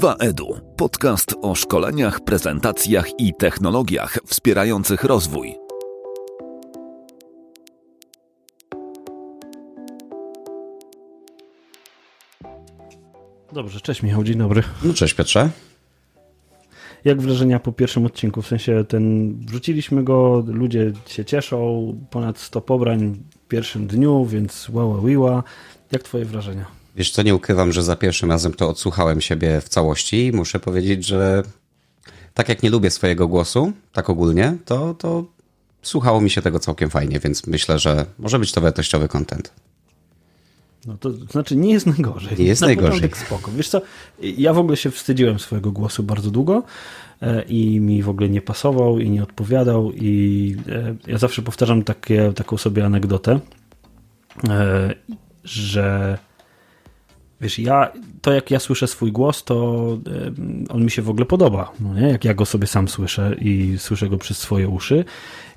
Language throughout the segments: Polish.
2EDU. Podcast o szkoleniach, prezentacjach i technologiach wspierających rozwój. Dobrze, cześć Michał, dzień dobry. No cześć Piotrze. Jak wrażenia po pierwszym odcinku? W sensie ten, wrzuciliśmy go, ludzie się cieszą, ponad 100 pobrań w pierwszym dniu, więc wow, wiła. Jak twoje wrażenia? Wiesz co, nie ukrywam, że za pierwszym razem to odsłuchałem siebie w całości i muszę powiedzieć, że tak jak nie lubię swojego głosu, tak ogólnie, to, to słuchało mi się tego całkiem fajnie, więc myślę, że może być to wartościowy content. No to znaczy nie jest najgorzej. Nie jest Na najgorzej. spoko. Wiesz co, ja w ogóle się wstydziłem swojego głosu bardzo długo e, i mi w ogóle nie pasował i nie odpowiadał i e, ja zawsze powtarzam takie, taką sobie anegdotę, e, że wiesz, ja, to jak ja słyszę swój głos, to on mi się w ogóle podoba, no nie? jak ja go sobie sam słyszę i słyszę go przez swoje uszy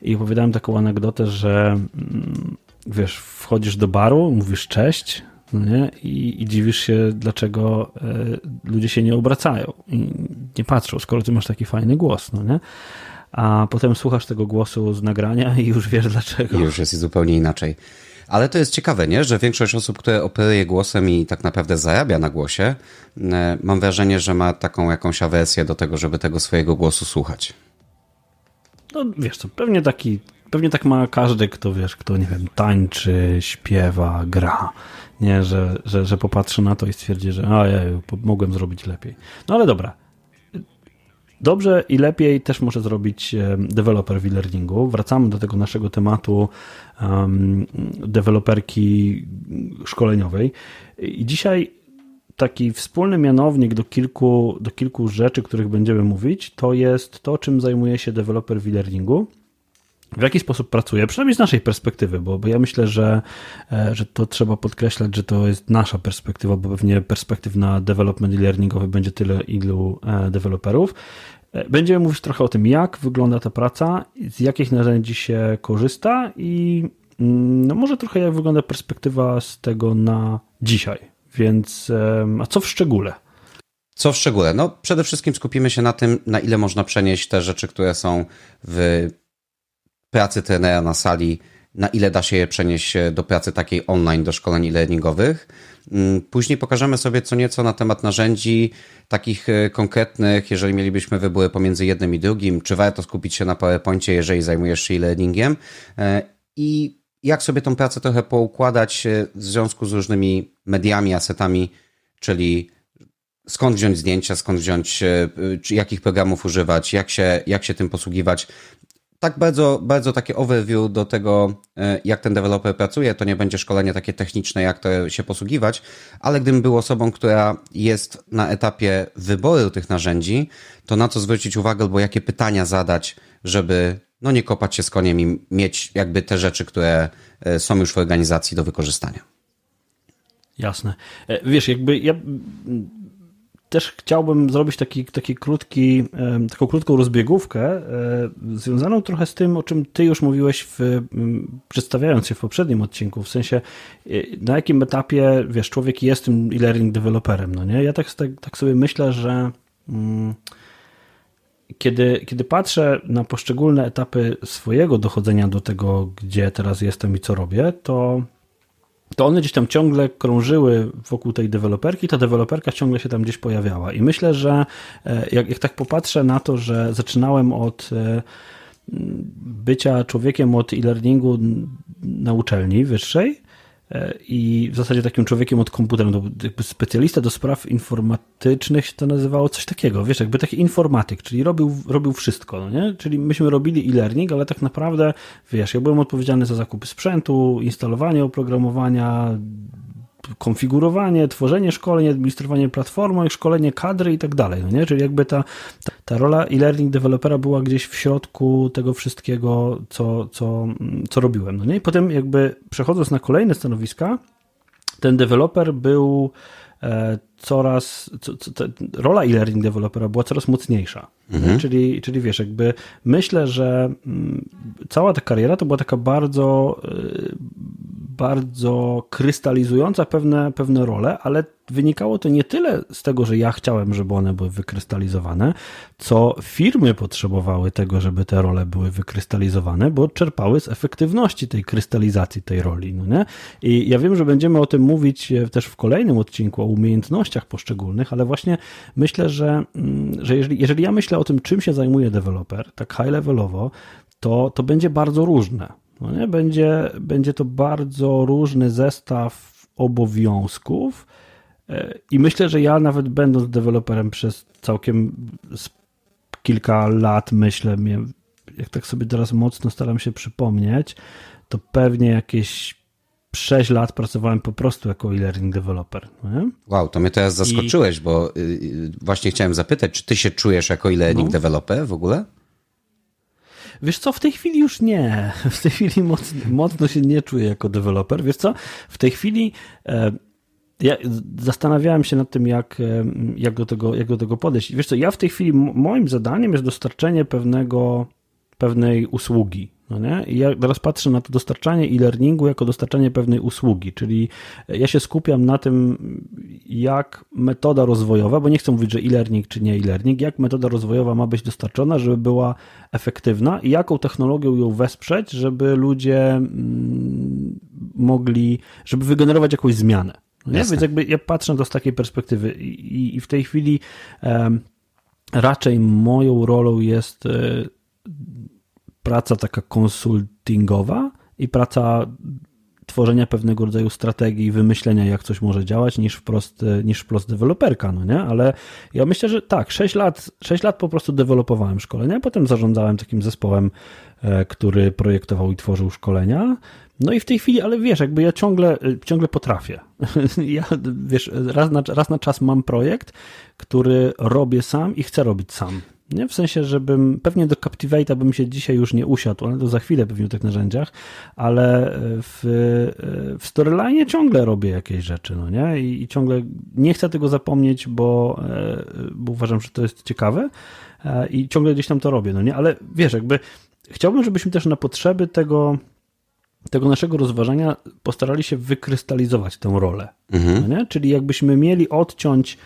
i opowiadałem taką anegdotę, że mm, wiesz, wchodzisz do baru, mówisz cześć, no? I, I, dziwisz się, dlaczego y, ludzie się nie obracają i nie patrzą, skoro ty masz taki fajny głos, no nie? A potem słuchasz tego głosu z nagrania i już wiesz dlaczego. I już jest zupełnie inaczej. Ale to jest ciekawe, nie? że większość osób, które operuje głosem i tak naprawdę zarabia na głosie, e, mam wrażenie, że ma taką jakąś awersję do tego, żeby tego swojego głosu słuchać. No wiesz co, pewnie taki, pewnie tak ma każdy, kto wiesz, kto nie wiem, tańczy, śpiewa, gra, nie, że, że, że popatrzy na to i stwierdzi, że ja mogłem zrobić lepiej. No ale dobra, Dobrze i lepiej też może zrobić deweloper w e-learningu. Wracamy do tego naszego tematu um, deweloperki szkoleniowej. I dzisiaj taki wspólny mianownik do kilku, do kilku rzeczy, których będziemy mówić, to jest to, czym zajmuje się deweloper w e-learningu w jaki sposób pracuje, przynajmniej z naszej perspektywy, bo, bo ja myślę, że, e, że to trzeba podkreślać, że to jest nasza perspektywa, bo pewnie perspektyw na development e-learningowy będzie tyle, ilu e, deweloperów. E, będziemy mówić trochę o tym, jak wygląda ta praca, z jakich narzędzi się korzysta i mm, no może trochę jak wygląda perspektywa z tego na dzisiaj. Więc, a co w szczególe? Co w szczególe? No, przede wszystkim skupimy się na tym, na ile można przenieść te rzeczy, które są w pracy trenera na sali, na ile da się je przenieść do pracy takiej online, do szkoleń e-learningowych. Mm, później pokażemy sobie co nieco na temat narzędzi takich e, konkretnych, jeżeli mielibyśmy wybór pomiędzy jednym i drugim, czy warto skupić się na PowerPoincie, jeżeli zajmujesz się e-learningiem e, i jak sobie tą pracę trochę poukładać e, w związku z różnymi mediami, asetami, czyli skąd wziąć zdjęcia, skąd wziąć, jakich programów używać, jak się, jak się tym posługiwać tak bardzo, bardzo takie overview do tego, e, jak ten deweloper pracuje. To nie będzie szkolenie takie techniczne, jak to się posługiwać, ale gdybym był osobą, która jest na etapie wyboru tych narzędzi, to na co zwrócić uwagę, albo jakie pytania zadać, żeby no nie kopać się z koniem i mieć jakby te rzeczy, które e, są już w organizacji do wykorzystania. Jasne. E, wiesz, jakby ja też chciałbym zrobić taki, taki krótki, taką krótką rozbiegówkę, e, związaną trochę z tym, o czym ty już mówiłeś, w, przedstawiając się w poprzednim odcinku, w sensie e, na jakim etapie, wiesz, człowiek jest tym e-learning deweloperem, no nie? Ja tak, tak, tak sobie myślę, że mm, kiedy, kiedy patrzę na poszczególne etapy swojego dochodzenia do tego, gdzie teraz jestem i co robię, to to one gdzieś tam ciągle krążyły wokół tej deweloperki, ta deweloperka ciągle się tam gdzieś pojawiała. I myślę, że e, jak, jak tak popatrzę na to, że zaczynałem od e, bycia człowiekiem od e-learningu na uczelni wyższej, i w zasadzie takim człowiekiem od komputera, no jakby specjalista do spraw informatycznych się to nazywało coś takiego, wiesz, jakby taki informatyk, czyli robił, robił wszystko, no nie? Czyli myśmy robili e-learning, ale tak naprawdę, wiesz, ja byłem odpowiedzialny za zakupy sprzętu, instalowanie oprogramowania, konfigurowanie, tworzenie szkoleń, administrowanie platformą, szkolenie kadry i tak dalej, no nie? Czyli jakby ta, ta, ta rola e-learning dewelopera była gdzieś w środku tego wszystkiego, co, co, co robiłem, no nie? I potem jakby przechodząc na kolejne stanowiska, ten deweloper był e, coraz, co, co, rola e-learning dewelopera była coraz mocniejsza. Mhm. Czyli, czyli wiesz, jakby myślę, że mm, cała ta kariera to była taka bardzo, e, bardzo krystalizująca pewne, pewne role, ale wynikało to nie tyle z tego, że ja chciałem, żeby one były wykrystalizowane, co firmy potrzebowały tego, żeby te role były wykrystalizowane, bo czerpały z efektywności tej krystalizacji tej roli. No nie? I ja wiem, że będziemy o tym mówić e, też w kolejnym odcinku o umiejętnościach poszczególnych, ale właśnie myślę, że, mm, że jeżeli, jeżeli ja myślę o tym, czym się zajmuje deweloper, tak high levelowo, to, to będzie bardzo różne. No nie? Będzie, będzie to bardzo różny zestaw obowiązków, e, i myślę, że ja nawet będąc deweloperem przez całkiem kilka lat, myślę, jak tak sobie teraz mocno staram się przypomnieć, to pewnie jakieś 6 lat pracowałem po prostu jako e-learning developer. Nie? Wow, to mnie teraz zaskoczyłeś, I... bo y, y, właśnie chciałem zapytać, czy ty się czujesz jako e-learning no. developer w ogóle? Wiesz co, w tej chwili już nie. W tej chwili mocno, mocno się nie czuję jako deweloper. Wiesz co, w tej chwili e, ja zastanawiałem się nad tym, jak, e, jak, do tego, jak do tego podejść. Wiesz co, ja w tej chwili moim zadaniem jest dostarczenie pewnego, pewnej usługi. No nie? I ja teraz patrzę na to dostarczanie e-learningu jako dostarczanie pewnej usługi, czyli ja się skupiam na tym, jak metoda rozwojowa, bo nie chcę mówić, że e-learning czy nie e-learning, jak metoda rozwojowa ma być dostarczona, żeby była efektywna i jaką technologią ją wesprzeć, żeby ludzie mm, mogli, żeby wygenerować jakąś zmianę. No Więc jakby ja patrzę na to z takiej perspektywy i, i w tej chwili um, raczej moją rolą jest e, praca taka konsultingowa i praca tworzenia pewnego rodzaju strategii, wymyślenia, jak coś może działać, niż wprost, niż wprost deweloperka, no nie? Ale ja myślę, że tak, 6 lat, 6 lat po prostu dewelopowałem szkolenia, potem zarządzałem takim zespołem, e, który projektował i tworzył szkolenia. No i w tej chwili, ale wiesz, jakby ja ciągle, ciągle potrafię. Ja, wiesz, raz na, raz na czas mam projekt, który robię sam i chcę robić sam. Nie? W sensie, żebym pewnie do Captivate'a bym się dzisiaj już nie usiadł, ale to za chwilę pewnie o tych narzędziach, ale w, w Storyline ciągle robię jakieś rzeczy, no nie? I, I, ciągle nie chcę tego zapomnieć, bo, e, bo uważam, że to jest ciekawe e, i ciągle gdzieś tam to robię, no nie? Ale wiesz, jakby chciałbym, żebyśmy też na potrzeby tego tego naszego rozważania postarali się wykrystalizować tę rolę. Mhm. No Czyli jakbyśmy mieli odciąć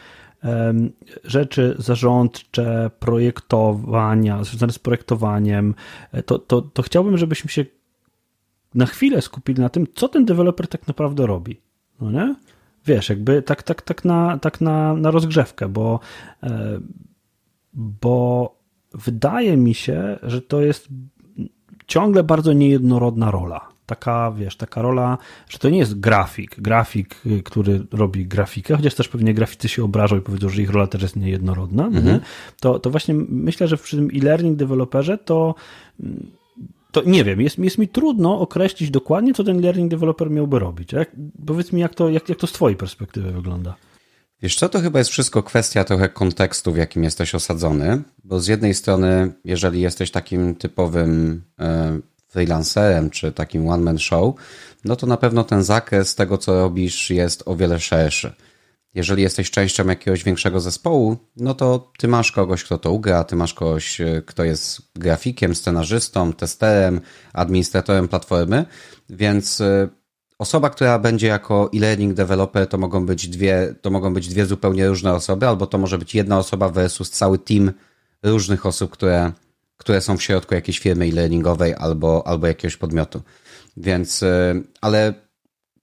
rzeczy zarządcze, projektowania, związane z projektowaniem, e, to, to, to chciałbym, żebyśmy się na chwilę skupili na tym, co ten deweloper tak naprawdę robi. No nie? Wiesz, jakby tak, tak, tak, na, tak na, na rozgrzewkę, bo, e, bo wydaje mi się, że to jest ciągle bardzo niejednorodna rola taka, wiesz, taka rola, że to nie jest grafik, grafik, y, który robi grafikę, chociaż też pewnie graficy się obrażą i powiedzą, że ich rola też jest niejednorodna, mhm. to, to właśnie myślę, że przy tym e-learning deweloperze to to nie wiem, jest, jest mi trudno określić dokładnie, co ten learning developer miałby robić. Jak, powiedz mi, jak to, jak, jak to z Twojej perspektywy wygląda? Wiesz co, to chyba jest wszystko kwestia trochę kontekstu, w jakim jesteś osadzony, bo z jednej strony, jeżeli jesteś takim typowym e, freelancerem czy takim one-man show, no to na pewno ten zakres tego, co robisz, jest o wiele szerszy. Jeżeli jesteś częścią jakiegoś większego zespołu, no to ty masz kogoś, kto to ugra, ty masz kogoś, e, kto jest grafikiem, scenarzystą, testerem, administratorem platformy, więc e, osoba, która będzie jako e-learning developer, to mogą być dwie, to mogą być dwie zupełnie różne osoby, albo to może być jedna osoba versus cały team różnych osób, które które są w środku jakiejś firmy e-learningowej albo, albo jakiegoś podmiotu. Więc, y, ale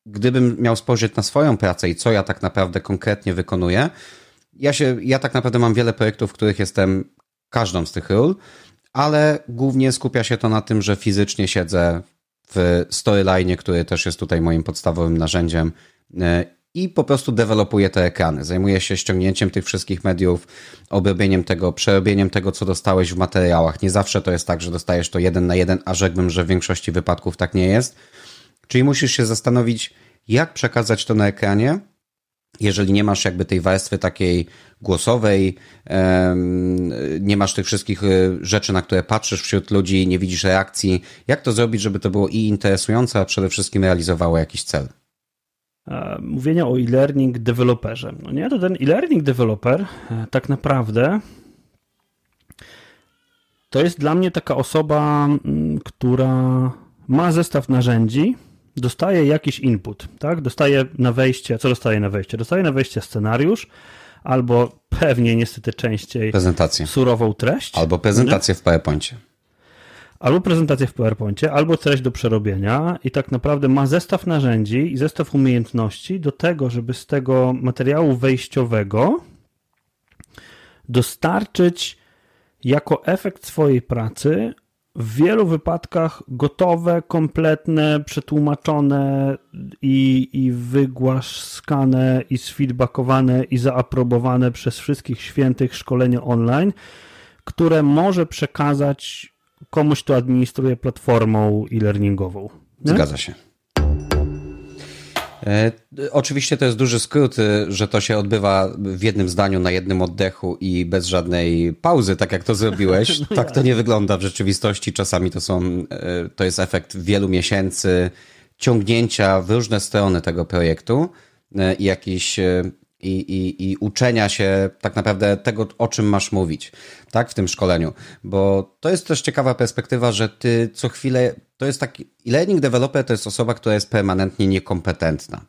gdybym miał spojrzeć na swoją pracę i co ja tak naprawdę konkretnie wykonuję, ja, się, ja tak naprawdę mam wiele projektów, w których jestem każdą z tych ról, ale głównie skupia się to na tym, że fizycznie siedzę w storyline, który też jest tutaj moim podstawowym narzędziem y, i po prostu dewelopuję te ekrany. Zajmuję się ściągnięciem tych wszystkich mediów, obrobieniem tego, przerobieniem tego, co dostałeś w materiałach. Nie zawsze to jest tak, że dostajesz to jeden na jeden, a rzekłbym, że w większości wypadków tak nie jest. Czyli musisz się zastanowić, jak przekazać to na ekranie, jeżeli nie masz jakby tej warstwy takiej głosowej, nie masz tych wszystkich y, rzeczy, na które patrzysz wśród ludzi, nie widzisz reakcji, jak to zrobić, żeby to było i interesujące, a przede wszystkim realizowało jakiś cel? E, mówienia o e-learning deweloperze. No nie, to ten e-learning developer e, tak naprawdę to jest dla mnie taka osoba, która ma zestaw narzędzi dostaje jakiś input, tak? Dostaje na wejście, co dostaje na wejście? Dostaje na wejście scenariusz, albo pewnie niestety częściej prezentację. surową treść. Albo prezentację nie? w PowerPoincie. Albo prezentację w PowerPoincie, albo treść do przerobienia i tak naprawdę ma zestaw narzędzi i zestaw umiejętności do tego, żeby z tego materiału wejściowego dostarczyć jako efekt swojej pracy w wielu wypadkach gotowe, kompletne, przetłumaczone i, i wygłaskane i sfeedbackowane i zaaprobowane przez wszystkich świętych szkolenie online, które może przekazać komuś, kto administruje platformą e-learningową. Zgadza się. E, oczywiście to jest duży skrót, e, że to się odbywa w jednym zdaniu, na jednym oddechu i bez żadnej pauzy, tak jak to zrobiłeś. no tak to nie wygląda w rzeczywistości. Czasami to są, e, to jest efekt wielu miesięcy ciągnięcia w różne strony tego projektu i jakiś i, i, i uczenia się tak naprawdę tego, o czym masz mówić, tak, w tym szkoleniu. Bo to jest też ciekawa perspektywa, że ty co chwilę, to jest taki, e-learning developer to jest osoba, która jest permanentnie niekompetentna.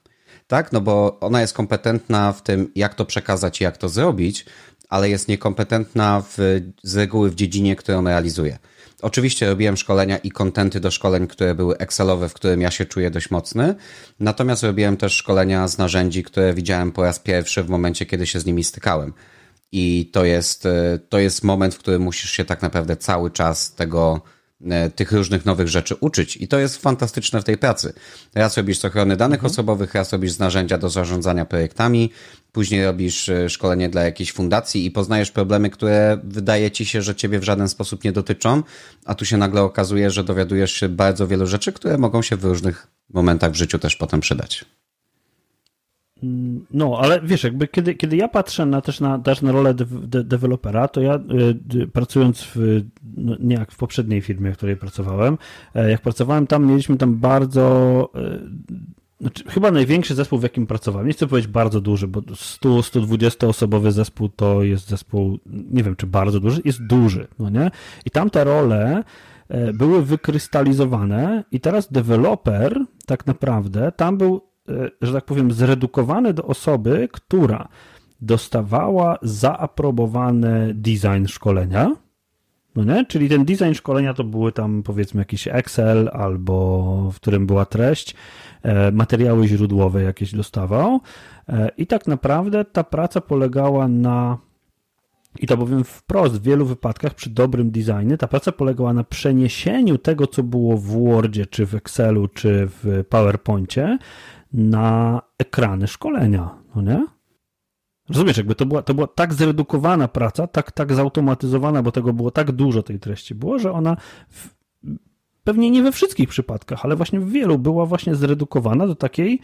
Tak, no bo ona jest kompetentna w tym, jak to przekazać i jak to zrobić, ale jest niekompetentna w, z reguły w dziedzinie, którą realizuje. Oczywiście robiłem szkolenia i kontenty do szkoleń, które były Excelowe, w którym ja się czuję dość mocny. Natomiast robiłem też szkolenia z narzędzi, które widziałem po raz pierwszy w momencie, kiedy się z nimi stykałem. I to jest, e, to jest moment, w którym musisz się tak naprawdę cały czas tego tych różnych nowych rzeczy uczyć. I to jest fantastyczne w tej pracy. Raz robisz ochrony danych mhm. osobowych, raz robisz narzędzia do zarządzania projektami, później robisz e, szkolenie dla jakiejś fundacji i poznajesz problemy, które wydaje ci się, że ciebie w żaden sposób nie dotyczą, a tu się nagle okazuje, że dowiadujesz się bardzo wielu rzeczy, które mogą się w różnych momentach w życiu też potem przydać. No, ale wiesz, jakby kiedy, kiedy ja patrzę na, też, na, też na rolę de, de, dewelopera, to ja y, pracując w, no, nie jak w poprzedniej firmie, w której pracowałem, y, jak pracowałem tam, mieliśmy tam bardzo y, znaczy, chyba największy zespół, w jakim pracowałem. Nie chcę powiedzieć bardzo duży, bo 100-120 osobowy zespół to jest zespół, nie wiem czy bardzo duży, jest duży, no nie? I tam te role były wykrystalizowane i teraz deweloper tak naprawdę tam był E, że tak powiem, zredukowany do osoby, która dostawała zaaprobowany design szkolenia, no nie? Czyli ten design szkolenia to były tam powiedzmy jakiś Excel albo w którym była treść, e, materiały źródłowe jakieś dostawał e, i tak naprawdę ta praca polegała na i to powiem wprost, w wielu wypadkach przy dobrym designie ta praca polegała na przeniesieniu tego, co było w Wordzie, czy w Excelu, czy w PowerPoincie na ekrany szkolenia, no nie? Rozumiesz, jakby to była, to była tak zredukowana praca, tak, tak zautomatyzowana, bo tego było tak dużo tej treści było, że ona w, pewnie nie we wszystkich przypadkach, ale właśnie w wielu była właśnie zredukowana do takiej,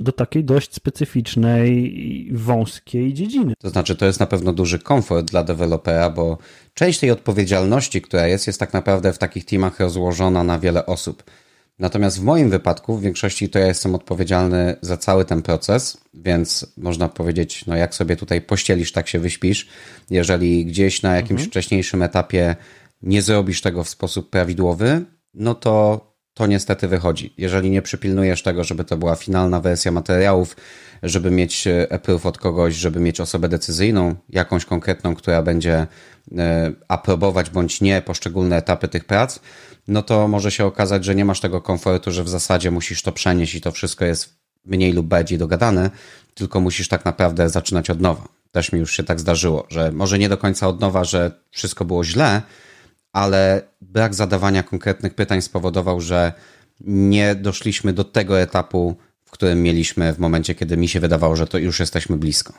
do takiej dość specyficznej, wąskiej dziedziny. To znaczy, to jest na pewno duży komfort dla dewelopera, bo część tej odpowiedzialności, która jest, jest tak naprawdę w takich teamach rozłożona na wiele osób. Natomiast w moim wypadku, w większości to ja jestem odpowiedzialny za cały ten proces, więc można powiedzieć, no jak sobie tutaj pościelisz, tak się wyśpisz. Jeżeli gdzieś na jakimś mhm. wcześniejszym etapie nie zrobisz tego w sposób prawidłowy, no to to niestety wychodzi. Jeżeli nie przypilnujesz tego, żeby to była finalna wersja materiałów, żeby mieć e, approve od kogoś, żeby mieć osobę decyzyjną, jakąś konkretną, która będzie e, aprobować bądź nie poszczególne etapy tych prac, no to może się okazać, że nie masz tego komfortu, że w zasadzie musisz to przenieść i to wszystko jest mniej lub bardziej dogadane, tylko musisz tak naprawdę zaczynać od nowa. Też mi już się tak zdarzyło, że może nie do końca od nowa, że wszystko było źle, ale brak zadawania konkretnych pytań spowodował, że nie doszliśmy do tego etapu, w którym mieliśmy w momencie, kiedy mi się wydawało, że to już jesteśmy blisko.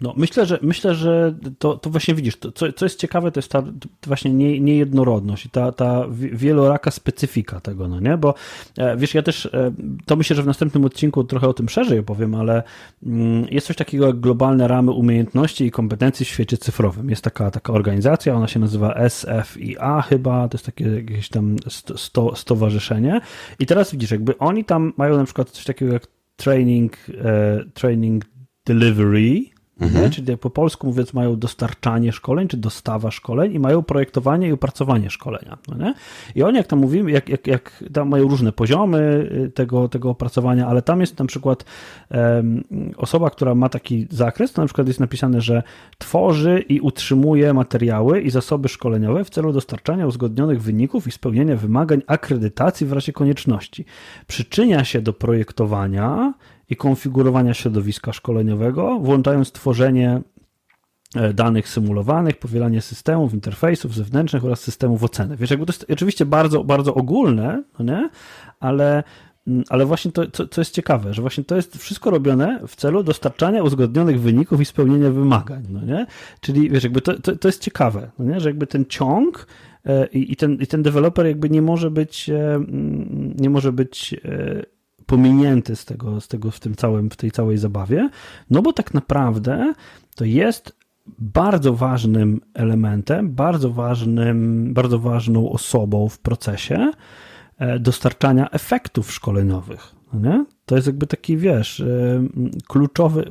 No, myślę, że myślę, że to, to właśnie widzisz, to, co, co jest ciekawe, to jest ta właśnie nie, niejednorodność i ta, ta wieloraka specyfika tego, no nie? Bo e, wiesz, ja też e, to myślę, że w następnym odcinku trochę o tym szerzej opowiem, ale mm, jest coś takiego jak globalne ramy umiejętności i kompetencji w świecie cyfrowym. Jest taka, taka organizacja, ona się nazywa SFIA chyba, to jest takie jakieś tam sto, stowarzyszenie. I teraz widzisz, jakby oni tam mają na przykład coś takiego jak training, e, training delivery, Mhm. Czyli po polsku mówiąc mają dostarczanie szkoleń, czy dostawa szkoleń i mają projektowanie i opracowanie szkolenia. No nie? I oni, jak tam mówimy, jak, jak, jak tam mają różne poziomy y, tego, tego opracowania, ale tam jest na przykład um, osoba, która ma taki zakres, to na przykład jest napisane, że tworzy i utrzymuje materiały i zasoby szkoleniowe w celu dostarczania uzgodnionych wyników i spełnienia wymagań akredytacji w razie konieczności. Przyczynia się do projektowania i konfigurowania środowiska szkoleniowego, włączając tworzenie e, danych symulowanych, powielanie systemów, interfejsów zewnętrznych oraz systemów oceny. Wiesz, jakby to jest oczywiście bardzo, bardzo ogólne, no nie? Ale, mm, ale właśnie to, co, co jest ciekawe, że właśnie to jest wszystko robione w celu dostarczania uzgodnionych wyników i spełnienia wymagań, no nie? Czyli wiesz, jakby to, to, to jest ciekawe, no nie? Że jakby ten ciąg e, i, i, ten, i ten deweloper jakby nie może być e, mm, nie może być pominięty z tego, z tego w tym całym, w tej całej zabawie, no bo tak naprawdę to jest bardzo ważnym elementem, bardzo ważnym, bardzo ważną osobą w procesie e, dostarczania efektów szkoleniowych. No nie? To jest jakby taki, wiesz, e, kluczowy,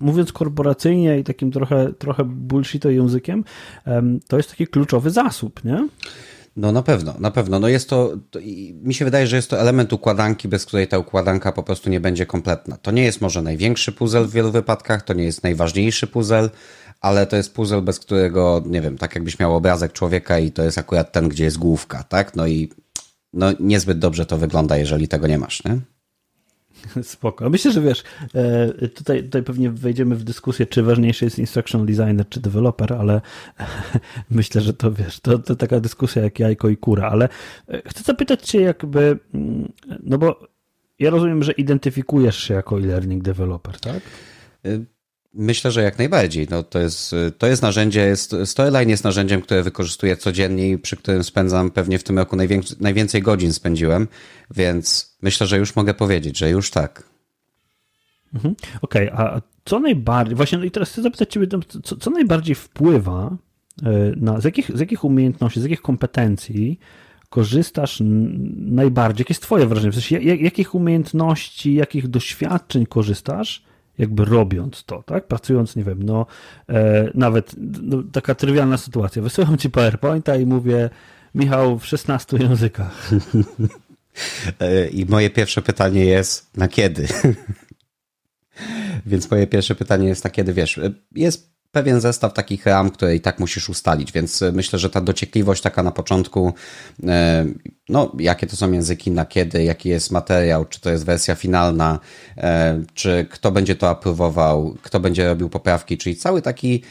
mówiąc korporacyjnie i takim trochę, trochę bullshito językiem, to jest taki kluczowy zasób, nie? No na pewno, na pewno. No jest to, to mi się wydaje, że jest to element układanki, bez której ta układanka po prostu nie będzie kompletna. To nie jest może największy puzzle w wielu wypadkach, to nie jest najważniejszy puzzle, ale to jest puzzle, bez którego, nie wiem, tak jakbyś miał obrazek człowieka i to jest akurat ten, gdzie jest główka, tak? No i no niezbyt dobrze to wygląda, jeżeli tego nie masz, nie? Spoko. Myślę, że wiesz, e, tutaj, tutaj pewnie wejdziemy w dyskusję, czy ważniejszy jest instructional designer, czy developer, ale myślę, że to wiesz, to, to taka dyskusja jak jajko i kura, ale e, chcę zapytać cię jakby, mm, no bo ja rozumiem, że identyfikujesz się jako e-learning developer, tak? Myślę, że jak najbardziej. No, to, jest, to jest narzędzie, jest, Storyline jest narzędziem, które wykorzystuję codziennie i przy którym spędzam pewnie w tym roku najwięcej godzin spędziłem, więc myślę, że już mogę powiedzieć, że już tak. Mhm. Okej, okay, a co najbardziej, właśnie no i teraz chcę zapytać Ciebie, co, co najbardziej wpływa e, na, z jakich, z jakich umiejętności, z jakich kompetencji korzystasz najbardziej? Jakie jest Twoje wrażenie? W sensie, jak, jakich umiejętności, jakich doświadczeń korzystasz, jakby robiąc to, tak? Pracując, nie wiem, no e, nawet no, taka trywialna sytuacja. Wysyłam ci PowerPointa i mówię, Michał, w 16 językach. E, I moje pierwsze pytanie jest, na kiedy? Więc moje pierwsze pytanie jest na kiedy, wiesz, e, jest pewien zestaw takich ram, które i tak musisz ustalić, więc e, myślę, że ta dociekliwość taka na początku, e, no jakie to są języki, na kiedy, jaki jest materiał, czy to jest wersja finalna, e, czy kto będzie to aprowował, kto będzie robił poprawki, czyli cały taki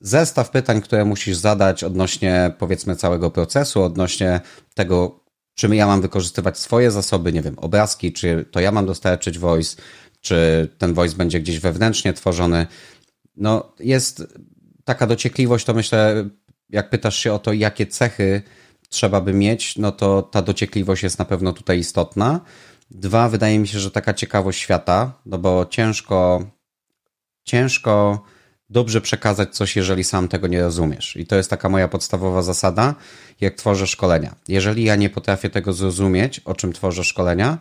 zestaw pytań, które musisz zadać odnośnie powiedzmy całego procesu, odnośnie tego, czy ja mam wykorzystywać swoje zasoby, nie wiem, obrazki, czy to ja mam dostarczyć voice, czy ten voice będzie gdzieś wewnętrznie tworzony, no jest taka dociekliwość, to myślę, jak pytasz się o to, jakie cechy trzeba by mieć, no to ta dociekliwość jest na pewno tutaj istotna. Dwa, wydaje mi się, że taka ciekawość świata, no bo ciężko, ciężko dobrze przekazać coś, jeżeli sam tego nie rozumiesz. I to jest taka moja podstawowa zasada, jak tworzę szkolenia. Jeżeli ja nie potrafię tego zrozumieć, o czym tworzę szkolenia,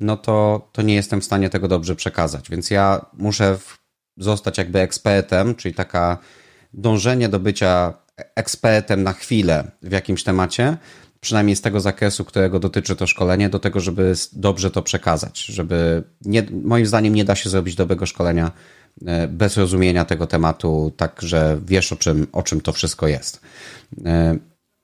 no to, to nie jestem w stanie tego dobrze przekazać. Więc ja muszę w zostać jakby ekspertem, czyli taka dążenie do bycia ekspertem na chwilę w jakimś temacie, przynajmniej z tego zakresu, którego dotyczy to szkolenie, do tego, żeby dobrze to przekazać. Żeby nie, moim zdaniem nie da się zrobić dobrego szkolenia e, bez rozumienia tego tematu, tak że wiesz o czym, o czym to wszystko jest.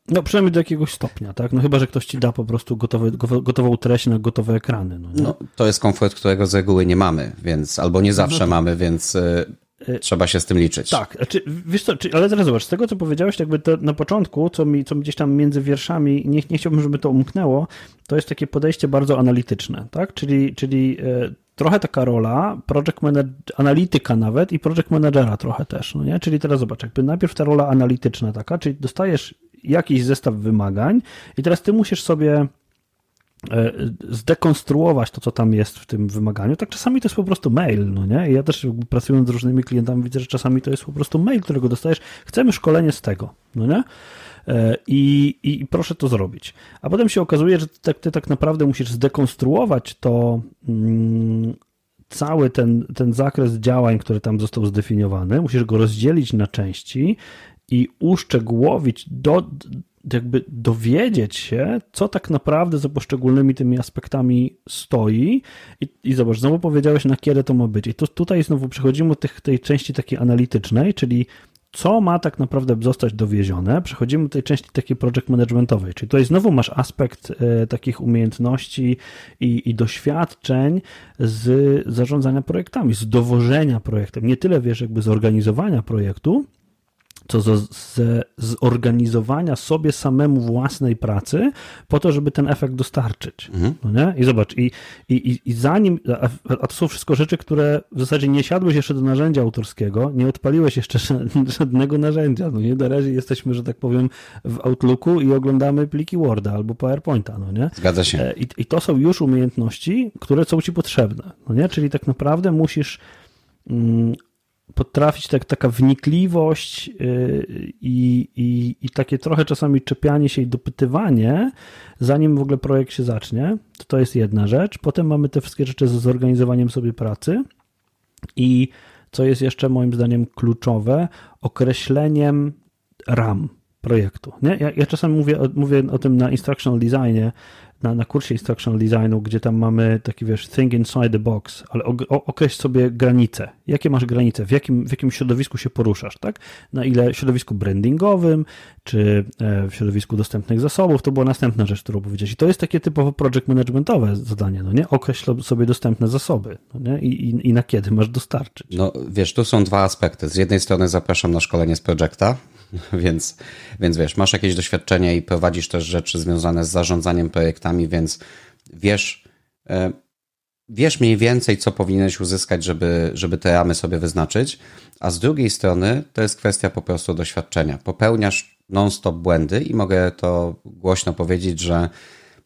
No przynajmniej do jakiegoś stopnia, tak? No chyba, że ktoś ci da po prostu gotowe, gotową treść na gotowe ekrany. No, no, to jest komfort, którego z reguły nie mamy, więc albo nie zawsze no, mamy, więc y, trzeba się z tym liczyć. Tak, czy, wiesz co, czy, ale teraz zobacz, z tego co powiedziałeś, jakby to na początku, co mi, co gdzieś tam między wierszami, nie, nie chciałbym, żeby to umknęło, to jest takie podejście bardzo analityczne, tak? Czyli, czyli y, trochę taka rola project manager, analityka nawet i project managera trochę też, no nie? Czyli teraz zobacz, jakby najpierw ta rola analityczna taka, czyli dostajesz jakiś zestaw wymagań i teraz ty musisz sobie e, zdekonstruować to, co tam jest w tym wymaganiu. Tak czasami to jest po prostu mail, no nie? ja też pracując z różnymi klientami widzę, że czasami to jest po prostu mail, którego dostajesz. Chcemy szkolenie z tego, no nie? E, I, i proszę to zrobić. A potem się okazuje, że ty, ty tak naprawdę musisz zdekonstruować to, mm, cały ten, ten zakres działań, który tam został zdefiniowany, musisz go rozdzielić na części i uszczegółowić, do, jakby dowiedzieć się, co tak naprawdę za poszczególnymi tymi aspektami stoi i, i zobacz, znowu powiedziałeś, na kiedy to ma być. I to, tutaj znowu przechodzimy do tych, tej części takiej analitycznej, czyli co ma tak naprawdę zostać dowiezione. Przechodzimy do tej części takiej project managementowej, czyli tutaj znowu masz aspekt e, takich umiejętności i, i, doświadczeń z zarządzania projektami, z dowożenia projektem. Nie tyle wiesz, jakby zorganizowania projektu, co ze zorganizowania sobie samemu własnej pracy po to, żeby ten efekt dostarczyć. Mhm. No nie? I zobacz, i, i, i zanim, a, to są wszystko rzeczy, które w zasadzie nie siadłeś jeszcze do narzędzia autorskiego, nie odpaliłeś jeszcze żadnego narzędzia. No nie, na razie jesteśmy, że tak powiem, w Outlooku i oglądamy pliki Worda albo PowerPointa, no nie? Zgadza się. E, I, I to są już umiejętności, które są ci potrzebne, no nie? Czyli tak naprawdę musisz mm, potrafić tak, taka wnikliwość y, i, i, i takie trochę czasami czepianie się i dopytywanie, zanim w ogóle projekt się zacznie, to to jest jedna rzecz. Potem mamy te wszystkie rzeczy ze zorganizowaniem sobie pracy i co jest jeszcze moim zdaniem kluczowe, określeniem ram projektu. Nie? Ja, ja mówię, mówię o tym na instructional designie, na, na kursie instructional designu, gdzie tam mamy taki, wiesz, think inside the box, ale określ sobie granice. Jakie masz granice? W jakim, w jakim środowisku się poruszasz, tak? Na ile środowisku brandingowym, czy e, w środowisku dostępnych zasobów, to była następna rzecz, którą powiedziałeś. I to jest takie typowo project managementowe zadanie, no nie? Określ sobie dostępne zasoby, no nie? I, i, I na kiedy masz dostarczyć. No wiesz, tu są dwa aspekty. Z jednej strony zapraszam na szkolenie z projekta, więc, więc wiesz, masz jakieś doświadczenie i prowadzisz też rzeczy związane z zarządzaniem projektami, więc wiesz, e, wiesz mniej więcej, co powinieneś uzyskać, żeby, żeby te ramy sobie wyznaczyć, a z drugiej strony to jest kwestia po prostu doświadczenia. Popełniasz non-stop błędy i mogę to głośno powiedzieć, że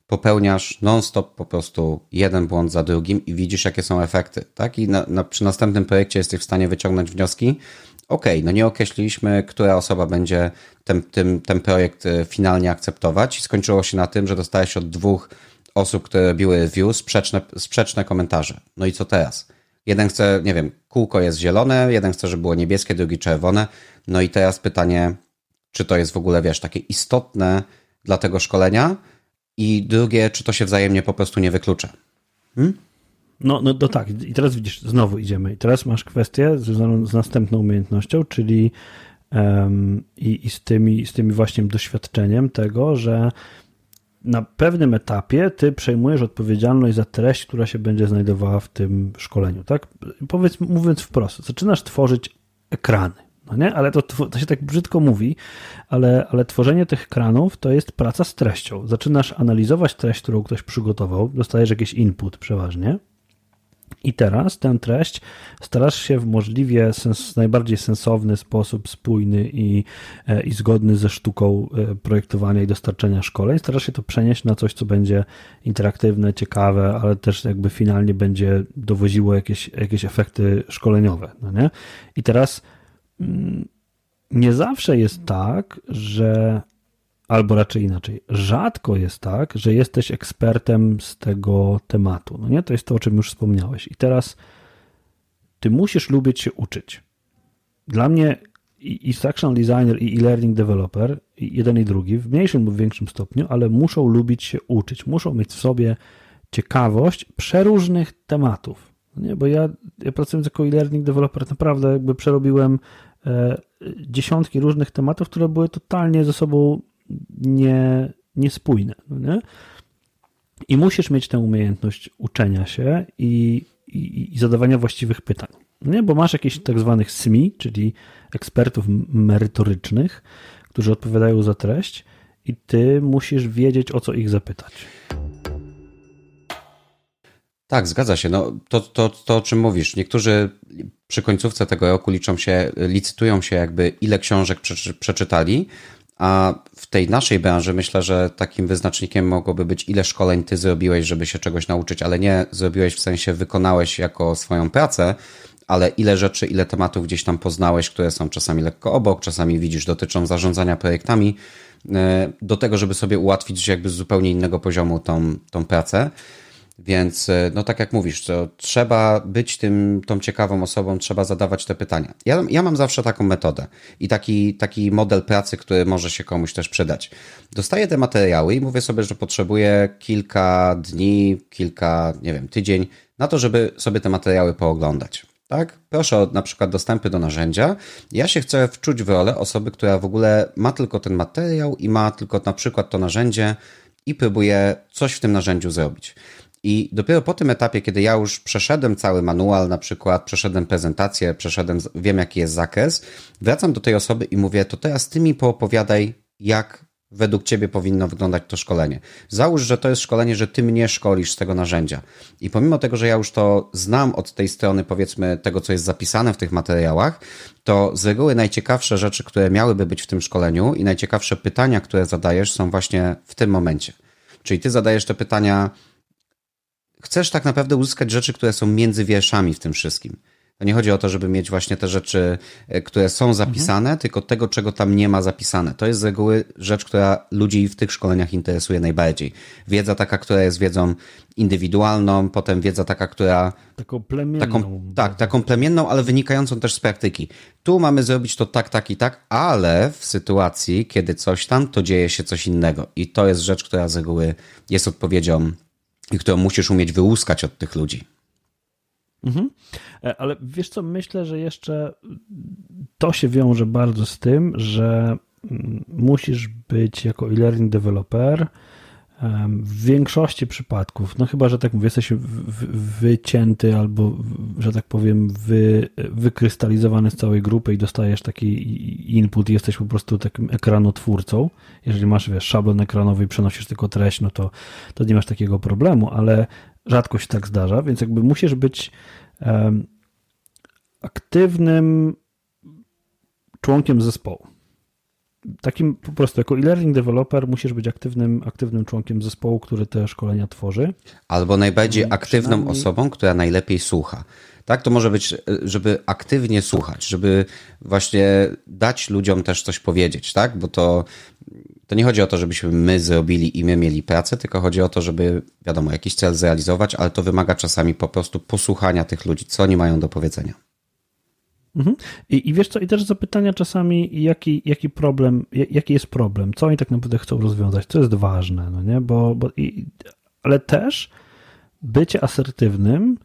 popełniasz non-stop po prostu jeden błąd za drugim i widzisz, jakie są efekty, tak? I na, na, przy następnym projekcie jesteś w stanie wyciągnąć wnioski, okay, no nie określiliśmy, która osoba będzie ten, ten, ten projekt e, finalnie akceptować i skończyło się na tym, że dostałeś od dwóch osób, które robiły review, sprzeczne, sprzeczne komentarze. No i co teraz? Jeden chce, nie wiem, kółko jest zielone, jeden chce, żeby było niebieskie, drugi czerwone. No i teraz pytanie, czy to jest w ogóle, wiesz, takie istotne dla tego szkolenia? I drugie, czy to się wzajemnie po prostu nie wyklucza? Hmm? No, no, no tak, i teraz widzisz, znowu idziemy. I teraz masz kwestię związaną z następną umiejętnością, czyli um, i, i z, tymi, z tymi właśnie doświadczeniem tego, że na pewnym etapie ty przejmujesz odpowiedzialność za treść, która się będzie znajdowała w tym szkoleniu, tak? Powiedz, mówiąc wprost, zaczynasz tworzyć ekrany, no nie? Ale to, to się tak brzydko mówi, ale, ale tworzenie tych ekranów to jest praca z treścią. Zaczynasz analizować treść, którą ktoś przygotował, dostajesz jakiś input przeważnie, i teraz tę treść starasz się w możliwie sens, najbardziej sensowny sposób, spójny i, e, i zgodny ze sztuką e, projektowania i dostarczenia szkoleń, starasz się to przenieść na coś, co będzie interaktywne, ciekawe, ale też jakby finalnie będzie dowoziło jakieś, jakieś efekty szkoleniowe. No nie? I teraz nie zawsze jest tak, że albo raczej inaczej. Rzadko jest tak, że jesteś ekspertem z tego tematu. No nie? To jest to, o czym już wspomniałeś. I teraz ty musisz lubić się uczyć. Dla mnie i instructional designer i e-learning developer, i jeden i drugi, w mniejszym lub większym stopniu, ale muszą lubić się uczyć. Muszą mieć w sobie ciekawość przeróżnych tematów. No nie? Bo ja, ja pracując jako e-learning developer naprawdę jakby przerobiłem dziesiątki różnych tematów, które były totalnie ze sobą nie, niespójne. Nie? I musisz mieć tę umiejętność uczenia się i, i, i zadawania właściwych pytań. Nie? Bo masz jakichś tak zwanych SMI, czyli ekspertów merytorycznych, którzy odpowiadają za treść, i ty musisz wiedzieć, o co ich zapytać. Tak, zgadza się. No, to, to, to, o czym mówisz. Niektórzy przy końcówce tego roku liczą się, licytują się, jakby ile książek przeczytali, a w tej naszej branży myślę, że takim wyznacznikiem mogłoby być, ile szkoleń ty zrobiłeś, żeby się czegoś nauczyć, ale nie zrobiłeś w sensie wykonałeś jako swoją pracę, ale ile rzeczy, ile tematów gdzieś tam poznałeś, które są czasami lekko obok, czasami widzisz, dotyczą zarządzania projektami, e, do tego, żeby sobie ułatwić jakby z zupełnie innego poziomu tą, tą pracę. Więc, e, no tak jak mówisz, to trzeba być tym, tą ciekawą osobą, trzeba zadawać te pytania. Ja, ja mam zawsze taką metodę i taki, taki model pracy, który może się komuś też przydać. Dostaję te materiały i mówię sobie, że potrzebuję kilka dni, kilka, nie wiem, tydzień na to, żeby sobie te materiały pooglądać. Tak? Proszę o na przykład dostępy do narzędzia. Ja się chcę wczuć w rolę osoby, która w ogóle ma tylko ten materiał i ma tylko na przykład to narzędzie i próbuje coś w tym narzędziu zrobić. I dopiero po tym etapie, kiedy ja już przeszedłem cały manual, na przykład przeszedłem prezentację, przeszedłem, wiem jaki jest zakres, wracam do tej osoby i mówię, to teraz ty mi poopowiadaj, jak według ciebie powinno wyglądać to szkolenie. Załóż, że to jest szkolenie, że ty mnie szkolisz z tego narzędzia. I pomimo tego, że ja już to znam od tej strony, powiedzmy, tego, co jest zapisane w tych materiałach, to z reguły najciekawsze rzeczy, które miałyby być w tym szkoleniu i najciekawsze pytania, które zadajesz, są właśnie w tym momencie. Czyli ty zadajesz te pytania, chcesz tak naprawdę uzyskać rzeczy, które są między wierszami w tym wszystkim. To nie chodzi o to, żeby mieć właśnie te rzeczy, e, które są zapisane, mhm. tylko tego, czego tam nie ma zapisane. To jest z reguły rzecz, która ludzi w tych szkoleniach interesuje najbardziej. Wiedza taka, która jest wiedzą indywidualną, potem wiedza taka, która. Taką plemienną. Taką, tak, taką plemienną, ale wynikającą też z praktyki. Tu mamy zrobić to tak, tak i tak, ale w sytuacji, kiedy coś tam, to dzieje się coś innego. I to jest rzecz, która z reguły jest odpowiedzią i którą musisz umieć wyłuskać od tych ludzi. Mhm. E, ale wiesz co, myślę, że jeszcze to się wiąże bardzo z tym, że mm, musisz być jako e-learning developer w większości przypadków, no chyba, że tak mówię, jesteś wycięty albo, że tak powiem, wy, wykrystalizowany z całej grupy i dostajesz taki input jesteś po prostu takim ekranotwórcą. Jeżeli masz, wiesz, szablon ekranowy i przenosisz tylko treść, no to, to nie masz takiego problemu, ale rzadko się tak zdarza, więc jakby musisz być um, aktywnym członkiem zespołu takim po prostu jako e-learning developer musisz być aktywnym, aktywnym członkiem zespołu, który te szkolenia tworzy. Albo najbardziej no, aktywną osobą, która najlepiej słucha. Tak, to może być, żeby aktywnie słuchać, żeby właśnie dać ludziom też coś powiedzieć, tak? Bo to, to nie chodzi o to, żebyśmy my zrobili i my mieli pracę, tylko chodzi o to, żeby, wiadomo, jakiś cel zrealizować, ale to wymaga czasami po prostu posłuchania tych ludzi, co oni mają do powiedzenia. Mhm. I, I wiesz co, i też zapytania czasami, jaki, jaki problem, jaki jest problem, co oni tak naprawdę chcą rozwiązać, co jest ważne, no nie, bo, bo i, ale też bycie asertywnym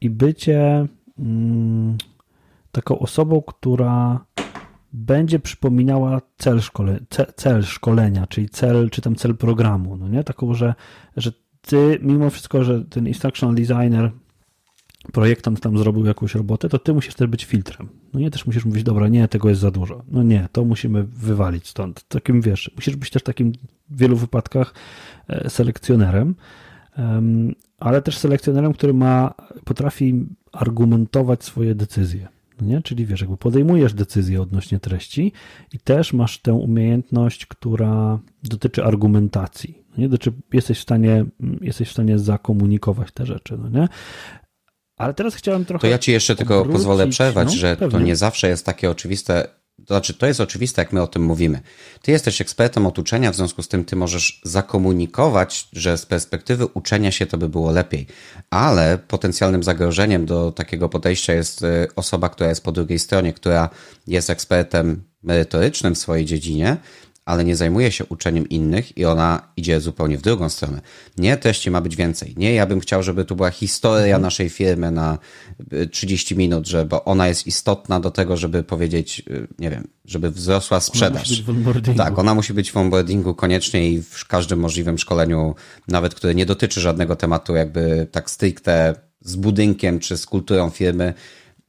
i bycie mm, taką osobą, która będzie przypominała cel, szkole, cel szkolenia, czyli cel, czy tam cel programu, no nie, taką, że, że ty, mimo wszystko, że ten instructional designer projektant tam zrobił jakąś robotę, to ty musisz też być filtrem. No nie też musisz mówić, dobra, nie, tego jest za dużo. No nie, to musimy wywalić stąd. Takim wiesz, musisz być też takim w wielu wypadkach e, selekcjonerem, ale też selekcjonerem, który ma, potrafi argumentować swoje decyzje. No nie? Czyli wiesz, jakby podejmujesz decyzję odnośnie treści i też masz tę umiejętność, która dotyczy argumentacji. No nie? Dotyczy, jesteś w stanie, jesteś w stanie zakomunikować te rzeczy. No nie? Ale teraz chciałem trochę. To ja ci jeszcze tylko pozwolę przerwać, no, że pewnie. to nie zawsze jest takie oczywiste. To znaczy, to jest oczywiste, jak my o tym mówimy. Ty jesteś ekspertem od uczenia, w związku z tym ty możesz zakomunikować, że z perspektywy uczenia się to by było lepiej. Ale potencjalnym zagrożeniem do takiego podejścia jest y, osoba, która jest po drugiej stronie, która jest ekspertem merytorycznym w swojej dziedzinie, ale nie zajmuje się uczeniem innych i ona idzie zupełnie w drugą stronę. Nie, treści ma być więcej. Nie, ja bym chciał, żeby tu była historia mhm. naszej firmy na 30 y, minut, że, bo ona jest istotna do tego, żeby powiedzieć, y, nie wiem, żeby wzrosła sprzedaż. tak, ona musi być w onboardingu koniecznie i w każdym możliwym szkoleniu, nawet które nie dotyczy żadnego tematu jakby tak stricte z budynkiem czy z kulturą firmy,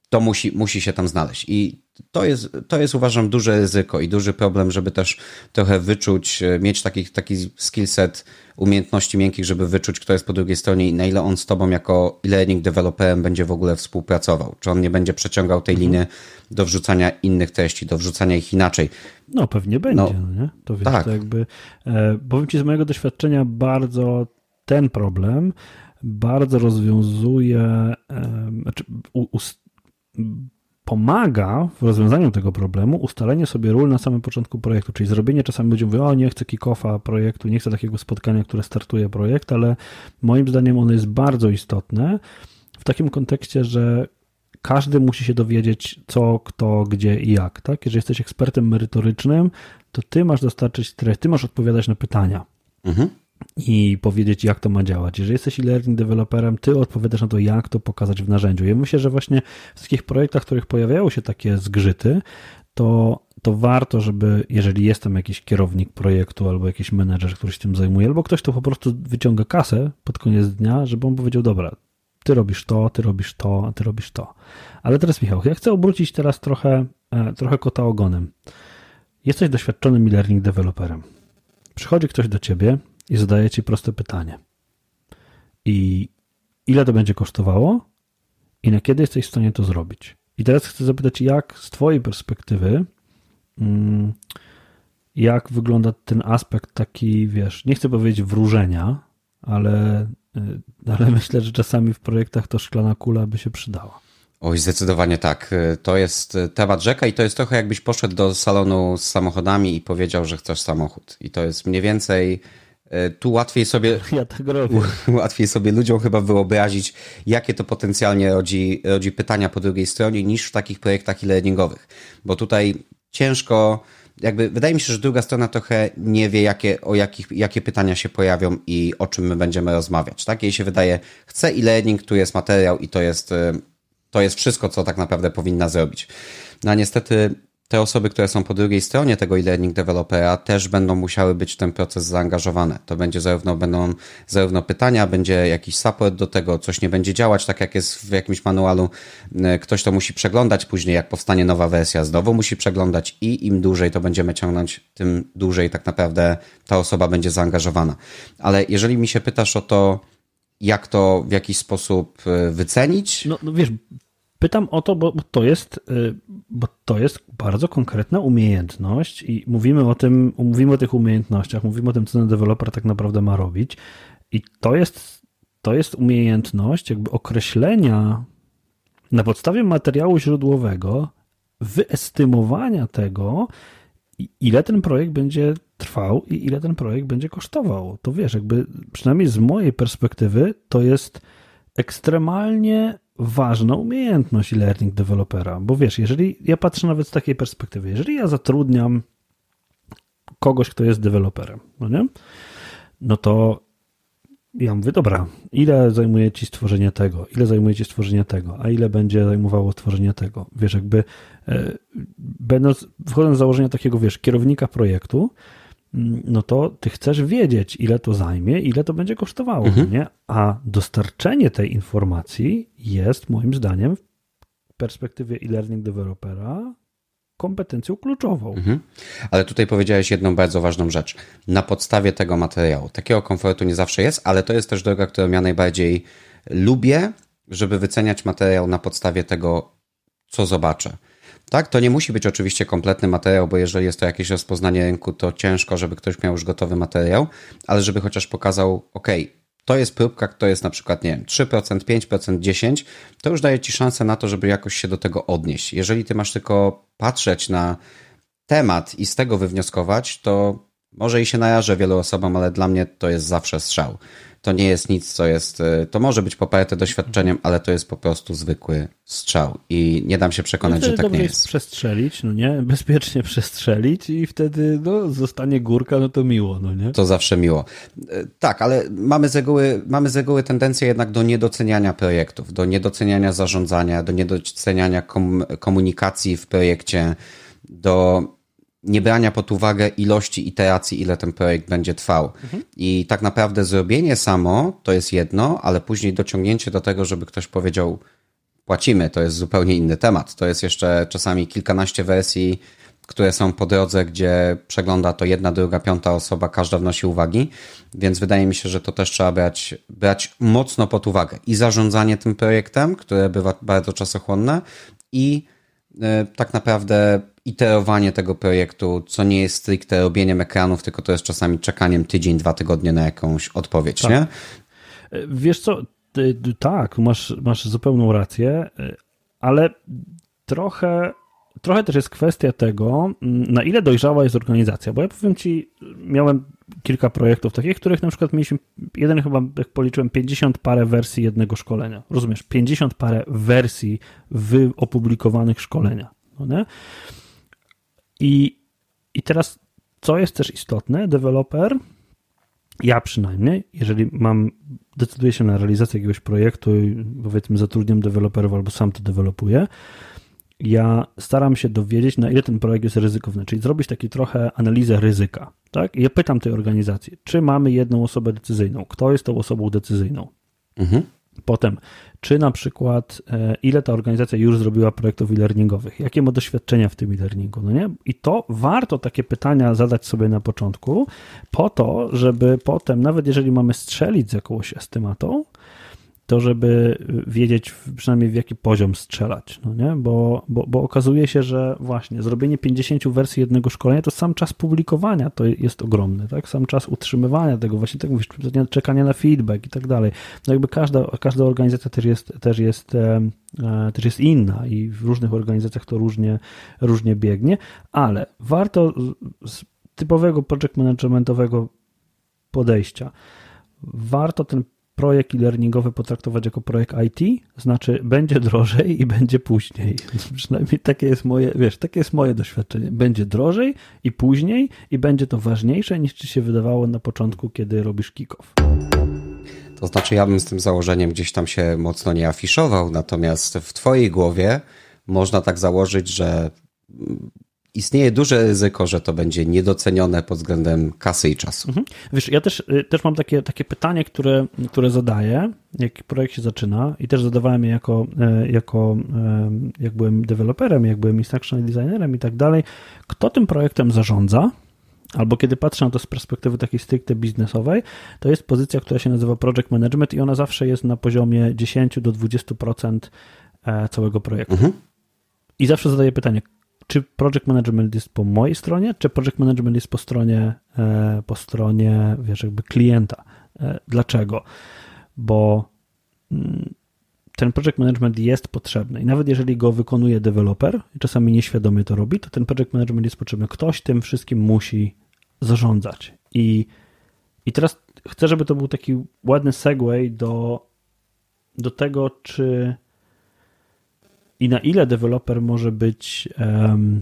to musi, musi się tam znaleźć. I to jest, to jest uważam duże ryzyko i duży problem, żeby też trochę wyczuć, e, mieć taki, taki skillset umiejętności miękkich, żeby wyczuć, kto jest po drugiej stronie i na ile on z tobą jako e-learning developerem będzie w ogóle współpracował. Czy on nie będzie przeciągał tej mhm. liny do wrzucania innych treści, do wrzucania ich inaczej. No pewnie będzie, no, no nie? To wiesz, tak. to jakby, e, powiem ci z mojego doświadczenia bardzo ten problem bardzo rozwiązuje, e, znaczy, u, u, pomaga w rozwiązaniu tego problemu ustalenie sobie ról na samym początku projektu, czyli zrobienie czasami ludziom mówią, o nie chcę kick-offa projektu, nie chcę takiego spotkania, które startuje projekt, ale moim zdaniem ono jest bardzo istotne w takim kontekście, że każdy musi się dowiedzieć co, kto, gdzie i jak. Tak? Jeżeli jesteś ekspertem merytorycznym, to ty masz dostarczyć treść, ty masz odpowiadać na pytania. Mhm i powiedzieć, jak to ma działać. Jeżeli jesteś e-learning deweloperem, ty odpowiadasz na to, jak to pokazać w narzędziu. Ja myślę, że właśnie w takich projektach, w których pojawiają się takie zgrzyty, to, to warto, żeby, jeżeli jest tam jakiś kierownik projektu albo jakiś menedżer, który się tym zajmuje, albo ktoś, kto po prostu wyciąga kasę pod koniec dnia, żeby on powiedział, dobra, ty robisz to, ty robisz to, a ty robisz to. Ale teraz, Michał, ja chcę obrócić teraz trochę, e, trochę kota ogonem. Jesteś doświadczonym e-learning deweloperem. Przychodzi ktoś do ciebie i zadaję ci proste pytanie. I ile to będzie kosztowało i na kiedy jesteś w stanie to zrobić? I teraz chcę zapytać, jak z Twojej perspektywy, mm, jak wygląda ten aspekt taki, wiesz, nie chcę powiedzieć wróżenia, ale, y, ale myślę, że czasami w projektach to szklana kula by się przydała. Oj, zdecydowanie tak. To jest temat rzeka i to jest trochę jakbyś poszedł do salonu z samochodami i powiedział, że chcesz samochód. I to jest mniej więcej tu łatwiej sobie. Ja tak robię. Łatwiej sobie ludziom chyba wyobrazić, jakie to potencjalnie rodzi, rodzi pytania po drugiej stronie, niż w takich projektach e-learningowych. Bo tutaj ciężko. Jakby wydaje mi się, że druga strona trochę nie wie, jakie, o jakich, jakie pytania się pojawią i o czym my będziemy rozmawiać. Tak? Jej się wydaje, chce e-learning, tu jest materiał i to jest, e, to jest wszystko, co tak naprawdę powinna zrobić. No a niestety te osoby, które są po drugiej stronie tego e-learning developera też będą musiały być w ten proces zaangażowane. To będzie zarówno, będą zarówno pytania, będzie jakiś support do tego, coś nie będzie działać, tak jak jest w jakimś manualu, e, ktoś to musi przeglądać, później jak powstanie nowa wersja, znowu musi przeglądać i im dłużej to będziemy ciągnąć, tym dłużej tak naprawdę ta osoba będzie zaangażowana. Ale jeżeli mi się pytasz o to, jak to w jakiś sposób e, wycenić? No, no wiesz, Pytam o to, bo, to jest, y, bo to jest bardzo konkretna umiejętność i mówimy o tym, mówimy o tych umiejętnościach, mówimy o tym, co ten deweloper tak naprawdę ma robić i to jest, to jest umiejętność jakby określenia na podstawie materiału źródłowego, wyestymowania tego, ile ten projekt będzie trwał i ile ten projekt będzie kosztował. To wiesz, jakby przynajmniej z mojej perspektywy to jest ekstremalnie ważna umiejętność learning developera, bo wiesz, jeżeli ja patrzę nawet z takiej perspektywy, jeżeli ja zatrudniam kogoś, kto jest deweloperem, no nie? No to ja mówię, dobra, ile zajmuje ci stworzenie tego, ile zajmuje ci stworzenie tego, a ile będzie zajmowało stworzenie tego. Wiesz, jakby e, będąc, wchodząc z założenia takiego, wiesz, kierownika projektu, no to ty chcesz wiedzieć, ile to zajmie, ile to będzie kosztowało, mhm. nie? A dostarczenie tej informacji jest moim zdaniem w perspektywie e-learning developera kompetencją kluczową. Mhm. Ale tutaj powiedziałeś jedną bardzo ważną rzecz. Na podstawie tego materiału. Takiego komfortu nie zawsze jest, ale to jest też droga, którą ja najbardziej lubię, żeby wyceniać materiał na podstawie tego, co zobaczę. Tak, to nie musi być oczywiście kompletny materiał, bo jeżeli jest to jakieś rozpoznanie rynku, to ciężko, żeby ktoś miał już gotowy materiał, ale żeby chociaż pokazał, ok, to jest próbka, to jest na przykład, nie wiem, 3%, 5%, 10%, to już daje ci szansę na to, żeby jakoś się do tego odnieść. Jeżeli ty masz tylko patrzeć na temat i z tego wywnioskować, to może i się narażę wielu osobom, ale dla mnie to jest zawsze strzał to nie jest nic, co jest, y, to może być poparte doświadczeniem, ale to jest po prostu zwykły strzał i nie dam się przekonać, no że tak nie jest. jest. przestrzelić, no nie? Bezpiecznie przestrzelić i wtedy no, zostanie górka, no to miło, no nie? To zawsze miło. Y, tak, ale mamy z reguły, mamy z reguły tendencję jednak do niedoceniania projektów, do niedoceniania zarządzania, do niedoceniania komunikacji w projekcie, do nie brania pod uwagę ilości iteracji, ile ten projekt będzie trwał. Mhm. I tak naprawdę zrobienie samo to jest jedno, ale później dociągnięcie do tego, żeby ktoś powiedział, płacimy, to jest zupełnie inny temat. To jest jeszcze czasami kilkanaście wersji, które są po drodze, gdzie przegląda to jedna, druga, piąta osoba, każda wnosi uwagi, więc wydaje mi się, że to też trzeba brać, brać mocno pod uwagę. I zarządzanie tym projektem, które bywa bardzo czasochłonne, i e, tak naprawdę iterowanie tego projektu, co nie jest stricte robieniem ekranów, tylko to jest czasami czekaniem tydzień, dwa tygodnie na jakąś odpowiedź, tak. nie? Wiesz co, tak, masz, masz zupełną rację, ale trochę trochę też jest kwestia tego, mm, na ile dojrzała jest organizacja, bo ja powiem Ci, miałem kilka projektów takich, których na przykład mieliśmy, jeden chyba, jak policzyłem, 50 parę wersji jednego szkolenia. Rozumiesz? 50 parę wersji w opublikowanych szkolenia. No nie? I, I teraz, co jest też istotne, deweloper, ja przynajmniej, jeżeli mam, decyduję się na realizację jakiegoś projektu i powiedzmy zatrudniam deweloperów albo sam to dewelopuję, ja staram się dowiedzieć, na ile ten projekt jest ryzykowny, czyli zrobić taki trochę analizę ryzyka. Tak? I ja pytam tej organizacji, czy mamy jedną osobę decyzyjną, kto jest tą osobą decyzyjną. Mhm. Potem, czy na przykład e, ile ta organizacja już zrobiła projektów e-learningowych, jakie ma doświadczenia w tym e-learningu, no nie? I to warto takie pytania zadać sobie na początku, po to, żeby potem, nawet jeżeli mamy strzelić z jakąś estymatą, to żeby wiedzieć przynajmniej w jaki poziom strzelać, no nie? Bo, bo, bo okazuje się, że właśnie zrobienie 50 wersji jednego szkolenia, to sam czas publikowania to jest ogromny, tak? Sam czas utrzymywania tego, właśnie tak mówisz, czekania na feedback i tak dalej. No jakby każda, każda organizacja też jest, też jest, e, też jest inna i w różnych organizacjach to różnie, różnie biegnie, ale warto z typowego project managementowego podejścia warto ten projekt e-learningowy potraktować jako projekt IT, znaczy będzie drożej i będzie później. Przynajmniej takie jest moje, wiesz, takie jest moje doświadczenie. Będzie drożej i później i będzie to ważniejsze niż ci się wydawało na początku, kiedy robisz kick-off. To znaczy ja bym z tym założeniem gdzieś tam się mocno nie afiszował, natomiast w twojej głowie można tak założyć, że istnieje duże ryzyko, że to będzie niedocenione pod względem kasy i czasu. Mhm. Wiesz, ja też, y, też mam takie, takie pytanie, które, które zadaję, jak projekt się zaczyna i też zadawałem je jako, e, jako e, jak byłem deweloperem, jak byłem instructional designerem i tak dalej. Kto tym projektem zarządza? Albo kiedy patrzę na to z perspektywy takiej stricte biznesowej, to jest pozycja, która się nazywa project management i ona zawsze jest na poziomie 10 do 20% e, całego projektu. Mhm. I zawsze zadaję pytanie, czy project management jest po mojej stronie, czy project management jest po stronie, e, po stronie, wiesz, jakby klienta. E, dlaczego? Bo mm, ten project management jest potrzebny i nawet jeżeli go wykonuje deweloper, i czasami nieświadomie to robi, to ten project management jest potrzebny. Ktoś tym wszystkim musi zarządzać. I, i teraz chcę, żeby to był taki ładny segue do, do tego, czy i na ile deweloper może być um,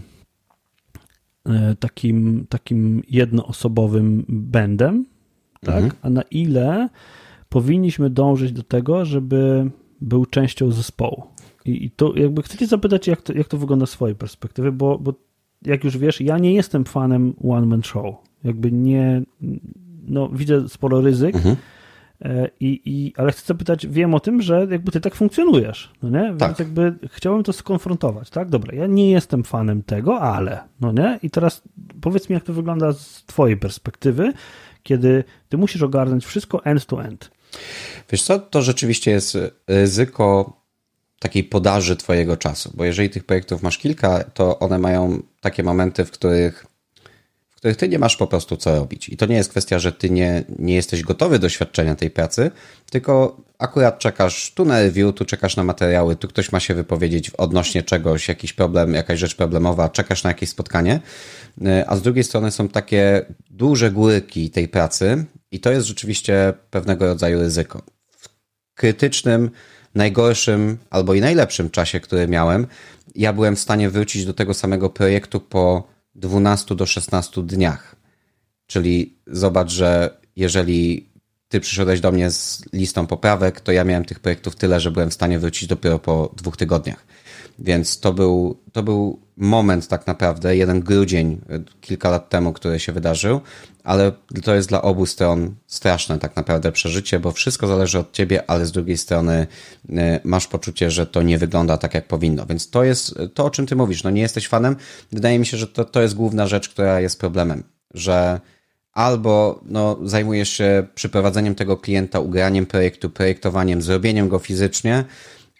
takim, takim jednoosobowym bandem, tak? Mhm. a na ile powinniśmy dążyć do tego, żeby był częścią zespołu. I, i to jakby chcecie zapytać, jak to, jak to wygląda z swojej perspektywy, bo, bo jak już wiesz, ja nie jestem fanem one-man show. Jakby nie, no widzę sporo ryzyk, mhm I, i, ale chcę zapytać, wiem o tym, że jakby ty tak funkcjonujesz, no nie? Więc tak. jakby chciałem to skonfrontować, tak? Dobra, ja nie jestem fanem tego, ale, no nie? I teraz powiedz mi, jak to wygląda z twojej perspektywy, kiedy ty musisz ogarnąć wszystko end to end. Wiesz co, to rzeczywiście jest ryzyko takiej podaży twojego czasu, bo jeżeli tych projektów masz kilka, to one mają takie momenty, w których których ty nie masz po prostu co robić. I to nie jest kwestia, że ty nie, nie jesteś gotowy do świadczenia tej pracy, tylko akurat czekasz tu na review, tu czekasz na materiały, tu ktoś ma się wypowiedzieć odnośnie czegoś, jakiś problem, jakaś rzecz problemowa, czekasz na jakieś spotkanie, a z drugiej strony są takie duże górki tej pracy i to jest rzeczywiście pewnego rodzaju ryzyko. W krytycznym, najgorszym albo i najlepszym czasie, który miałem, ja byłem w stanie wrócić do tego samego projektu po 12 do 16 dniach. Czyli zobacz, że jeżeli ty przyszedłeś do mnie z listą poprawek, to ja miałem tych projektów tyle, że byłem w stanie wrócić dopiero po dwóch tygodniach. Więc to był, to był moment tak naprawdę, jeden grudzień e, kilka lat temu, który się wydarzył, ale to jest dla obu stron straszne tak naprawdę przeżycie, bo wszystko zależy od ciebie, ale z drugiej strony e, masz poczucie, że to nie wygląda tak, jak powinno. Więc to jest to, o czym ty mówisz. No nie jesteś fanem. Wydaje mi się, że to, to jest główna rzecz, która jest problemem, że albo no, zajmujesz się przyprowadzeniem tego klienta, ugraniem projektu, projektowaniem, zrobieniem go fizycznie,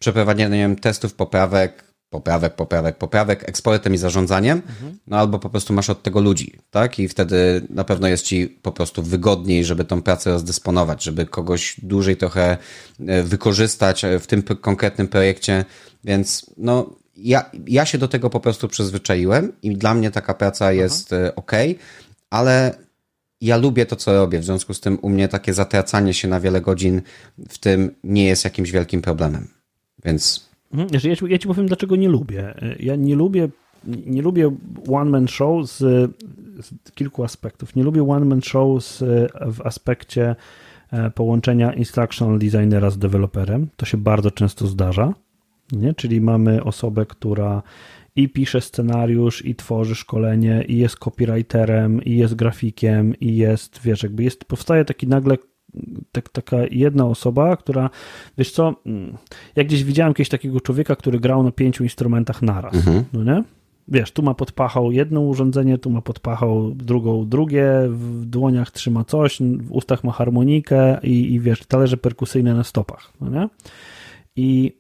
przeprowadzeniem testów, poprawek, poprawek, poprawek, poprawek, eksportem i zarządzaniem, mhm. no albo po prostu masz od tego ludzi, tak? I wtedy na pewno jest ci po prostu wygodniej, żeby tą pracę rozdysponować, żeby kogoś dłużej trochę e, wykorzystać e, w tym konkretnym projekcie, więc no ja, ja się do tego po prostu przyzwyczaiłem i dla mnie taka praca jest Aha. ok, ale ja lubię to, co robię, w związku z tym u mnie takie zatracanie się na wiele godzin w tym nie jest jakimś wielkim problemem. Więc. Mhm. Ja ci, ja ci powiem, dlaczego nie lubię. Ja nie lubię, nie lubię one-man show z, z, kilku aspektów. Nie lubię one-man show z, w aspekcie e, połączenia instructional designera z deweloperem. To się bardzo często zdarza. Nie? Czyli mamy osobę, która i pisze scenariusz, i tworzy szkolenie, i jest copywriterem, i jest grafikiem, i jest, wiesz, jakby jest, powstaje taki nagle tak, taka jedna osoba, która, wiesz co, jak gdzieś widziałem kiedyś takiego człowieka, który grał na pięciu instrumentach naraz, mhm. no nie? Wiesz, tu ma pod pachą jedno urządzenie, tu ma pod pachą drugą, drugie, w dłoniach trzyma coś, w ustach ma harmonikę i, i wiesz, talerze perkusyjne na stopach, no nie? I,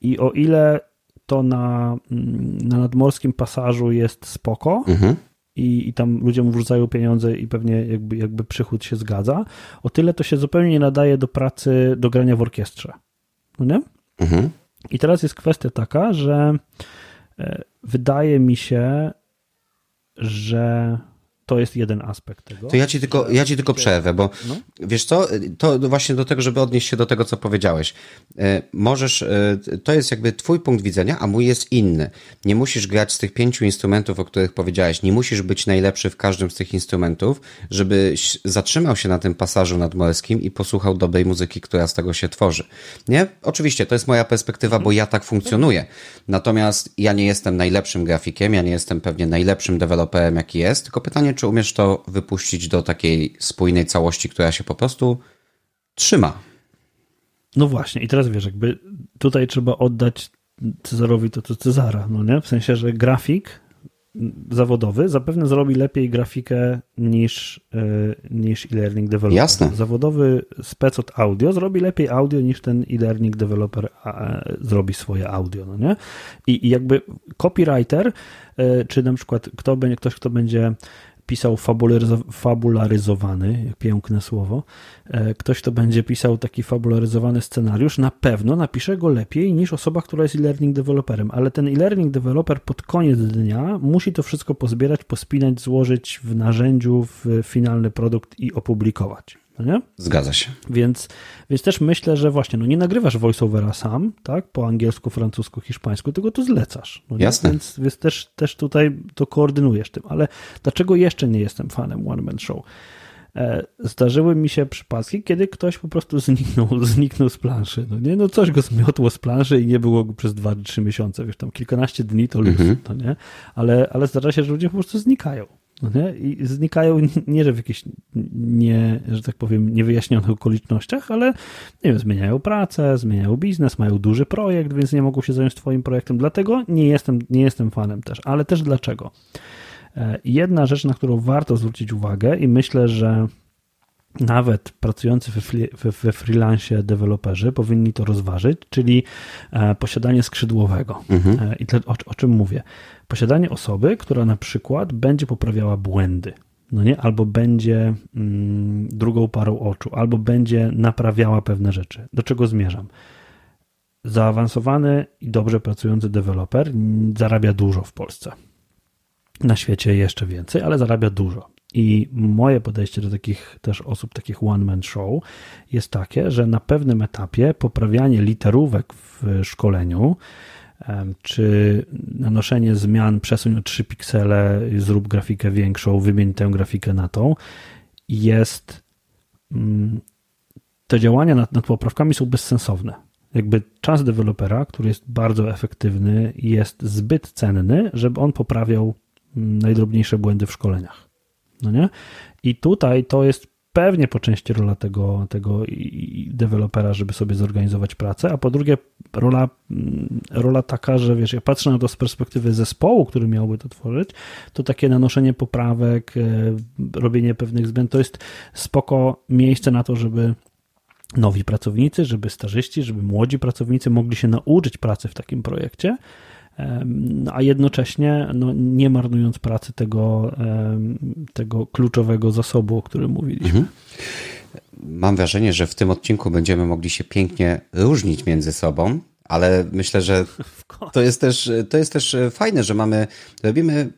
i o ile to na, mm, na nadmorskim pasażu jest spoko mhm. I, i tam ludzie mu wrzucają pieniądze i pewnie jakby, jakby przychód się zgadza, o tyle to się zupełnie nie nadaje do pracy, do grania w orkiestrze. No nie? Mhm. I teraz jest kwestia taka, że e, wydaje mi się, że to jest jeden aspekt tego. To ja ci tylko, ja ci tylko przerwę, bo no? wiesz co, to właśnie do tego, żeby odnieść się do tego, co powiedziałeś. E, możesz, e, to jest jakby twój punkt widzenia, a mój jest inny. Nie musisz grać z tych pięciu instrumentów, o których powiedziałeś. Nie musisz być najlepszy w każdym z tych instrumentów, żebyś zatrzymał się na tym pasażu nadmorskim i posłuchał dobrej muzyki, która z tego się tworzy. Nie? Oczywiście, to jest moja perspektywa, bo ja tak funkcjonuję. Natomiast ja nie jestem najlepszym grafikiem, ja nie jestem pewnie najlepszym deweloperem, jaki jest, tylko pytanie, czy umiesz to wypuścić do takiej spójnej całości, która się po prostu trzyma. No właśnie, i teraz wiesz, jakby tutaj trzeba oddać Cezarowi to, co Cezara, no nie? W sensie, że grafik zawodowy zapewne zrobi lepiej grafikę niż, e, niż e-learning developer. Jasne. Zawodowy spec od audio zrobi lepiej audio niż ten e-learning developer zrobi swoje audio, no nie? I, i jakby copywriter, e, czy na przykład kto będzie, ktoś, kto będzie pisał fabularyzowany, piękne słowo, e, ktoś, kto będzie pisał taki fabularyzowany scenariusz, na pewno napisze go lepiej niż osoba, która jest e-learning developerem, ale ten e-learning developer pod koniec dnia musi to wszystko pozbierać, pospinać, złożyć w narzędziu w finalny produkt i opublikować. No nie? Zgadza się. Więc, więc też myślę, że właśnie no nie nagrywasz voiceovera sam, tak, po angielsku, francusku, hiszpańsku, tylko to zlecasz. No Jasne. Więc, więc też, też tutaj to koordynujesz tym. Ale dlaczego jeszcze nie jestem fanem One Man Show? E, zdarzyły mi się przypadki, kiedy ktoś po prostu zniknął, zniknął z planszy. No nie, no coś go zmiotło z planszy i nie było go przez 2-3 miesiące, wiesz, tam kilkanaście dni to luz, mhm. no nie? Ale, ale zdarza się, że ludzie po prostu znikają. No nie? I znikają nie, że w jakichś nie, że tak powiem, niewyjaśnionych okolicznościach, ale nie wiem, zmieniają pracę, zmieniają biznes, mają duży projekt, więc nie mogą się zająć twoim projektem. Dlatego nie jestem, nie jestem fanem też, ale też dlaczego? E, jedna rzecz, na którą warto zwrócić uwagę i myślę, że nawet pracujący we, we, freelance deweloperzy powinni to rozważyć, czyli e, posiadanie skrzydłowego. Mhm. E, I o, o czym mówię? Posiadanie osoby, która na przykład będzie poprawiała błędy, no nie? albo będzie mm, drugą parą oczu, albo będzie naprawiała pewne rzeczy. Do czego zmierzam? Zaawansowany i dobrze pracujący deweloper zarabia dużo w Polsce. Na świecie jeszcze więcej, ale zarabia dużo. I moje podejście do takich też osób, takich one-man show jest takie, że na pewnym etapie poprawianie literówek w szkoleniu, czy nanoszenie zmian, przesuń o 3 piksele, zrób grafikę większą, wymień tę grafikę na tą, jest. Mm, te działania nad, nad poprawkami są bezsensowne. Jakby czas dewelopera, który jest bardzo efektywny, jest zbyt cenny, żeby on poprawiał mm, najdrobniejsze błędy w szkoleniach. No nie? I tutaj to jest pewnie po części rola tego, tego dewelopera, żeby sobie zorganizować pracę, a po drugie rola, mm, rola taka, że wiesz, ja patrzę na to z perspektywy zespołu, który miałby to tworzyć, to takie nanoszenie poprawek, e, robienie pewnych zmian, to jest spoko miejsce na to, żeby nowi pracownicy, żeby starzyści, żeby młodzi pracownicy mogli się nauczyć pracy w takim projekcie, a jednocześnie no, nie marnując pracy tego, tego kluczowego zasobu, o którym mówiliśmy. Mhm. Mam wrażenie, że w tym odcinku będziemy mogli się pięknie różnić między sobą, ale myślę, że to jest też, to jest też fajne, że mamy, robimy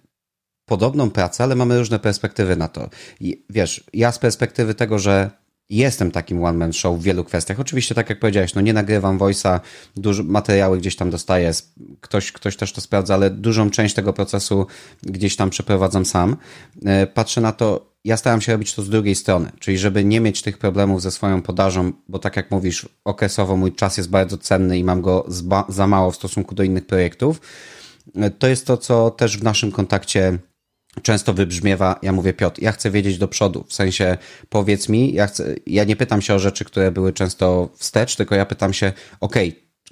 podobną pracę, ale mamy różne perspektywy na to. I wiesz, ja z perspektywy tego, że jestem takim one-man show w wielu kwestiach. Oczywiście, tak jak powiedziałeś, no nie nagrywam voice'a, dużo materiały gdzieś tam dostaję, ktoś, ktoś też to sprawdza, ale dużą część tego procesu gdzieś tam przeprowadzam sam. E, patrzę na to, ja staram się robić to z drugiej strony, czyli żeby nie mieć tych problemów ze swoją podażą, bo tak jak mówisz, okresowo mój czas jest bardzo cenny i mam go za mało w stosunku do innych projektów. E, to jest to, co też w naszym kontakcie często wybrzmiewa, ja mówię Piotr, ja chcę wiedzieć do przodu, w sensie powiedz mi, ja, chcę, ja nie pytam się o rzeczy, które były często wstecz, tylko ja pytam się, ok,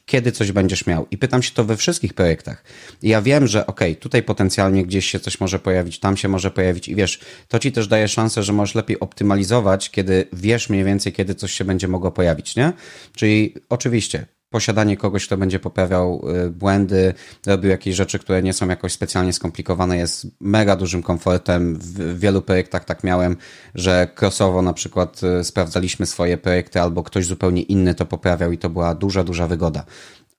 kiedy coś będziesz miał. I pytam się to we wszystkich projektach. I ja wiem, że ok, tutaj potencjalnie gdzieś się coś może pojawić, tam się może pojawić i wiesz, to ci też daje szansę, że możesz lepiej optymalizować, kiedy wiesz mniej więcej, kiedy coś się będzie mogło pojawić, nie? Czyli oczywiście posiadanie kogoś, kto będzie poprawiał y, błędy, robił jakieś rzeczy, które nie są jakoś specjalnie skomplikowane, jest mega dużym komfortem. W wielu projektach tak miałem, że crossowo na przykład y, sprawdzaliśmy swoje projekty albo ktoś zupełnie inny to poprawiał i to była duża, duża wygoda.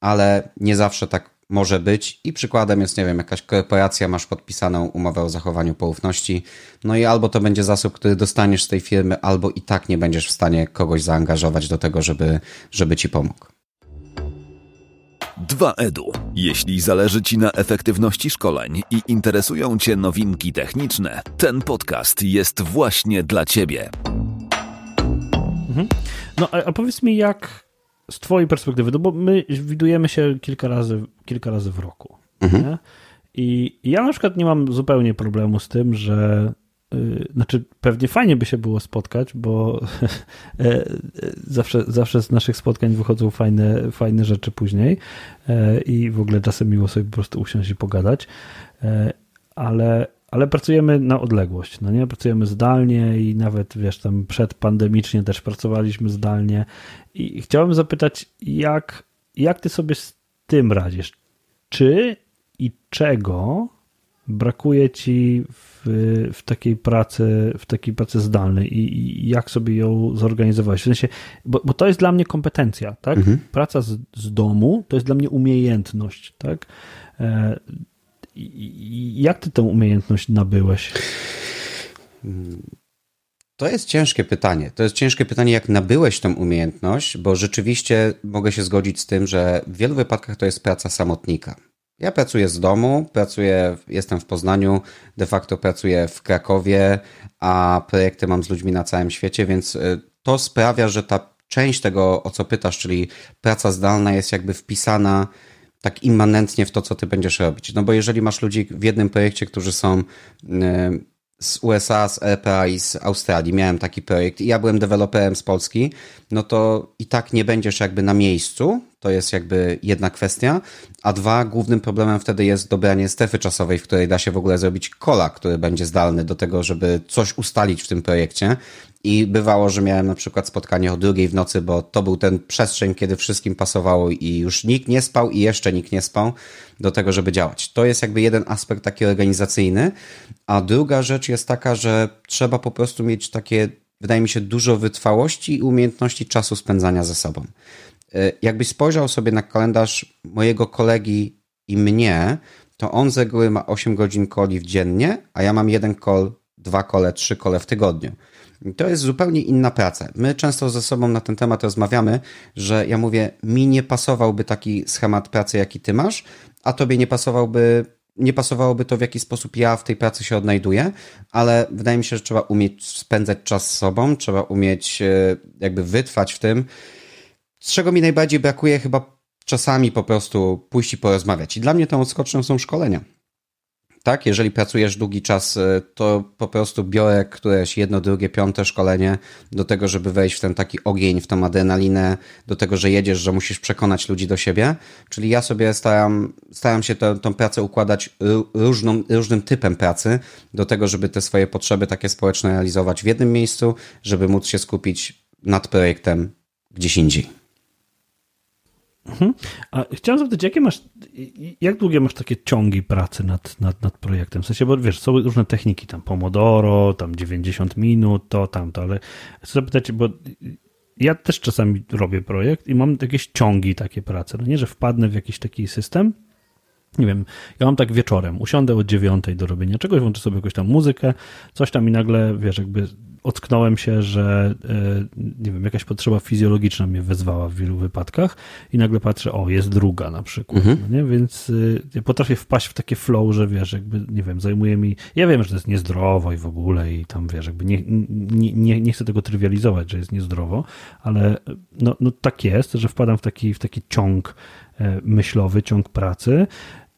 Ale nie zawsze tak może być i przykładem jest, nie wiem, jakaś korporacja, masz podpisaną umowę o zachowaniu poufności, no i albo to będzie zasób, który dostaniesz z tej firmy, albo i tak nie będziesz w stanie kogoś zaangażować do tego, żeby, żeby ci pomógł. 2EDU. Jeśli zależy Ci na efektywności szkoleń i interesują Cię nowinki techniczne, ten podcast jest właśnie dla Ciebie. Mhm. No a, powiedz mi, jak z Twojej perspektywy, no bo my widujemy się kilka razy, kilka razy w roku. Mhm. I ja na przykład nie mam zupełnie problemu z tym, że znaczy, pewnie fajnie by się było spotkać, bo e, zawsze, zawsze z naszych spotkań wychodzą fajne, fajne rzeczy później e, i w ogóle czasem miło sobie po prostu usiąść i pogadać, e, ale, ale pracujemy na odległość, no nie? Pracujemy zdalnie i nawet, wiesz, tam przedpandemicznie też pracowaliśmy zdalnie i chciałem zapytać, jak, jak ty sobie z tym radzisz? Czy i czego brakuje ci w, w takiej pracy, w takiej pracy zdalnej i, i jak sobie ją zorganizować? W sensie, bo, bo to jest dla mnie kompetencja, tak? Mhm. Praca z, z domu to jest dla mnie umiejętność, tak? E, i, jak ty tę umiejętność nabyłeś? To jest ciężkie pytanie. To jest ciężkie pytanie, jak nabyłeś tą umiejętność, bo rzeczywiście mogę się zgodzić z tym, że w wielu wypadkach to jest praca samotnika. Ja pracuję z domu, pracuję, jestem w Poznaniu, de facto pracuję w Krakowie, a projekty mam z ludźmi na całym świecie, więc y, to sprawia, że ta część tego, o co pytasz, czyli praca zdalna jest jakby wpisana tak immanentnie w to, co ty będziesz robić. No bo jeżeli masz ludzi w jednym projekcie, którzy są y, z USA, z RPA i z Australii, miałem taki projekt i ja byłem deweloperem z Polski, no to i tak nie będziesz jakby na miejscu, to jest jakby jedna kwestia, a dwa, głównym problemem wtedy jest dobranie strefy czasowej, w której da się w ogóle zrobić kola, który będzie zdalny do tego, żeby coś ustalić w tym projekcie. I bywało, że miałem na przykład spotkanie o drugiej w nocy, bo to był ten przestrzeń, kiedy wszystkim pasowało i już nikt nie spał i jeszcze nikt nie spał do tego, żeby działać. To jest jakby jeden aspekt taki organizacyjny, a druga rzecz jest taka, że trzeba po prostu mieć takie, wydaje mi się, dużo wytrwałości i umiejętności czasu spędzania ze sobą. E, jakbyś spojrzał sobie na kalendarz mojego kolegi i mnie, to on z reguły ma 8 godzin coli w dziennie, a ja mam jeden call, dwa kole, trzy kole w tygodniu. To jest zupełnie inna praca. My często ze sobą na ten temat rozmawiamy, że ja mówię, mi nie pasowałby taki schemat pracy, jaki ty masz, a tobie nie pasowałby nie pasowałoby to, w jaki sposób ja w tej pracy się odnajduję, ale wydaje mi się, że trzeba umieć spędzać czas z sobą, trzeba umieć e, jakby wytrwać w tym, z czego mi najbardziej brakuje, chyba czasami po prostu pójść i porozmawiać. I dla mnie tą odskocznią są szkolenia. Tak, jeżeli pracujesz długi czas, y, to po prostu biorę któreś jedno, drugie, piąte szkolenie do tego, żeby wejść w ten taki ogień, w tą adrenalinę, do tego, że jedziesz, że musisz przekonać ludzi do siebie. Czyli ja sobie staram, staram się tę, tą pracę układać różną, różnym typem pracy, do tego, żeby te swoje potrzeby takie społeczne realizować w jednym miejscu, żeby móc się skupić nad projektem gdzieś indziej. Mhm. A chciałem zapytać, jakie masz, jak długie masz takie ciągi pracy nad, nad, nad projektem? W sensie, bo wiesz, są różne techniki, tam Pomodoro, tam 90 minut, to, tamto, ale chcę zapytać, bo ja też czasami robię projekt i mam jakieś ciągi takie prace. No nie, że wpadnę w jakiś taki system, nie wiem, ja mam tak wieczorem, usiądę o dziewiątej do robienia czegoś, włączę sobie jakąś tam muzykę, coś tam i nagle, wiesz, jakby ocknąłem się, że e, nie wiem, jakaś potrzeba fizjologiczna mnie wezwała w wielu wypadkach i nagle patrzę, o, jest druga na przykład, mhm. no nie? Więc y, ja potrafię wpaść w takie flow, że wiesz, jakby, nie wiem, zajmuje mi, ja wiem, że to jest niezdrowo i w ogóle i tam, wiesz, jakby nie, nie, nie, nie chcę tego trywializować, że jest niezdrowo, ale no, no tak jest, że wpadam w taki, w taki ciąg e, myślowy, ciąg pracy,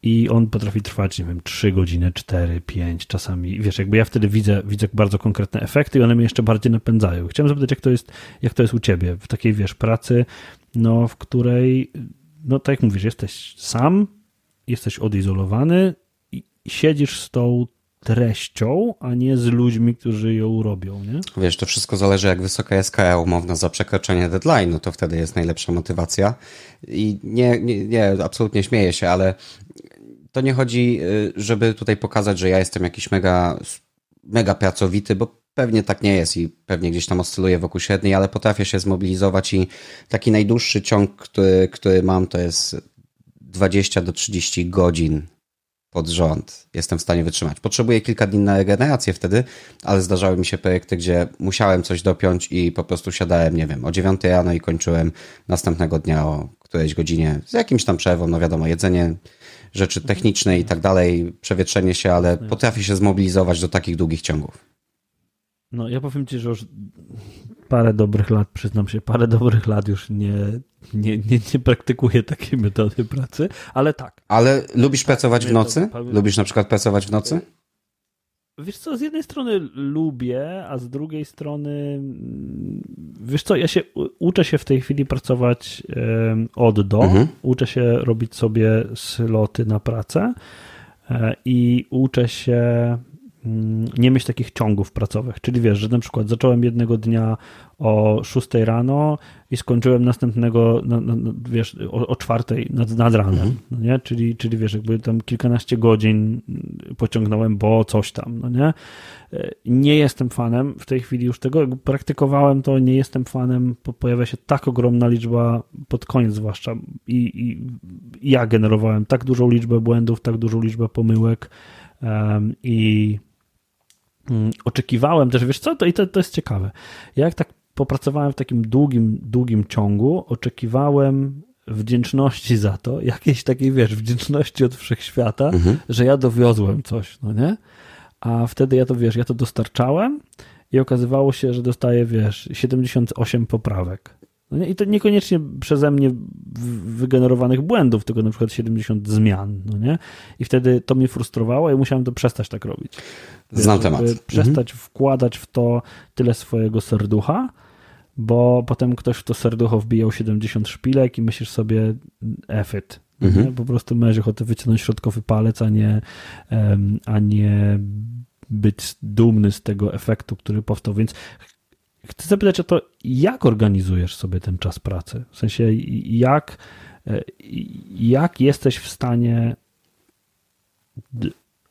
i on potrafi trwać, nie wiem, 3 godziny, 4, 5 czasami. Wiesz, jakby ja wtedy widzę, widzę bardzo konkretne efekty i one mnie jeszcze bardziej napędzają. Chciałem zapytać, jak to jest, jak to jest u ciebie w takiej, wiesz, pracy, no, w której, no tak jak mówisz, jesteś sam, jesteś odizolowany i siedzisz z tą treścią, a nie z ludźmi, którzy ją robią, nie? Wiesz, to wszystko zależy, jak wysoka jest kara umowna za przekroczenie deadline'u, to wtedy jest najlepsza motywacja. I nie, nie, nie, absolutnie śmieję się, ale to nie chodzi, y, żeby tutaj pokazać, że ja jestem jakiś mega, mega pracowity, bo pewnie tak nie jest i pewnie gdzieś tam oscyluję wokół średniej, ale potrafię się zmobilizować i taki najdłuższy ciąg, który, który mam, to jest 20 do 30 godzin pod rząd jestem w stanie wytrzymać. Potrzebuję kilka dni na regenerację wtedy, ale zdarzały mi się projekty, gdzie musiałem coś dopiąć i po prostu siadałem, nie wiem, o 9 rano i kończyłem następnego dnia o którejś godzinie z jakimś tam przerwą, no wiadomo, jedzenie, rzeczy techniczne i tak dalej, przewietrzenie się, ale potrafi się zmobilizować do takich długich ciągów. No ja powiem Ci, że już parę dobrych lat, przyznam się, parę dobrych lat już nie, nie, nie, nie praktykuję takiej metody pracy, ale tak. Ale lubisz pracować w nocy? Lubisz na przykład pracować w nocy? Wiesz co, z jednej strony lubię, a z drugiej strony wiesz co, ja się uczę się w tej chwili pracować od do, mhm. uczę się robić sobie sloty na pracę e, i uczę się nie mieć takich ciągów pracowych. Czyli wiesz, że na przykład zacząłem jednego dnia o 6 rano i skończyłem następnego, no, no, no, wiesz, o, o 4 nad, nad ranem, mhm. no nie? Czyli, czyli wiesz, jakby tam kilkanaście godzin pociągnąłem, bo coś tam, no nie? Nie jestem fanem w tej chwili już tego, praktykowałem to, nie jestem fanem, pojawia się tak ogromna liczba, pod koniec zwłaszcza, i, i ja generowałem tak dużą liczbę błędów, tak dużą liczbę pomyłek um, i mm, oczekiwałem też, wiesz co, to i to, to jest ciekawe. Ja jak tak popracowałem w takim długim, długim ciągu, oczekiwałem wdzięczności za to, jakiejś takiej, wiesz, wdzięczności od wszechświata, mhm. że ja dowiozłem coś, no nie? A wtedy ja to, wiesz, ja to dostarczałem i okazywało się, że dostaję, wiesz, 78 poprawek. No I to niekoniecznie przeze mnie wygenerowanych błędów, tylko na przykład 70 zmian, no nie? I wtedy to mnie frustrowało i musiałem to przestać tak robić. Znam temat. Przestać mhm. wkładać w to tyle swojego serducha, bo potem ktoś w to serducho wbijał 70 szpilek i myślisz sobie efit. Mhm. Po prostu masz ochotę wyciągnąć środkowy palec, a nie, a nie być dumny z tego efektu, który powstał. Więc chcę zapytać o to, jak organizujesz sobie ten czas pracy? W sensie, jak, e, jak jesteś w stanie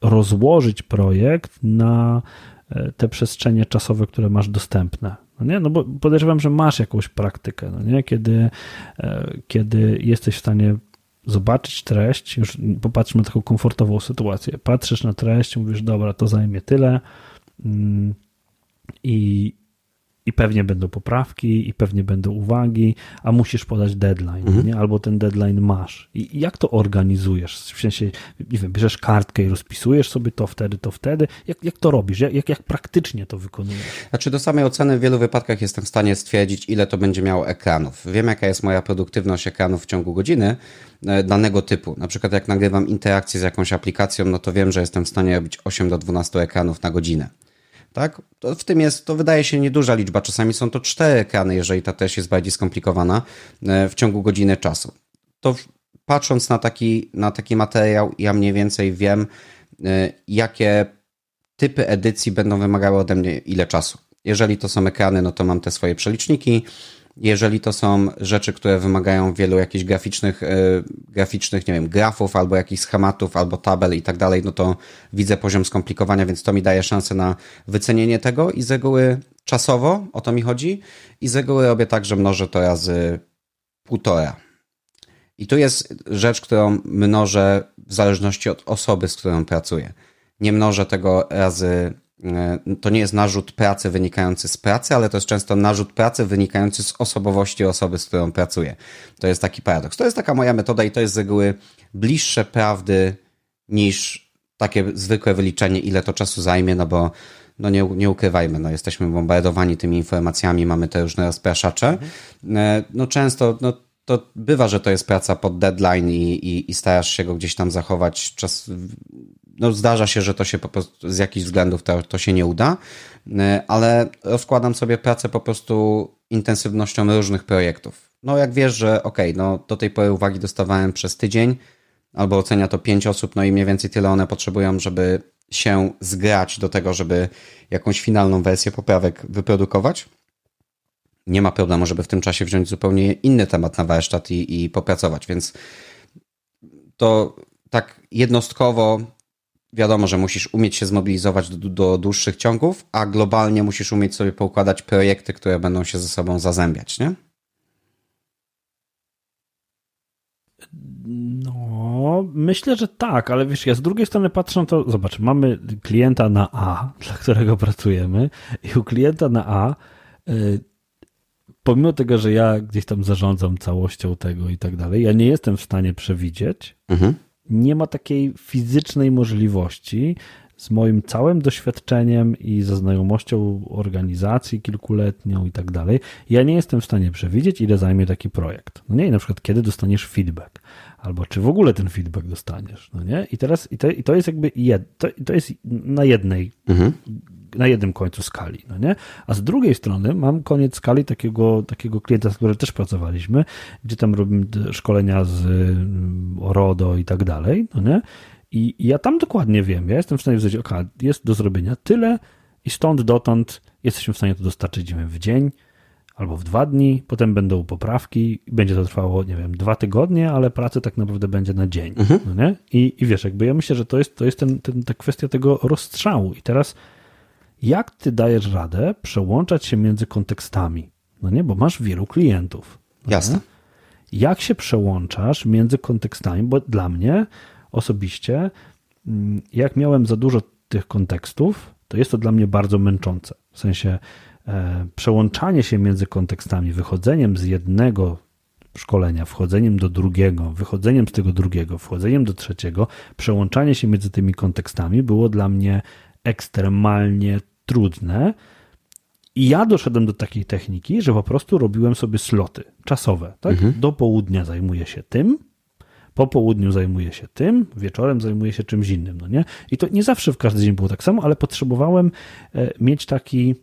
rozłożyć projekt na e, te przestrzenie czasowe, które masz dostępne? No, nie? no bo podejrzewam, że masz jakąś praktykę, no nie? Kiedy, e, kiedy jesteś w stanie zobaczyć treść, już popatrzmy na taką komfortową sytuację. Patrzysz na treść, mówisz, dobra, to zajmie tyle mm, i, i pewnie będą poprawki, i pewnie będą uwagi, a musisz podać deadline, mhm. nie? albo ten deadline masz. I jak to organizujesz? W sensie, nie wiem, bierzesz kartkę i rozpisujesz sobie to wtedy, to wtedy. Jak, jak to robisz? Jak, jak praktycznie to wykonujesz? Znaczy, do samej oceny w wielu wypadkach jestem w stanie stwierdzić, ile to będzie miało ekranów. Wiem, jaka jest moja produktywność ekranów w ciągu godziny e, danego typu. Na przykład, jak nagrywam interakcję z jakąś aplikacją, no to wiem, że jestem w stanie robić 8 do 12 ekranów na godzinę tak? To w tym jest, to wydaje się nieduża liczba. Czasami są to cztery ekrany, jeżeli ta też jest bardziej skomplikowana e, w ciągu godziny czasu. To patrząc na taki, na taki materiał, ja mniej więcej wiem, e, jakie typy edycji będą wymagały ode mnie ile czasu. Jeżeli to są ekrany, no to mam te swoje przeliczniki. Jeżeli to są rzeczy, które wymagają wielu jakichś graficznych, graficznych, nie wiem, grafów albo jakichś schematów, albo tabel i tak dalej, no to widzę poziom skomplikowania, więc to mi daje szansę na wycenienie tego i z reguły czasowo, o to mi chodzi, i z reguły robię tak, że mnożę to razy półtora. I tu jest rzecz, którą mnożę w zależności od osoby, z którą pracuję. Nie mnożę tego razy, e, to nie jest narzut pracy wynikający z pracy, ale to jest często narzut pracy wynikający z osobowości osoby, z którą pracuję. To jest taki paradoks. To jest taka moja metoda i to jest z reguły bliższe prawdy niż takie zwykłe wyliczenie, ile to czasu zajmie, no bo no nie, nie ukrywajmy, no jesteśmy bombardowani tymi informacjami, mamy te różne rozpraszacze. Mhm. No często, no to bywa, że to jest praca pod deadline i, i, i starasz się go gdzieś tam zachować. Czas, no zdarza się, że to się po prostu z jakichś względów to, to się nie uda, ale rozkładam sobie pracę po prostu intensywnością różnych projektów. No jak wiesz, że ok, no do tej pory uwagi dostawałem przez tydzień, albo ocenia to pięć osób, no i mniej więcej tyle one potrzebują, żeby się zgrać do tego, żeby jakąś finalną wersję poprawek wyprodukować. Nie ma problemu, żeby w tym czasie wziąć zupełnie inny temat na warsztat i, i popracować, więc to tak jednostkowo wiadomo, że musisz umieć się zmobilizować do, do, dłuższych ciągów, a globalnie musisz umieć sobie poukładać projekty, które będą się ze sobą zazębiać, nie? No, myślę, że tak, ale wiesz, ja z drugiej strony patrzę, to zobacz, mamy klienta na A, dla którego pracujemy i u klienta na A y, pomimo tego, że ja gdzieś tam zarządzam całością tego i tak dalej, ja nie jestem w stanie przewidzieć, mhm. Nie ma takiej fizycznej możliwości z moim całym doświadczeniem i ze znajomością organizacji kilkuletnią i tak dalej, ja nie jestem w stanie przewidzieć, ile zajmie taki projekt. No nie, i na przykład kiedy dostaniesz feedback albo czy w ogóle ten feedback dostaniesz, no nie? I teraz, i to, i to jest jakby, jed, to, to jest na jednej, mhm. Na jednym końcu skali, no nie? A z drugiej strony mam koniec skali takiego, takiego klienta, z którym też pracowaliśmy, gdzie tam robimy szkolenia z mm, RODO i tak dalej, no nie? I, I ja tam dokładnie wiem, ja jestem w stanie wziąć, ok, jest do zrobienia tyle i stąd dotąd jesteśmy w stanie to dostarczyć w dzień, albo w dwa dni, potem będą poprawki, będzie to trwało, nie wiem, dwa tygodnie, ale pracy tak naprawdę będzie na dzień. Mhm. No nie? I, I wiesz, jakby ja myślę, że to jest, to jest ten, ten, ta kwestia tego rozstrzału. I teraz, jak ty dajesz radę przełączać się między kontekstami? No nie, bo masz wielu klientów. No Jasne. Nie? Jak się przełączasz między kontekstami? Bo dla mnie osobiście, mm, jak miałem za dużo tych kontekstów, to jest to dla mnie bardzo męczące. W sensie, E, przełączanie się między kontekstami, wychodzeniem z jednego szkolenia, wchodzeniem do drugiego, wychodzeniem z tego drugiego, wchodzeniem do trzeciego, przełączanie się między tymi kontekstami było dla mnie ekstremalnie trudne. I ja doszedłem do takiej techniki, że po prostu robiłem sobie sloty czasowe. Tak? Mhm. Do południa zajmuję się tym, po południu zajmuję się tym, wieczorem zajmuję się czymś innym. No nie? I to nie zawsze w każdy dzień było tak samo, ale potrzebowałem e, mieć taki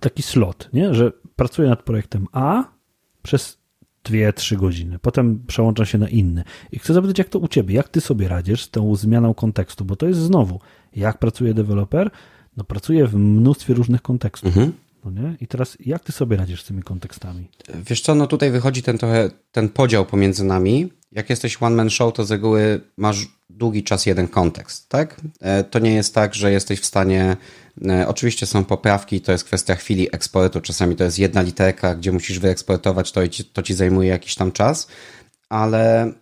taki slot, nie? że pracuję nad projektem A przez 2-3 godziny, potem przełączam się na inny. I chcę zapytać, jak to u ciebie, jak ty sobie radzisz z tą zmianą kontekstu, bo to jest znowu, jak pracuje deweloper? No pracuje w mnóstwie różnych kontekstów. Mhm. No nie? I teraz jak ty sobie radzisz z tymi kontekstami? Wiesz co, no tutaj wychodzi ten trochę ten podział pomiędzy nami. Jak jesteś one man show, to z reguły masz długi czas jeden kontekst, tak? E, to nie jest tak, że jesteś w stanie e, Oczywiście są poprawki, to jest kwestia chwili eksportu. Czasami to jest jedna literka, gdzie musisz wyeksportować to i ci, to ci zajmuje jakiś tam czas, ale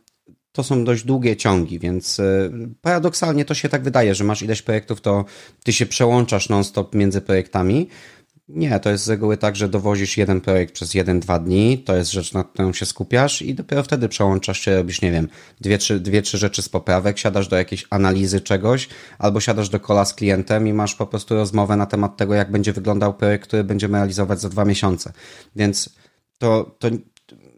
to są dość długie ciągi, więc e, paradoksalnie to się tak wydaje, że masz ileś projektów, to ty się przełączasz non-stop między projektami. Nie, to jest z reguły tak, że dowozisz jeden projekt przez jeden, dwa dni, to jest rzecz, nad którą się skupiasz i dopiero wtedy przełączasz się, robisz, nie wiem, dwie trzy, dwie, trzy rzeczy z poprawek, siadasz do jakiejś analizy czegoś, albo siadasz do kola z klientem i masz po prostu rozmowę na temat tego, jak będzie wyglądał projekt, który będziemy realizować za dwa miesiące. Więc to, to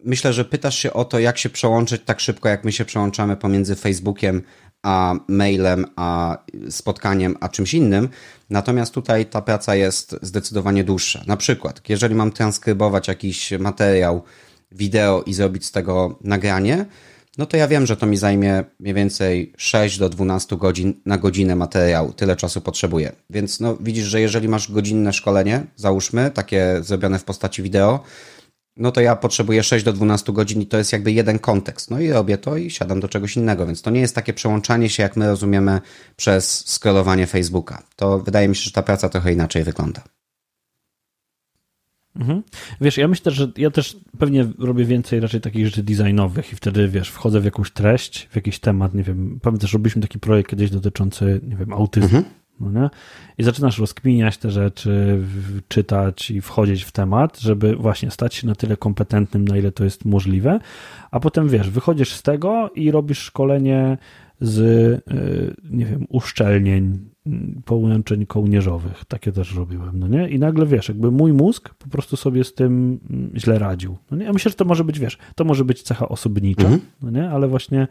myślę, że pytasz się o to, jak się przełączyć tak szybko, jak my się przełączamy pomiędzy Facebookiem a mailem, a spotkaniem, a czymś innym. Natomiast tutaj ta praca jest zdecydowanie dłuższa. Na przykład, jeżeli mam transkrybować jakiś materiał wideo i zrobić z tego nagranie, no to ja wiem, że to mi zajmie mniej więcej 6 do 12 godzin na godzinę materiału. Tyle czasu potrzebuję. Więc no, widzisz, że jeżeli masz godzinne szkolenie, załóżmy, takie zrobione w postaci wideo, no to ja potrzebuję 6 do 12 godzin i to jest jakby jeden kontekst. No i robię to i siadam do czegoś innego, więc to nie jest takie przełączanie się, jak my rozumiemy przez scrollowanie Facebooka. To wydaje mi się, że ta praca trochę inaczej wygląda. Mhm. Wiesz, ja myślę, że ja też pewnie robię więcej raczej takich rzeczy designowych i wtedy, wiesz, wchodzę w jakąś treść, w jakiś temat, nie wiem, pamiętam, że robiliśmy taki projekt kiedyś dotyczący, nie wiem, autyzmu. Mhm. No? I zaczynasz rozkminiać te rzeczy, czytać i wchodzić w temat, żeby właśnie stać się na tyle kompetentnym, na ile to jest możliwe, a potem wiesz, wychodzisz z tego i robisz szkolenie z, y, nie wiem, uszczelnień połączeń kołnierzowych. Takie też robiłem, no nie? I nagle, wiesz, jakby mój mózg po prostu sobie z tym mm, źle radził. No nie? Ja myślę, że to może być, wiesz, to może być cecha osobnicza, mhm. no nie? Ale właśnie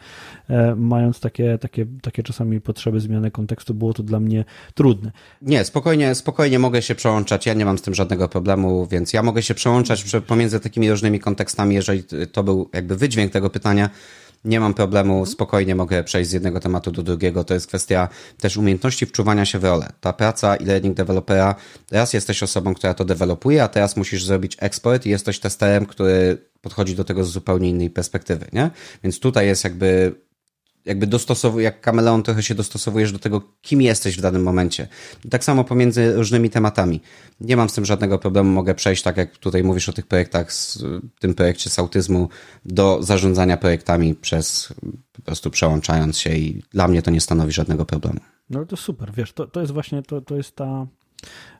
e, mając takie, takie, takie czasami potrzeby zmiany kontekstu, było to dla mnie trudne. Nie, spokojnie, spokojnie mogę się przełączać. Ja nie mam z tym żadnego problemu, więc ja mogę się przełączać pomiędzy takimi różnymi kontekstami, jeżeli to był jakby wydźwięk tego pytania nie mam problemu, spokojnie mogę przejść z jednego tematu do drugiego. To jest kwestia też umiejętności wczuwania się w rolę. Ta praca e-learning dewelopera, teraz jesteś osobą, która to dewelopuje, a teraz musisz zrobić eksport i jesteś testerem, który podchodzi do tego z zupełnie innej perspektywy, nie? Więc tutaj jest jakby jakby dostosowuje, jak kameleon trochę się dostosowujesz do tego, kim jesteś w danym momencie. Tak samo pomiędzy różnymi tematami. Nie mam z tym żadnego problemu, mogę przejść, tak jak tutaj mówisz o tych projektach, z tym projekcie z autyzmu, do zarządzania projektami przez po prostu przełączając się i dla mnie to nie stanowi żadnego problemu. No to super, wiesz, to, to jest właśnie, to, to jest ta,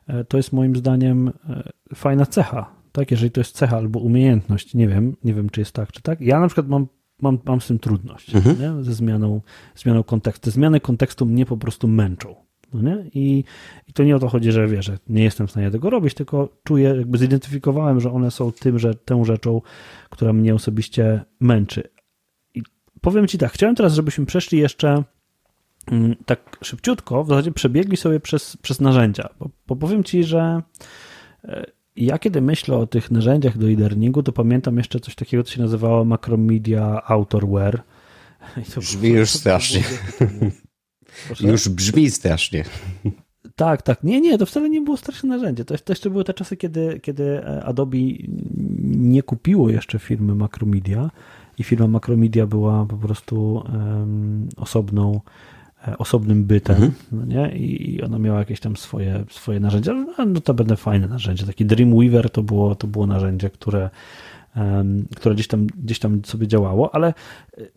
e, to jest moim zdaniem e, fajna cecha, tak? Jeżeli to jest cecha albo umiejętność, nie wiem, nie wiem, czy jest tak, czy tak. Ja na przykład mam mam, mam z tym trudność, mhm. ze zmianą, zmianą kontekstu. Te zmiany kontekstu mnie po prostu męczą. No? I, I to nie o to chodzi, że wiesz, że nie jestem w stanie tego robić, tylko czuję, jakby zidentyfikowałem, że one są tym, że tą rzeczą, która mnie osobiście męczy. I powiem Ci tak, chciałem teraz, żebyśmy przeszli jeszcze mm, tak szybciutko, w zasadzie przebiegli sobie przez, przez narzędzia, bo, bo powiem Ci, że e, ja kiedy myślę o tych narzędziach do e-learningu, to pamiętam jeszcze coś takiego, co się nazywało Macromedia Autorware. brzmi już strasznie. już brzmi strasznie. Tak, tak. Nie, nie, to wcale nie było straszne narzędzie. To, to jeszcze były te czasy, kiedy, kiedy Adobe nie kupiło jeszcze firmy Macromedia i firma Macromedia była po prostu um, osobną E, osobnym bytem, mhm. no nie? I ona miała jakieś tam swoje, swoje narzędzia, no, to będę fajne narzędzie. Taki Dreamweaver to było, to było narzędzie, które, które gdzieś tam, gdzieś tam sobie działało, ale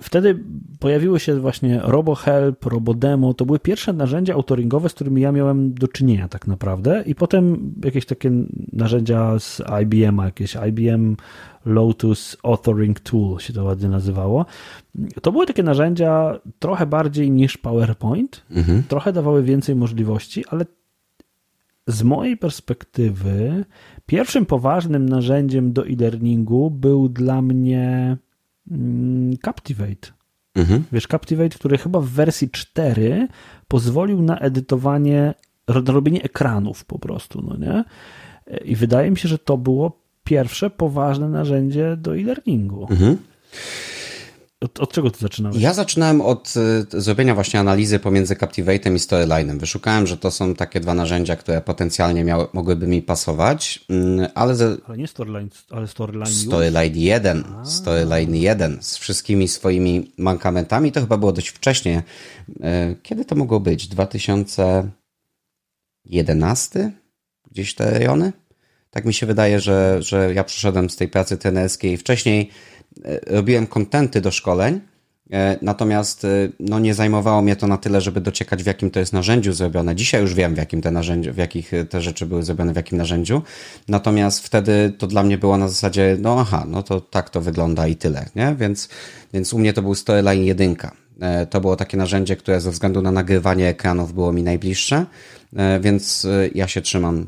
wtedy pojawiły się właśnie RoboHelp, RoboDemo, to były pierwsze narzędzia autoringowe, z którymi ja miałem do czynienia tak naprawdę i potem jakieś takie narzędzia z IBM, jakieś IBM Lotus Authoring Tool się to ładnie nazywało. To były takie narzędzia trochę bardziej niż PowerPoint, mhm. trochę dawały więcej możliwości, ale z mojej perspektywy pierwszym poważnym narzędziem do e-learningu był dla mnie mm, Captivate. Mhm. Wiesz, Captivate, który chyba w wersji 4 pozwolił na edytowanie, na robienie ekranów po prostu, no nie? I wydaje mi się, że to było pierwsze poważne narzędzie do e-learningu. Mhm. Od, od, czego ty zaczynałeś? Ja zaczynałem od y, zrobienia właśnie analizy pomiędzy Captivate'em i Storyline'em. Wyszukałem, że to są takie dwa narzędzia, które potencjalnie miały, mogłyby mi pasować, mm, ale... Ze... Ale nie Storyline, ale Storyline Storyline 1. A. Storyline 1 z wszystkimi swoimi mankamentami. To chyba było dość wcześnie. Y, kiedy to mogło być? 2011? Gdzieś te rejony? Tak mi się wydaje, że, że ja przyszedłem z tej pracy trenerskiej. Wcześniej e, robiłem kontenty do szkoleń, e, natomiast e, no, nie zajmowało mnie to na tyle, żeby dociekać w jakim to jest narzędziu zrobione. Dzisiaj już wiem, w jakim te narzędziu, w jakich te rzeczy były zrobione, w jakim narzędziu. Natomiast wtedy to dla mnie było na zasadzie, no aha, no to tak to wygląda i tyle, nie? Więc, więc u mnie to był Storyline 1. To było takie narzędzie, które ze względu na nagrywanie ekranów było mi najbliższe, więc ja się trzymam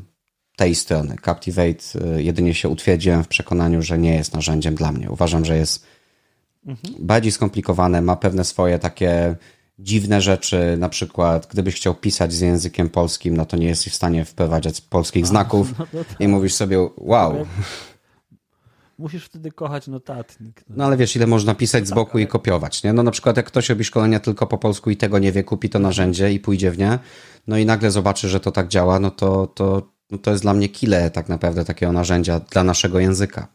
tej strony. Captivate y, jedynie się utwierdziłem w przekonaniu, że nie jest narzędziem dla mnie. Uważam, że jest mhm. bardziej skomplikowane, ma pewne swoje takie dziwne rzeczy, na przykład gdybyś chciał pisać z językiem polskim, no to nie jesteś w stanie wprowadzać polskich A, znaków no tak. i mówisz sobie wow. Musisz wtedy kochać notatnik. No. no ale wiesz, ile można pisać z tak, boku ale... i kopiować, nie? No na przykład jak ktoś robi szkolenia tylko po polsku i tego nie wie, kupi to narzędzie i pójdzie w nie, no i nagle zobaczy, że to tak działa, no to, to no to jest dla mnie kile tak naprawdę takiego narzędzia dla naszego języka.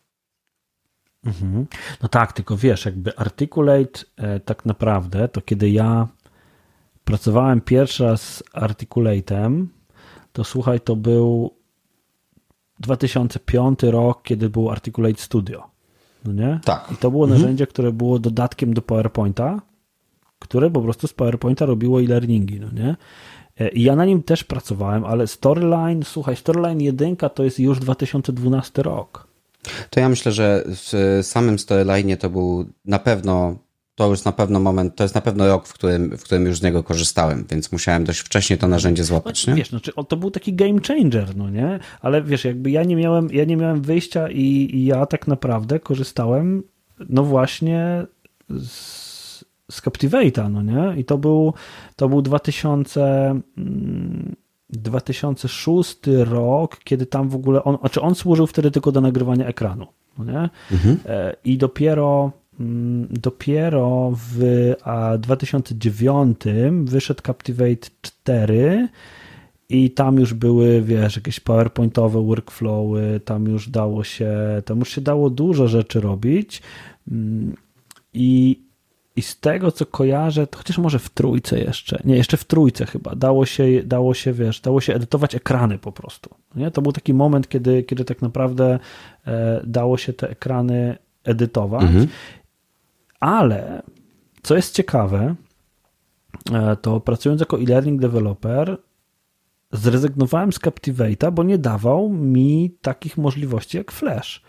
Mhm. No tak, tylko wiesz, jakby Articulate e, tak naprawdę, to kiedy ja pracowałem pierwszy raz z Articulate'em, to słuchaj, to był 2005 rok, kiedy był Articulate Studio. No nie? Tak. I to było mhm. narzędzie, które było dodatkiem do PowerPointa, które po prostu z PowerPointa robiło e-learningi, no nie? E, ja na nim też pracowałem, ale Storyline, słuchaj, Storyline 1 to jest już 2012 rok. To ja myślę, że w samym Storyline to był na pewno to już na pewno moment, to jest na pewno rok, w którym, w którym już z niego korzystałem, więc musiałem dość wcześnie to narzędzie złapać, no, nie? Wiesz, znaczy, to był taki game changer, no nie? Ale wiesz, jakby ja nie miałem, ja nie miałem wyjścia i, i ja tak naprawdę korzystałem, no właśnie z, z Captivate'a, no nie? I to był, to był 2000, 2006 mm, rok, kiedy tam w ogóle on, znaczy on służył wtedy tylko do nagrywania ekranu, no nie? Mhm. E, I dopiero Mm, dopiero w 2009 wyszedł Captivate 4 i tam już były, wiesz, jakieś PowerPointowe workflowy, tam już dało się, tam już się dało dużo rzeczy robić mm, i, i z tego, co kojarzę, to chociaż może w trójce jeszcze, nie, jeszcze w trójce chyba, dało się, dało się, wiesz, dało się edytować ekrany po prostu. Nie? To był taki moment, kiedy, kiedy tak naprawdę e, dało się te ekrany edytować. Mhm. Ale co jest ciekawe, e, to pracując jako e-learning developer, zrezygnowałem z Captivate'a, bo nie dawał mi takich możliwości jak Flash.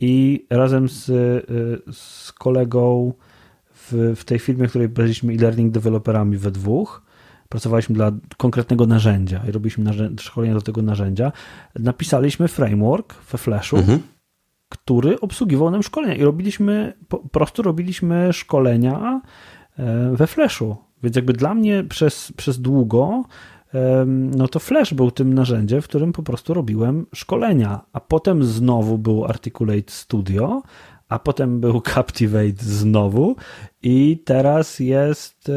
I razem z, e, z kolegą w, w tej firmie, w której byliśmy e-learning developerami we dwóch, pracowaliśmy dla konkretnego narzędzia i robiliśmy szkolenia do tego narzędzia, napisaliśmy framework we Flashu, mhm. który obsługiwał nam szkolenia i robiliśmy, po prostu robiliśmy szkolenia e, we Flashu. Więc jakby dla mnie przez, przez długo no to Flash był tym narzędziem, w którym po prostu robiłem szkolenia, a potem znowu był Articulate Studio, a potem był Captivate znowu i teraz jest e,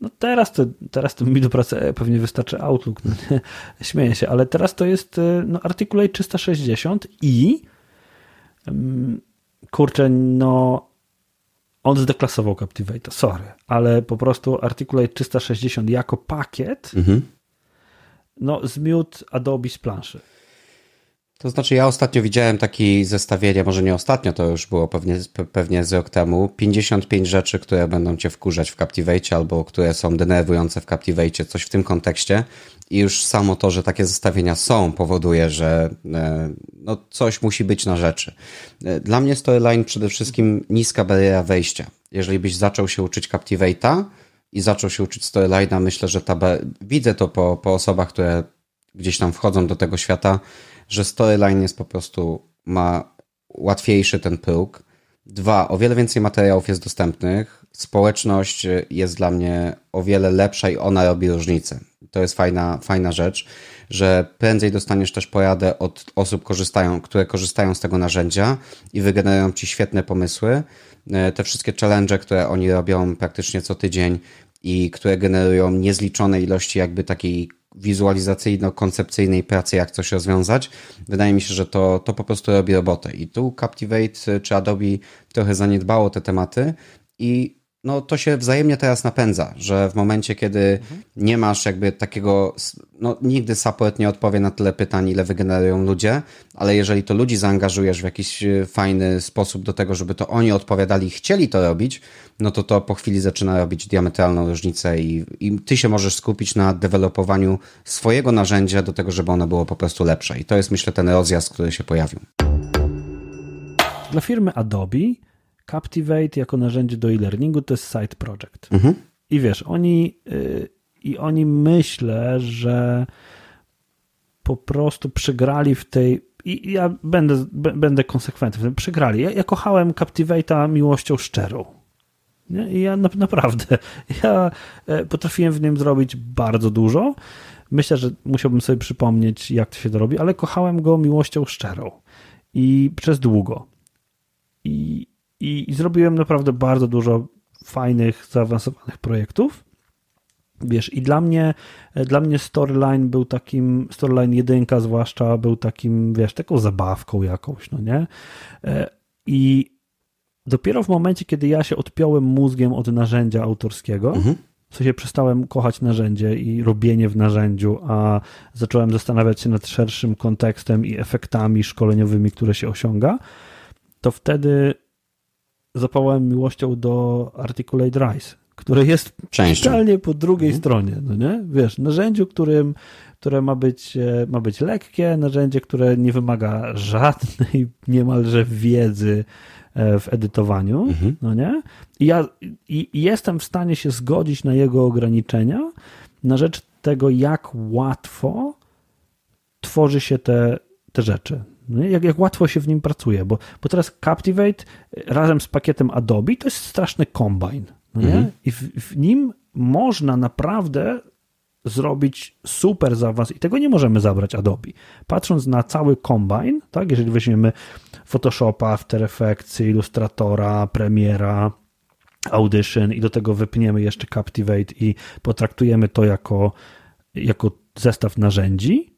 no teraz to, teraz to mi do pracy pewnie wystarczy Outlook, no śmieję się, ale teraz to jest e, no, Articulate 360 i kurczę, no on zdeklasował Captivate, sorry, ale po prostu Articulate 360 jako pakiet mhm. no zmiótł Adobe z planszy. To znaczy, ja ostatnio widziałem takie zestawienie, może nie ostatnio, to już było pewnie, pewnie z rok temu. 55 rzeczy, które będą cię wkurzać w Captivate albo które są denerwujące w Captivate, coś w tym kontekście. I już samo to, że takie zestawienia są, powoduje, że e, no, coś musi być na rzeczy. E, dla mnie Storyline przede wszystkim niska bariera wejścia. Jeżeli byś zaczął się uczyć Captivate'a i zaczął się uczyć Storyline'a, myślę, że ta widzę to po, po osobach, które gdzieś tam wchodzą do tego świata, że storyline jest po prostu, ma łatwiejszy ten próg. Dwa, o wiele więcej materiałów jest dostępnych. Społeczność jest dla mnie o wiele lepsza i ona robi różnicę. To jest fajna, fajna rzecz, że prędzej dostaniesz też poradę od osób, korzystają, które korzystają z tego narzędzia i wygenerują ci świetne pomysły. E, te wszystkie challenge, które oni robią praktycznie co tydzień i które generują niezliczone ilości jakby takiej wizualizacyjno-koncepcyjnej pracy, jak coś rozwiązać. Wydaje mi się, że to, to po prostu robi robotę. I tu Captivate czy Adobe trochę zaniedbało te tematy i no to się wzajemnie teraz napędza, że w momencie, kiedy mhm. nie masz jakby takiego, no nigdy support nie odpowie na tyle pytań, ile wygenerują ludzie, ale jeżeli to ludzi zaangażujesz w jakiś e, fajny sposób do tego, żeby to oni odpowiadali i chcieli to robić, no to to po chwili zaczyna robić diametralną różnicę i, i ty się możesz skupić na dewelopowaniu swojego narzędzia do tego, żeby ono było po prostu lepsze. I to jest myślę ten rozjazd, który się pojawił. Dla firmy Adobe Captivate jako narzędzie do e-learningu to jest side project. Mhm. I wiesz, oni yy, i oni myślę, że po prostu przegrali w tej i ja będę, będę konsekwentny, przegrali. Ja, ja kochałem Captivate'a miłością szczerą. Nie? I ja na, naprawdę, ja e, potrafiłem w nim zrobić bardzo dużo. Myślę, że musiałbym sobie przypomnieć, jak to się to robi, ale kochałem go miłością szczerą. I przez długo. I, i, i zrobiłem naprawdę bardzo dużo fajnych, zaawansowanych projektów. Wiesz, i dla mnie, dla mnie storyline był takim, storyline jedynka zwłaszcza był takim, wiesz, taką zabawką jakąś, no nie? E, I dopiero w momencie, kiedy ja się odpiąłem mózgiem od narzędzia autorskiego, mhm. w sensie przestałem kochać narzędzie i robienie w narzędziu, a zacząłem zastanawiać się nad szerszym kontekstem i efektami szkoleniowymi, które się osiąga, to wtedy zapałałem miłością do Articulate Rise, które jest totalnie po drugiej mhm. stronie, no nie? Wiesz, narzędziu, którym, które ma być, e, ma być lekkie, narzędzie, które nie wymaga żadnej niemalże wiedzy e, w edytowaniu, mhm. no nie? I ja i, i jestem w stanie się zgodzić na jego ograniczenia na rzecz tego, jak łatwo tworzy się te, te rzeczy. No jak, jak łatwo się w nim pracuje, bo, bo teraz Captivate razem z pakietem Adobe to jest straszny kombine. No? Mhm. I w, w, nim można naprawdę zrobić super za was i tego nie możemy zabrać Adobe. Patrząc na cały Combine, tak, jeżeli weźmiemy Photoshopa, After Effects, Illustratora, Premiera, Audition i do tego wypniemy jeszcze Captivate i potraktujemy to jako, jako zestaw narzędzi,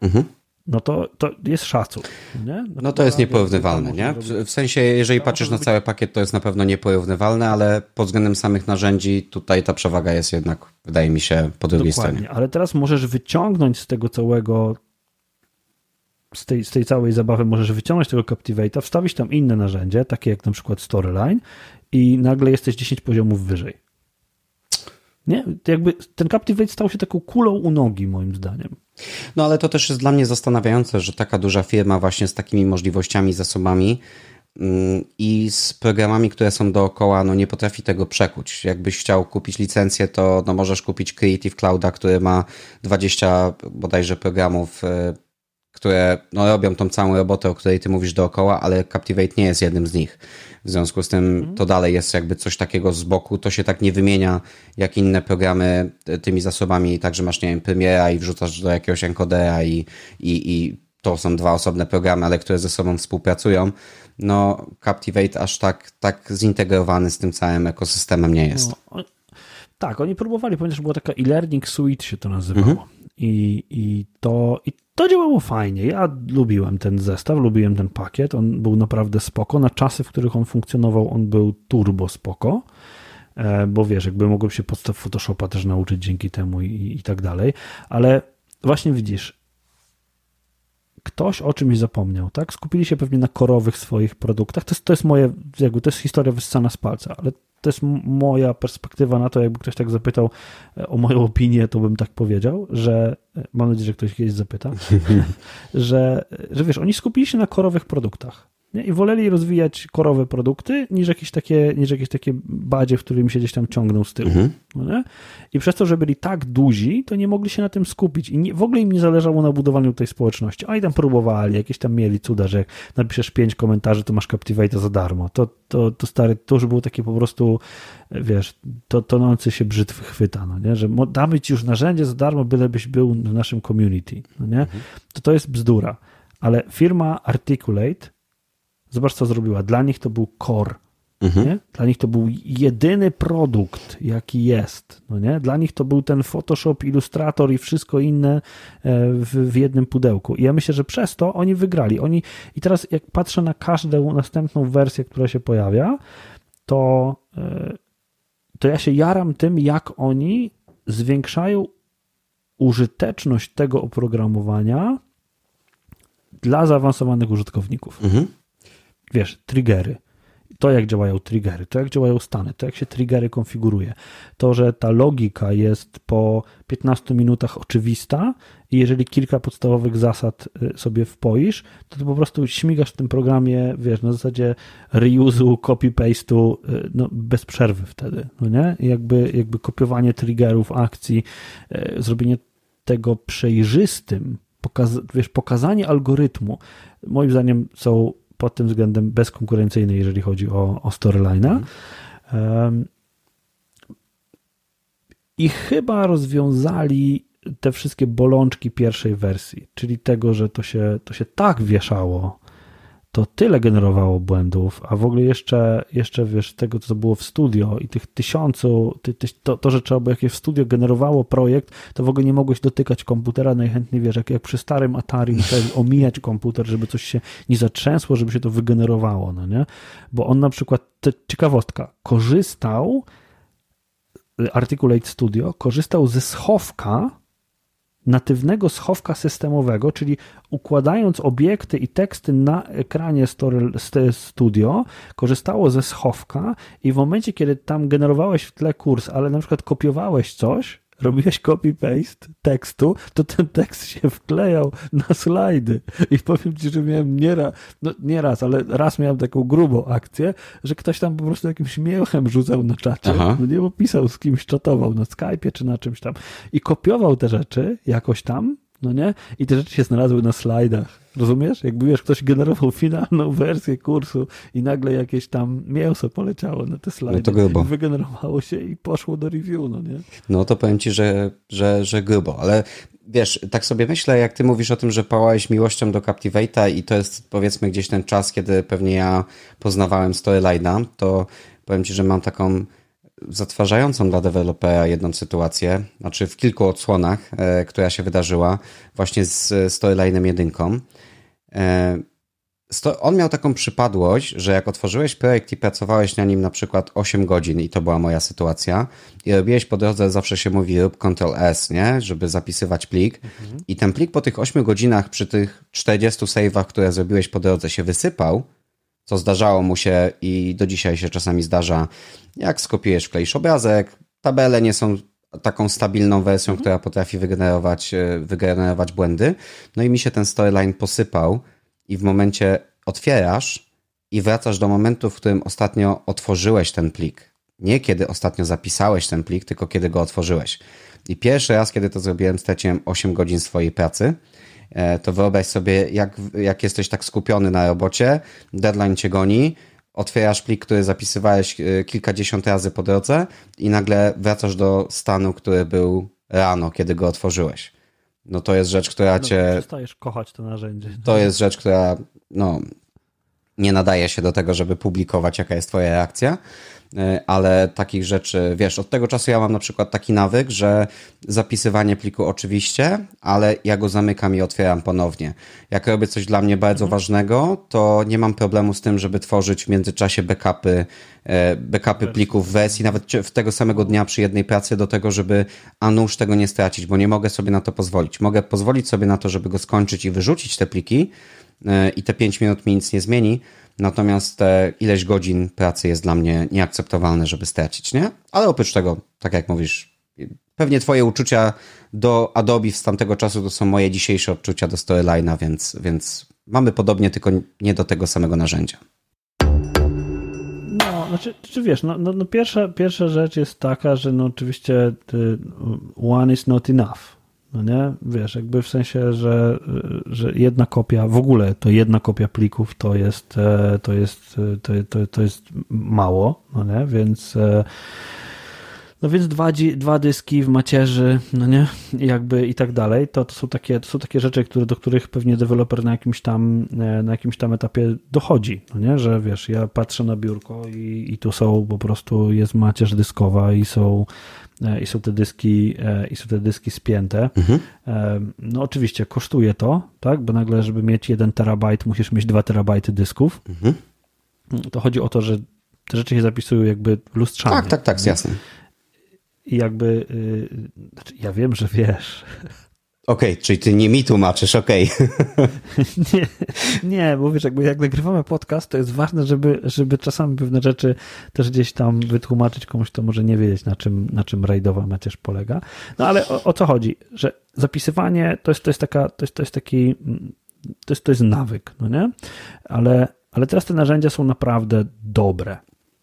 mhm no to, to jest szacun. Nie? No, no to jest nieporównywalne, nie? W sensie, jeżeli patrzysz na cały pakiet, to jest na pewno nieporównywalne, ale pod względem samych narzędzi tutaj ta przewaga jest jednak, wydaje mi się, po drugiej Dokładnie. stronie. Ale teraz możesz wyciągnąć z tego całego z tej, z tej całej zabawy możesz wyciągnąć tego Captivate'a, wstawić tam inne narzędzie, takie jak na przykład Storyline i nagle jesteś 10 poziomów wyżej. Nie? Jakby ten Captivate stał się taką kulą u nogi, moim zdaniem. No ale to też jest dla mnie zastanawiające, że taka duża firma właśnie z takimi możliwościami, zasobami mm, i z programami, które są dookoła, no nie potrafi tego przekuć. Jakbyś chciał kupić licencję, to no możesz kupić Creative Clouda, który ma 20 bodajże programów e, które no, robią tą całą robotę, o której ty mówisz dookoła, ale Captivate nie jest jednym z nich. W związku z tym to dalej jest jakby coś takiego z boku, to się tak nie wymienia jak inne programy tymi zasobami, także masz, nie wiem, Premiera i wrzucasz do jakiegoś encodera i, i, i to są dwa osobne programy, ale które ze sobą współpracują. No, Captivate aż tak, tak zintegrowany z tym całym ekosystemem nie jest. No, tak, oni próbowali, ponieważ była taka e-learning suite się to nazywało. Mhm. I, i, to, I to działało fajnie. Ja lubiłem ten zestaw, lubiłem ten pakiet. On był naprawdę spoko. Na czasy, w których on funkcjonował, on był turbo spoko. E, bo wiesz, jakby mogłem się podstaw Photoshopa też nauczyć dzięki temu i, i tak dalej. Ale właśnie widzisz, ktoś o czymś zapomniał, tak? Skupili się pewnie na korowych swoich produktach. To jest, to jest moje, jakby to jest historia wyssana z palca, ale to jest moja perspektywa na to, jakby ktoś tak zapytał e, o moją opinię, to bym tak powiedział, że e, mam nadzieję, że ktoś kiedyś zapyta, że, że wiesz, oni skupili się na korowych produktach. Nie? I woleli rozwijać korowe produkty niż jakieś takie, niż jakieś takie badzie, w którym się gdzieś tam ciągną z tyłu. Mhm. No I przez to, że byli tak duzi, to nie mogli się na tym skupić. I nie, w ogóle im nie zależało na budowaniu tej społeczności. Oni tam próbowali, jakieś tam mieli cuda, że jak napiszesz pięć komentarzy, to masz Captivate za darmo. To, to, to stary, to już było takie po prostu, wiesz, to tonący się brzytwy chwyta, no nie? Że damy ci już narzędzie za darmo, bylebyś był w naszym community, no nie? Mhm. To to jest bzdura. Ale firma Articulate Zobacz, co zrobiła. Dla nich to był core. Mhm. Dla nich to był jedyny produkt, jaki jest. No nie? Dla nich to był ten Photoshop, Illustrator i wszystko inne e, w, w, jednym pudełku. I ja myślę, że przez to oni wygrali. Oni, I teraz, jak patrzę na każdą następną wersję, która się pojawia, to, e, to ja się jaram tym, jak oni zwiększają użyteczność tego oprogramowania dla zaawansowanych użytkowników. Mhm wiesz, triggery. To, jak działają triggery, to, jak działają stany, to, jak się triggery konfiguruje. To, że ta logika jest po 15 minutach oczywista i jeżeli kilka podstawowych zasad y, sobie wpoisz, to ty po prostu śmigasz w tym programie, wiesz, na zasadzie reuse'u, copy-paste'u, y, no, bez przerwy wtedy, no nie? jakby, jakby kopiowanie triggerów, akcji, y, zrobienie tego przejrzystym, pokaz, wiesz, pokazanie algorytmu, moim zdaniem są pod tym względem bezkonkurencyjny, jeżeli chodzi o, o storyline'a. Um, I chyba rozwiązali te wszystkie bolączki pierwszej wersji, czyli tego, że to się, to się tak wieszało to tyle generowało błędów, a w ogóle jeszcze, jeszcze wiesz, tego, co było w studio i tych tysiącu, ty, ty, to, to, że trzeba było jakieś w studio generowało projekt, to w ogóle nie mogłeś dotykać komputera najchętniej, wiesz, jak, jak przy starym Atari musiałeś omijać komputer, żeby coś się nie zatrzęsło, żeby się to wygenerowało, no nie? Bo on na przykład, ciekawostka, korzystał Articulate Studio, korzystał ze schowka natywnego schowka systemowego, czyli układając obiekty i teksty na ekranie Story Studio, korzystało ze schowka i w momencie, kiedy tam generowałeś w tle kurs, ale na przykład kopiowałeś coś, robiłeś copy-paste tekstu, to ten tekst się wklejał na slajdy. I powiem ci, że miałem nieraz, no nie raz, ale raz miałem taką grubą akcję, że ktoś tam po prostu jakimś miechem rzucał na czacie. Aha. No nie, bo pisał z kimś, czatował na Skype'ie czy na czymś tam i kopiował te rzeczy jakoś tam, no nie? I te rzeczy się znalazły na slajdach. Rozumiesz? Jakby wiesz, ktoś generował finalną wersję kursu i nagle jakieś tam mięso poleciało na te slajdy. No to grubo. Wygenerowało się i poszło do review, no nie? No to powiem ci, że, że, że grubo, ale wiesz, tak sobie myślę, jak ty mówisz o tym, że pałałeś miłością do Captivate'a i to jest powiedzmy gdzieś ten czas, kiedy pewnie ja poznawałem Storyline'a, to powiem ci, że mam taką zatwarzającą dla dewelopera jedną sytuację, znaczy w kilku odsłonach, e, która się wydarzyła właśnie z Storyline'em jedynką. E, on miał taką przypadłość, że jak otworzyłeś projekt i pracowałeś na nim na przykład 8 godzin, i to była moja sytuacja, i robiłeś po drodze, zawsze się mówi rób Ctrl S, nie? Żeby zapisywać plik. Mhm. I ten plik po tych 8 godzinach, przy tych 40 save'ach, które zrobiłeś po drodze, się wysypał, co zdarzało mu się i do dzisiaj się czasami zdarza, jak skopiujesz, kleisz obrazek, tabele nie są taką stabilną wersją, mhm. która potrafi wygenerować, e, wygenerować błędy. No i mi się ten storyline posypał i w momencie otwierasz i wracasz do momentu, w którym ostatnio otworzyłeś ten plik. Nie kiedy ostatnio zapisałeś ten plik, tylko kiedy go otworzyłeś. I pierwszy raz, kiedy to zrobiłem, straciłem 8 godzin swojej pracy. E, to wyobraź sobie, jak, jak jesteś tak skupiony na robocie, deadline cię goni, otwierasz plik, który zapisywałeś e, kilkadziesiąt razy po drodze i nagle wracasz do stanu, który był rano, kiedy go otworzyłeś. No to jest rzecz, która no, cię... Przestajesz kochać to narzędzie. To jest rzecz, która no, nie nadaje się do tego, żeby publikować, jaka jest twoja reakcja. E, ale takich rzeczy, wiesz, od tego czasu ja mam na przykład taki nawyk, że zapisywanie pliku oczywiście, ale ja go zamykam i otwieram ponownie. Jak robię coś dla mnie bardzo mhm. ważnego, to nie mam problemu z tym, żeby tworzyć w międzyczasie backupy, e, backupy plików w wersji, nawet w tego samego dnia przy jednej pracy do tego, żeby a nuż tego nie stracić, bo nie mogę sobie na to pozwolić. Mogę pozwolić sobie na to, żeby go skończyć i wyrzucić te pliki e, i te 5 minut mi nic nie zmieni, Natomiast ileś godzin pracy jest dla mnie nieakceptowalne, żeby stracić, nie? Ale oprócz tego, tak jak mówisz, pewnie twoje uczucia do Adobe z tamtego czasu to są moje dzisiejsze odczucia do Storyline'a, więc, więc mamy podobnie, tylko nie do tego samego narzędzia. No, znaczy, czy wiesz, no, no, no pierwsza, pierwsza rzecz jest taka, że no oczywiście one is not enough. No nie? Wiesz, jakby w sensie, że, że jedna kopia, w ogóle to jedna kopia plików to jest, e, to jest, e, to, to, to jest mało, no nie? Więc e, no więc dwa, dwa dyski w macierzy, no nie, jakby i tak dalej, to, to, są takie, to są takie rzeczy, które, do których pewnie deweloper na jakimś tam, na jakimś tam etapie dochodzi, no nie, że wiesz, ja patrzę na biurko i, i tu są po prostu, jest macierz dyskowa i są E, i są te dyski, e, i są te dyski spięte. Mhm. E, no oczywiście kosztuje to, tak? Bo nagle, żeby mieć 1 terabajt, musisz mieć 2 terabajty dysków. Mhm. To chodzi o to, że te rzeczy się zapisują jakby lustrzanie. Tak, tak, tak, jasne. I jakby, y, znaczy ja wiem, że wiesz, Okej, okay, czyli ty nie mi tłumaczysz, okej. Okay. nie, nie, bo wiesz, jakby jak nagrywamy podcast, to jest ważne, żeby, żeby czasami pewne rzeczy też gdzieś tam wytłumaczyć komuś, kto może nie wiedzieć, na czym, na czym rajdowa macierz polega. No ale o, o, co chodzi? Że zapisywanie to jest, to jest taka, to jest, to jest taki, to jest, to jest nawyk, no nie? Ale, ale teraz te narzędzia są naprawdę dobre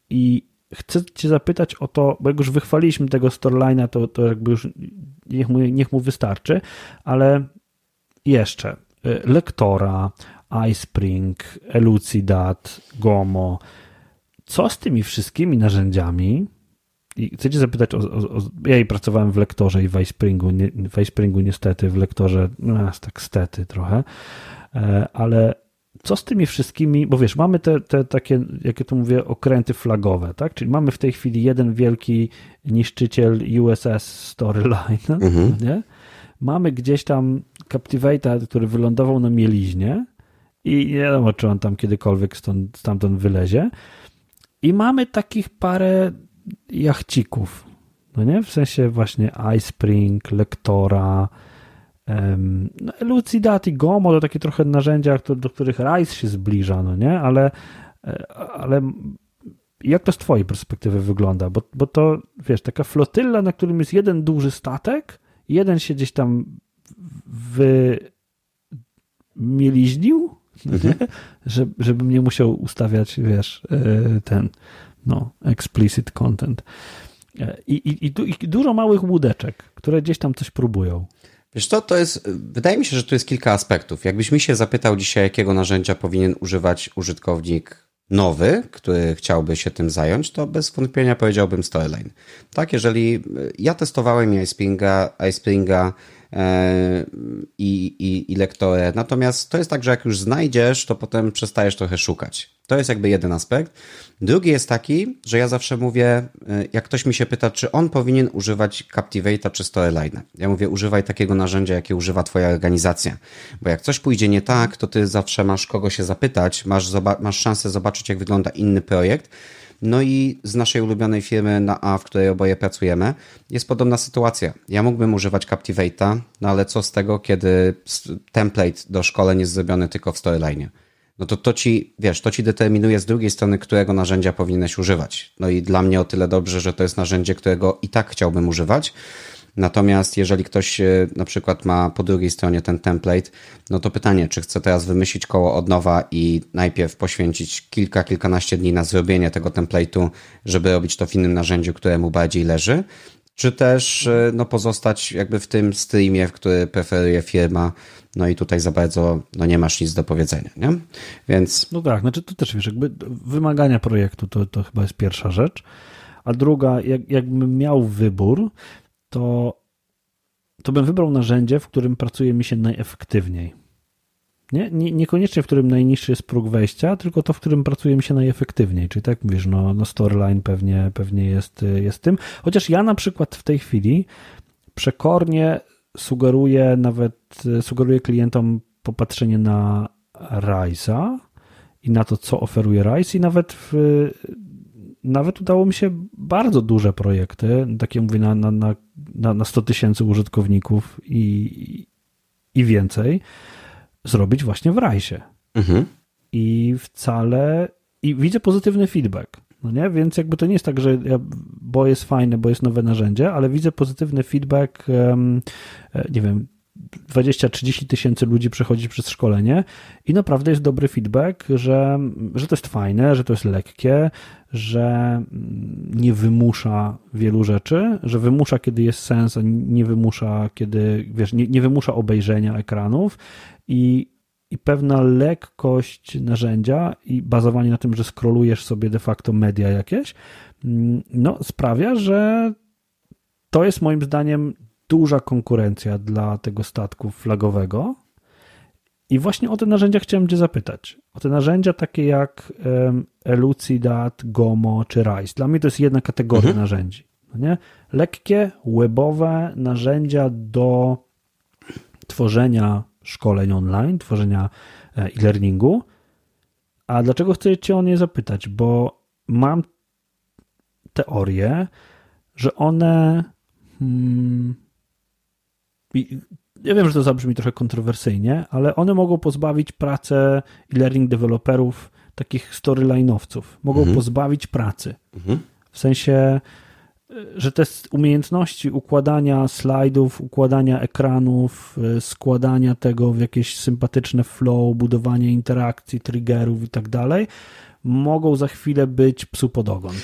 i chcę cię zapytać o to, bo jak już wychwaliliśmy tego storyline'a, to, to jakby już niech mu, niech mu wystarczy, ale jeszcze y, lektora, iSpring, Elucidat, Gomo, co z tymi wszystkimi narzędziami? I chcę cię zapytać o, o, o ja i pracowałem w lektorze i w iSpringu, nie, w iSpringu niestety, w lektorze, no tak stety trochę, e, ale co z tymi wszystkimi, bo wiesz, mamy te, te takie, jak ja to mówię, okręty flagowe, tak? Czyli mamy w tej chwili jeden wielki niszczyciel USS Storyline, mhm. nie? Mamy gdzieś tam Captivator, który wylądował na mieliźnie i nie wiadomo, czy on tam kiedykolwiek stąd, stamtąd wylezie. I mamy takich parę jachcików, no nie? W sensie właśnie iSpring, Lektora, no, Lucidati, Gomo to takie trochę narzędzia, do których Rise się zbliża, no nie? Ale, e, ale jak to z twojej perspektywy wygląda? Bo, bo to, wiesz, taka flotylla, na którym jest jeden duży statek, jeden się gdzieś tam wymieliźnił, mhm. żeby, żebym nie musiał ustawiać, wiesz, e, ten, no, explicit content. E, I, i, i, i dużo małych łódeczek, które gdzieś tam coś próbują. Wiesz co, to jest, wydaje mi się, że tu jest kilka aspektów. Jakbyś mi się zapytał dzisiaj, jakiego narzędzia powinien używać użytkownik nowy, który chciałby się tym zająć, to bez wątpienia powiedziałbym Storyline. Tak, jeżeli ja testowałem iSpringa e, i, i, i lektorę, natomiast to jest tak, że jak już znajdziesz, to potem przestajesz trochę szukać. To jest jakby jeden aspekt. Drugi jest taki, że ja zawsze mówię, y, jak ktoś mi się pyta, czy on powinien używać Captivate'a czy Storyline'a. Ja mówię, używaj takiego narzędzia, jakie używa twoja organizacja. Bo jak coś pójdzie nie tak, to ty zawsze masz kogo się zapytać, masz, masz szansę zobaczyć, jak wygląda inny projekt. No i z naszej ulubionej firmy na A, w której oboje pracujemy, jest podobna sytuacja. Ja mógłbym używać Captivate'a, no ale co z tego, kiedy template do szkoleń jest zrobiony tylko w Storyline? no to to ci, wiesz, to ci determinuje z drugiej strony, którego narzędzia powinieneś używać. No i dla mnie o tyle dobrze, że to jest narzędzie, którego i tak chciałbym używać. Natomiast jeżeli ktoś e, na przykład ma po drugiej stronie ten template, no to pytanie, czy chce teraz wymyślić koło od nowa i najpierw poświęcić kilka, kilkanaście dni na zrobienie tego template'u, żeby robić to w innym narzędziu, które mu bardziej leży, czy też e, no, pozostać jakby w tym streamie, w który preferuje firma, no i tutaj za bardzo no, nie masz nic do powiedzenia, nie? Więc... No tak, znaczy to też wiesz, jakby wymagania projektu to, to chyba jest pierwsza rzecz, a druga, jak, jakbym miał wybór, to, to bym wybrał narzędzie, w którym pracuje mi się najefektywniej. Nie? nie? Niekoniecznie w którym najniższy jest próg wejścia, tylko to, w którym pracuje mi się najefektywniej. Czyli tak mówisz, no, no Storyline pewnie, pewnie jest, jest tym. Chociaż ja na przykład w tej chwili przekornie sugeruję nawet, sugeruję klientom popatrzenie na Rise'a i na to, co oferuje Rise i nawet w, nawet udało mi się bardzo duże projekty, takie mówię na, na, na, na 100 tysięcy użytkowników i, i więcej, zrobić właśnie w Rajsie. Mhm. I wcale, i widzę pozytywny feedback. No nie? Więc jakby to nie jest tak, że ja, bo jest fajne, bo jest nowe narzędzie, ale widzę pozytywny feedback, um, nie wiem, 20-30 tysięcy ludzi przechodzi przez szkolenie i naprawdę jest dobry feedback, że, że to jest fajne, że to jest lekkie, że nie wymusza wielu rzeczy, że wymusza, kiedy jest sens, a nie wymusza, kiedy, wiesz, nie, nie wymusza obejrzenia ekranów i, i pewna lekkość narzędzia i bazowanie na tym, że scrollujesz sobie de facto media jakieś, mm, no sprawia, że to jest moim zdaniem duża konkurencja dla tego statku flagowego. I właśnie o te narzędzia chciałem Cię zapytać. O te narzędzia takie jak Elucidat, Gomo czy Rise. Dla mnie to jest jedna kategoria mhm. narzędzi. No nie? Lekkie, webowe narzędzia do tworzenia szkoleń online, tworzenia e, e-learningu. A dlaczego chcę Cię o nie zapytać? Bo mam teorię, że one. Hmm, ja wiem, że to zabrzmi trochę kontrowersyjnie, ale one mogą pozbawić pracę e-learning deweloperów, takich storyline'owców. Mogą mhm. pozbawić pracy. Mhm. W sensie że te umiejętności układania slajdów, układania ekranów, e, składania tego w jakieś sympatyczne flow, budowanie interakcji, triggerów i tak dalej, mogą za chwilę być psu pod ogon.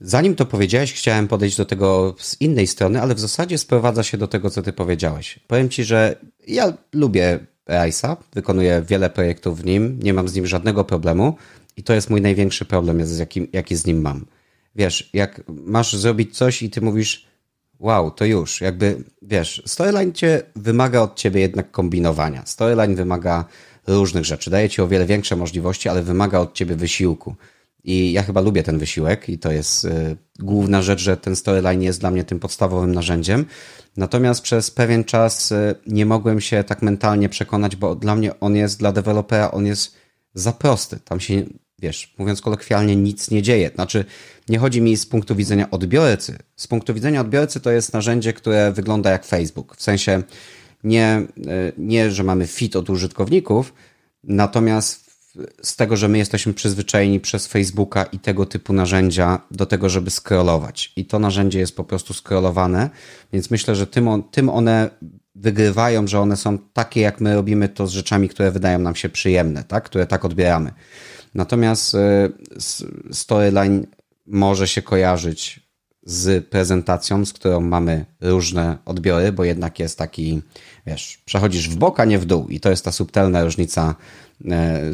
Zanim to powiedziałeś, chciałem podejść do tego z innej strony, ale w zasadzie sprowadza się do tego, co ty powiedziałeś. Powiem ci, że ja lubię AISA, wykonuję wiele projektów w nim, nie mam z nim żadnego problemu i to jest mój największy problem, jaki, jaki z nim mam wiesz, jak masz zrobić coś i ty mówisz, wow, to już, jakby, wiesz, storyline cię wymaga od ciebie jednak kombinowania. Storyline wymaga różnych rzeczy. Daje ci o wiele większe możliwości, ale wymaga od ciebie wysiłku. I ja chyba lubię ten wysiłek i to jest y, główna rzecz, że ten storyline jest dla mnie tym podstawowym narzędziem. Natomiast przez pewien czas y, nie mogłem się tak mentalnie przekonać, bo dla mnie on jest, dla dewelopera, on jest za prosty. Tam się, wiesz, mówiąc kolokwialnie, nic nie dzieje. Znaczy, nie chodzi mi z punktu widzenia odbiorcy. Z punktu widzenia odbiorcy to jest narzędzie, które wygląda jak Facebook. W sensie nie, y, nie że mamy fit od użytkowników, natomiast z tego, że my jesteśmy przyzwyczajeni przez Facebooka i tego typu narzędzia do tego, żeby scrollować. I to narzędzie jest po prostu scrollowane, więc myślę, że tym, tym one wygrywają, że one są takie, jak my robimy to z rzeczami, które wydają nam się przyjemne, tak? które tak odbieramy. Natomiast y, storyline może się kojarzyć z prezentacją, z którą mamy różne odbiory, bo jednak jest taki, wiesz, przechodzisz w bok, a nie w dół i to jest ta subtelna różnica E,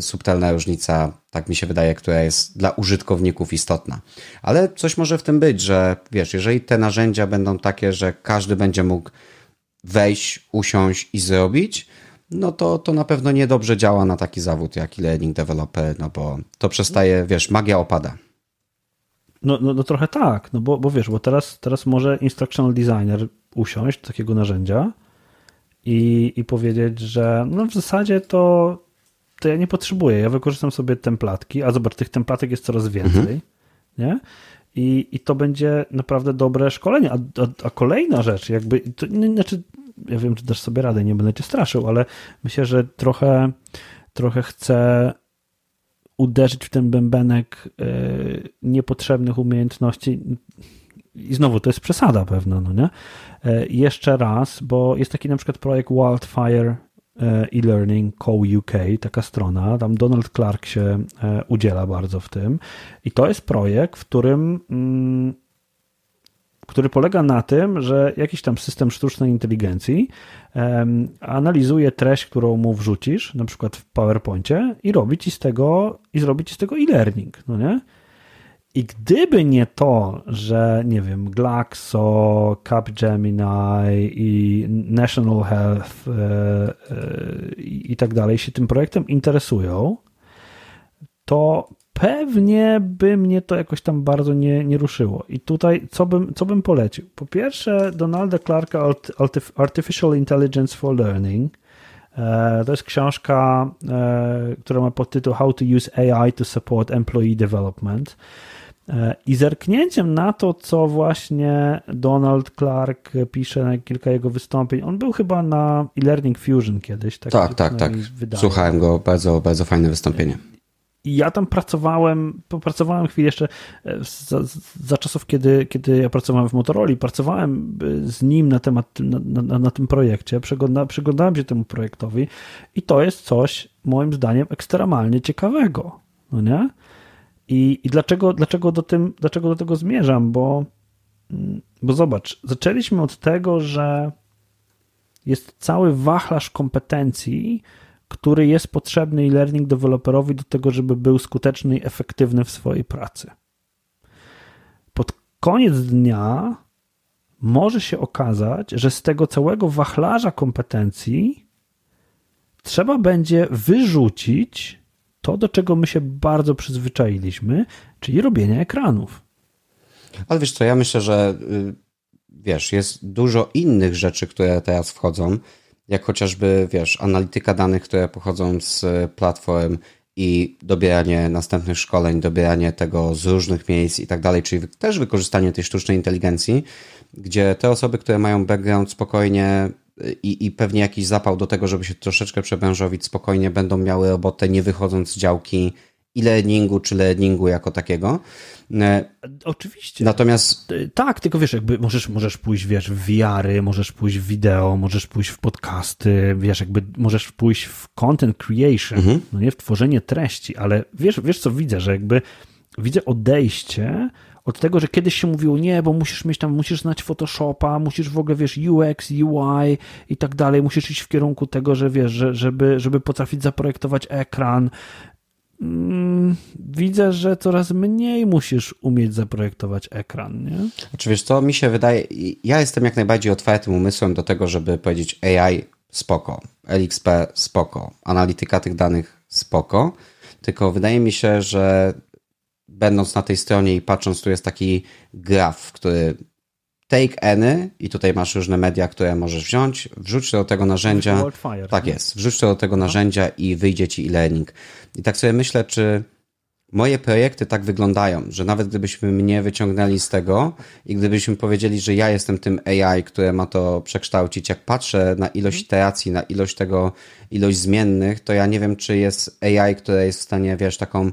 subtelna różnica, tak mi się wydaje, która jest dla użytkowników istotna. Ale coś może w tym być, że wiesz, jeżeli te narzędzia będą takie, że każdy będzie mógł wejść, usiąść i zrobić, no to, to na pewno niedobrze działa na taki zawód jak e-learning developer, no bo to przestaje, wiesz, magia opada. No, no, no trochę tak, no bo, bo wiesz, bo teraz, teraz może instructional designer usiąść do takiego narzędzia i, i powiedzieć, że no w zasadzie to to ja nie potrzebuję. Ja wykorzystam sobie templatki, a zobacz, tych templatek jest coraz więcej, mhm. nie? I, I to będzie naprawdę dobre szkolenie. A, a, a kolejna rzecz, jakby, to, znaczy, ja wiem, że dasz sobie radę, nie będę cię straszył, ale myślę, że trochę, trochę chcę uderzyć w ten bębenek y, niepotrzebnych umiejętności. I znowu to jest przesada pewna, no nie? Y, jeszcze raz, bo jest taki na przykład projekt Wildfire e-learning Co UK, taka strona, tam Donald Clark się e, udziela bardzo w tym i to jest projekt, w którym mm, który polega na tym, że jakiś tam system sztucznej inteligencji analizuje treść, którą mu wrzucisz, na przykład w PowerPoincie i robi ci z tego i zrobi ci z tego e-learning, no nie? I gdyby nie to, że nie wiem, Glaxo, Capgemini i National Health e, e, i tak dalej się tym projektem interesują, to pewnie by mnie to jakoś tam bardzo nie, nie ruszyło. I tutaj co bym, co bym polecił? Po pierwsze, Donalda Clarka Artificial Intelligence for Learning. E, to jest książka, która ma podtytuł How to Use AI to Support Employee Development. I zerknięciem na to, co właśnie Donald Clark pisze na kilka jego wystąpień, on był chyba na e-learning Fusion kiedyś. Tak, tak, tak. tak. Słuchałem go, bardzo, bardzo fajne wystąpienie. I ja tam pracowałem, popracowałem chwilę jeszcze e, za, za, czasów, kiedy, kiedy ja pracowałem w Motorola, pracowałem e, z nim na temat, na, na, na tym projekcie, przygląda, przyglądałem się temu projektowi i to jest coś, moim zdaniem, ekstremalnie ciekawego. No nie? I, i dlaczego, dlaczego, do tym, dlaczego do tego zmierzam? Bo, bo zobacz, zaczęliśmy od tego, że jest cały wachlarz kompetencji, który jest potrzebny e-learning deweloperowi do tego, żeby był skuteczny i efektywny w swojej pracy. Pod koniec dnia może się okazać, że z tego całego wachlarza kompetencji trzeba będzie wyrzucić to, do czego my się bardzo przyzwyczailiśmy, czyli robienie ekranów. Ale wiesz co, ja myślę, że y, wiesz, jest dużo innych rzeczy, które teraz wchodzą, jak chociażby, wiesz, analityka danych, które pochodzą z platform i dobieranie następnych szkoleń, dobieranie tego z różnych miejsc i tak dalej, czyli też wykorzystanie tej sztucznej inteligencji, gdzie te osoby, które mają background spokojnie i, i pewnie jakiś zapał do tego, żeby się troszeczkę przebężowić spokojnie, będą miały robotę nie wychodząc z działki i learningu czy learningu jako takiego. E, Oczywiście. Natomiast. Tak, tylko wiesz, jakby możesz, możesz pójść, wiesz, w VR-y, możesz pójść w wideo, możesz pójść w podcasty, wiesz, jakby możesz pójść w content creation, mhm. no nie w tworzenie treści, ale wiesz, wiesz co widzę, że jakby widzę odejście od tego, że kiedyś się mówiło, nie, bo musisz mieć tam, musisz znać Photoshopa, musisz w ogóle, wiesz, UX, UI i tak dalej, musisz iść w kierunku tego, że wiesz, że, żeby, żeby potrafić zaprojektować ekran. Mm, widzę, że coraz mniej musisz umieć zaprojektować ekran, nie? Znaczy, co, mi się wydaje, ja jestem jak najbardziej otwartym umysłem do tego, żeby powiedzieć AI spoko, LXP spoko, analityka tych danych spoko, tylko wydaje mi się, że będąc na tej stronie i patrząc, tu jest taki graf, który take any i tutaj masz różne media, które możesz wziąć, wrzuć do tego narzędzia. Wildfire, tak jest, wrzuć do tego narzędzia i wyjdzie ci e-learning. I tak sobie myślę, czy moje projekty tak wyglądają, że nawet gdybyśmy mnie wyciągnęli z tego i gdybyśmy powiedzieli, że ja jestem tym AI, które ma to przekształcić, jak patrzę na ilość iteracji, na ilość tego, ilość zmiennych, to ja nie wiem, czy jest AI, które jest w stanie, wiesz, taką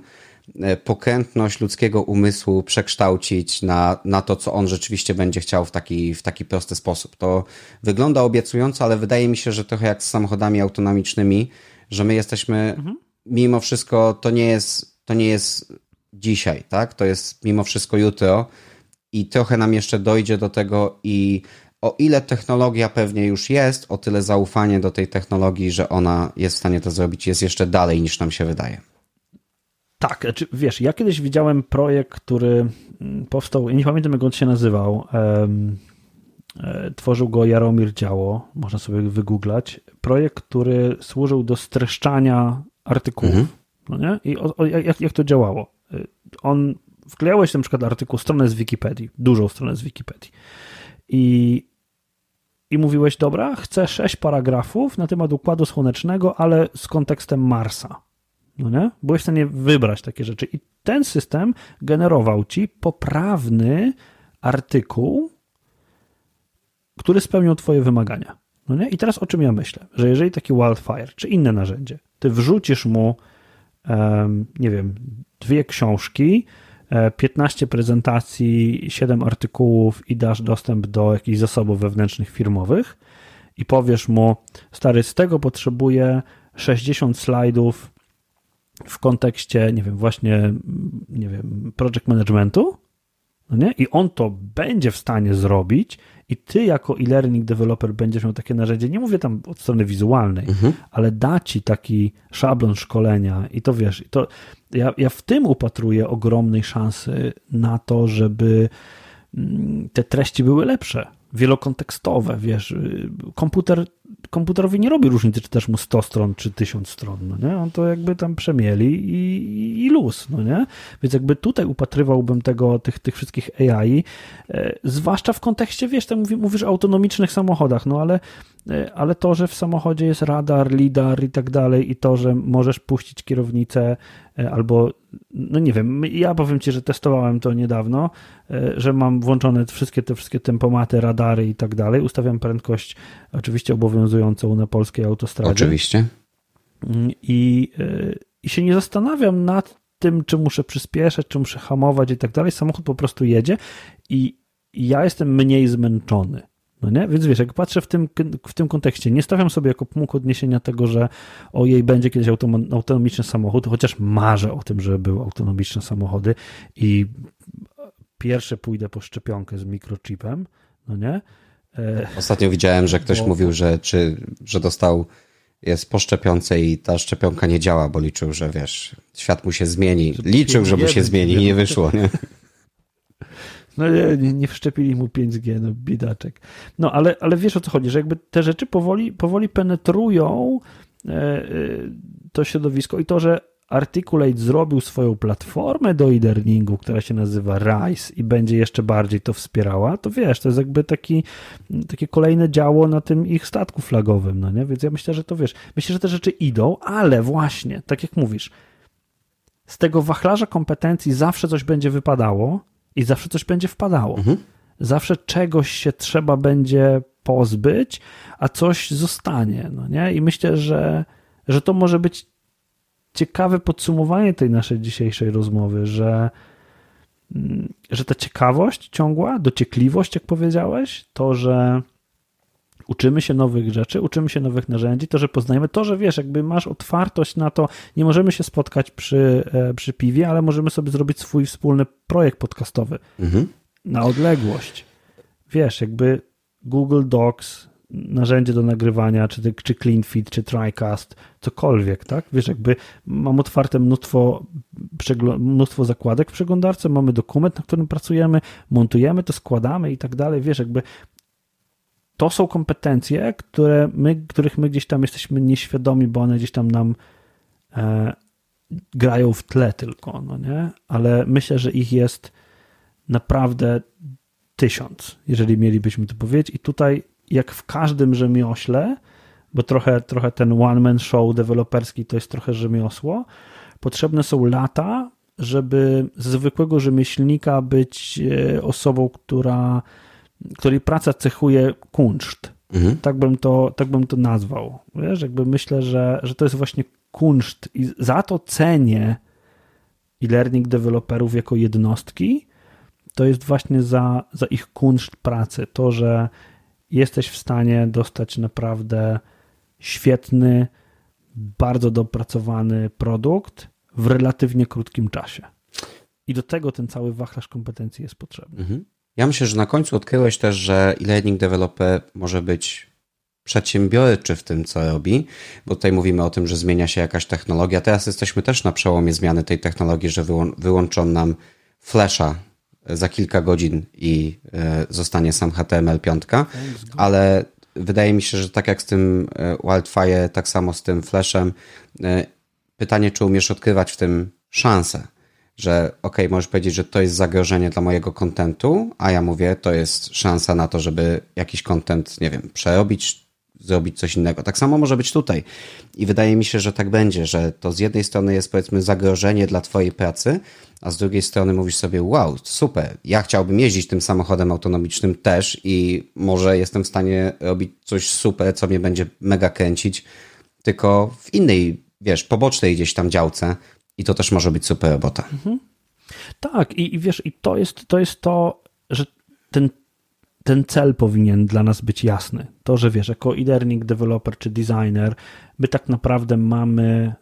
pokrętność ludzkiego umysłu przekształcić na, na to, co on rzeczywiście będzie chciał w taki, w taki prosty sposób. To wygląda obiecująco, ale wydaje mi się, że trochę jak z samochodami autonomicznymi, że my jesteśmy, mhm. mimo wszystko, to nie jest to nie jest dzisiaj, tak? To jest mimo wszystko jutro i trochę nam jeszcze dojdzie do tego i o ile technologia pewnie już jest, o tyle zaufanie do tej technologii, że ona jest w stanie to zrobić, jest jeszcze dalej niż nam się wydaje. Tak, znaczy, wiesz, ja kiedyś widziałem projekt, który mm, powstał, nie pamiętam jak on się nazywał. Um, tworzył go Jaromir Działo, można sobie wygooglać. Projekt, który służył do streszczania artykułów. Mhm. No nie? I o, o, jak, jak to działało? Y, on wklejałeś na przykład artykuł, stronę z Wikipedii, dużą stronę z Wikipedii i, i mówiłeś, dobra, chcę sześć paragrafów na temat Układu Słonecznego, ale z kontekstem Marsa. No nie? Byłeś w stanie wybrać takie rzeczy i ten system generował ci poprawny artykuł, który spełniał twoje wymagania. No nie? I teraz o czym ja myślę? Że jeżeli taki Wildfire, czy inne narzędzie, ty wrzucisz mu nie wiem, dwie książki, 15 e, prezentacji, 7 artykułów i dasz dostęp do jakichś zasobów wewnętrznych firmowych i powiesz mu, stary, z tego potrzebuję 60 slajdów w kontekście, nie wiem, właśnie, nie wiem, project managementu, no nie? I on to będzie w stanie zrobić i ty jako e-learning developer będziesz miał takie narzędzie, nie mówię tam od strony wizualnej, mhm. ale da ci taki szablon szkolenia i to wiesz, to ja, ja w tym upatruję ogromnej szansy na to, żeby mm, te treści były lepsze, wielokontekstowe, wiesz, komputer, komputerowi nie robi różnicy, czy też mu 100 stron, czy 1000 stron, no nie? On to jakby tam przemieli i, i luz, no nie? Więc jakby tutaj upatrywałbym tego, tych, tych wszystkich AI, e, zwłaszcza w kontekście, wiesz, tak mówisz o autonomicznych samochodach, no ale E, ale to, że w samochodzie jest radar, lidar i tak dalej i to, że możesz puścić kierownicę e, albo, no nie wiem, ja powiem Ci, że testowałem to niedawno, że mam włączone wszystkie te wszystkie tempomaty, radary i tak dalej, ustawiam prędkość oczywiście obowiązującą na polskiej autostradzie. Oczywiście. Mm, I, i się nie zastanawiam nad tym, czy muszę przyspieszać, czy muszę hamować i tak dalej. Samochód po prostu jedzie i ja jestem mniej zmęczony. No nie? Więc wiesz, jak patrzę w tym, w tym kontekście, nie stawiam sobie jako punkt odniesienia tego, że o jej będzie kiedyś autonomiczny samochód, chociaż marzę o tym, żeby były autonomiczne samochody i pierwsze pójdę po szczepionkę z mikrochipem, no nie? E, Ostatnio widziałem, że ktoś bo... mówił, że, czy, że dostał jest po szczepionce i ta szczepionka nie działa, bo liczył, że wiesz, świat mu się zmieni. Liczył, że mu się zmieni i nie wyszło, nie? No nie, nie wszczepili mu 5G, no biedaczek. No ale, ale wiesz o co chodzi, że jakby te rzeczy powoli, powoli penetrują e, e, to środowisko i to, że Articulate zrobił swoją platformę do e-learningu, która się nazywa RISE i będzie jeszcze bardziej to wspierała, to wiesz, to jest jakby taki, takie kolejne działo na tym ich statku flagowym, no nie? Więc ja myślę, że to wiesz, myślę, że te rzeczy idą, ale właśnie, tak jak mówisz, z tego wachlarza kompetencji zawsze coś będzie wypadało, i zawsze coś będzie wpadało. Mhm. Zawsze czegoś się trzeba będzie pozbyć, a coś zostanie. No nie? I myślę, że, że to może być ciekawe podsumowanie tej naszej dzisiejszej rozmowy, że, mm, że ta ciekawość ciągła, dociekliwość, jak powiedziałeś, to, że uczymy się nowych rzeczy, uczymy się nowych narzędzi, to, że poznajemy, to, że wiesz, jakby masz otwartość na to, nie możemy się spotkać przy, e, przy piwie, ale możemy sobie zrobić swój wspólny projekt podcastowy mhm. na odległość. Wiesz, jakby Google Docs, narzędzie do nagrywania, czy, czy CleanFit, czy TriCast, cokolwiek, tak? Wiesz, jakby mam otwarte mnóstwo, mnóstwo zakładek w przeglądarce, mamy dokument, na którym pracujemy, montujemy to, składamy i tak dalej, wiesz, jakby to są kompetencje, które my, których my gdzieś tam jesteśmy nieświadomi, bo one gdzieś tam nam e, grają w tle tylko, no nie? Ale myślę, że ich jest naprawdę tysiąc, jeżeli mielibyśmy to powiedzieć. I tutaj, jak w każdym rzemiośle, bo trochę, trochę ten one-man show deweloperski to jest trochę rzemiosło, potrzebne są lata, żeby z zwykłego rzemieślnika być e, osobą, która, której praca cechuje kunszt. Mhm. Tak, bym to, tak bym to nazwał. Wiesz, jakby myślę, że, że to jest właśnie kunszt i za to cenię e-learning deweloperów jako jednostki, to jest właśnie za, za ich kunszt pracy. To, że jesteś w stanie dostać naprawdę świetny, bardzo dopracowany produkt w relatywnie krótkim czasie. I do tego ten cały wachlarz kompetencji jest potrzebny. Mhm. Ja myślę, że na końcu odkryłeś też, że e-learning developer może być przedsiębiorczy w tym, co robi, bo tutaj mówimy o tym, że zmienia się jakaś technologia. Teraz jesteśmy też na przełomie zmiany tej technologii, że wyłączą nam Flasha za kilka godzin i e, zostanie sam HTML5, ale wydaje mi się, że tak jak z tym e, Wildfire, tak samo z tym Flashem, e, pytanie, czy umiesz odkrywać w tym szansę, że ok, możesz powiedzieć, że to jest zagrożenie dla mojego kontentu, a ja mówię, to jest szansa na to, żeby jakiś kontent, nie wiem, przerobić, zrobić coś innego. Tak samo może być tutaj. I wydaje mi się, że tak będzie, że to z jednej strony jest powiedzmy zagrożenie dla Twojej pracy, a z drugiej strony mówisz sobie, wow, super, ja chciałbym jeździć tym samochodem autonomicznym też i może jestem w stanie robić coś super, co mnie będzie mega kręcić, tylko w innej, wiesz, pobocznej gdzieś tam działce i to też może być super robota. Mhm. Tak, i, i wiesz, i to jest, to jest to, że ten ten cel powinien dla nas być jasny. To, że wiesz, jako e-learning developer czy designer, my tak naprawdę mamy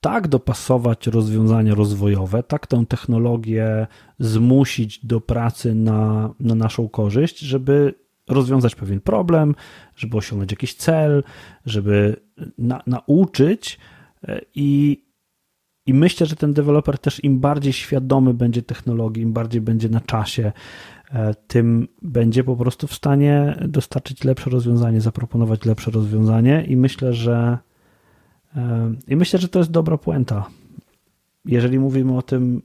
tak dopasować rozwiązania rozwojowe, tak tę technologię zmusić do pracy na, na naszą korzyść, żeby rozwiązać pewien problem, żeby osiągnąć jakiś cel, żeby na, nauczyć e, i, i myślę, że ten deweloper też im bardziej świadomy będzie technologii, im bardziej będzie na czasie, e, tym będzie po prostu w stanie dostarczyć lepsze rozwiązanie, zaproponować lepsze rozwiązanie i myślę, że i myślę, że to jest dobra puenta. Jeżeli mówimy o tym,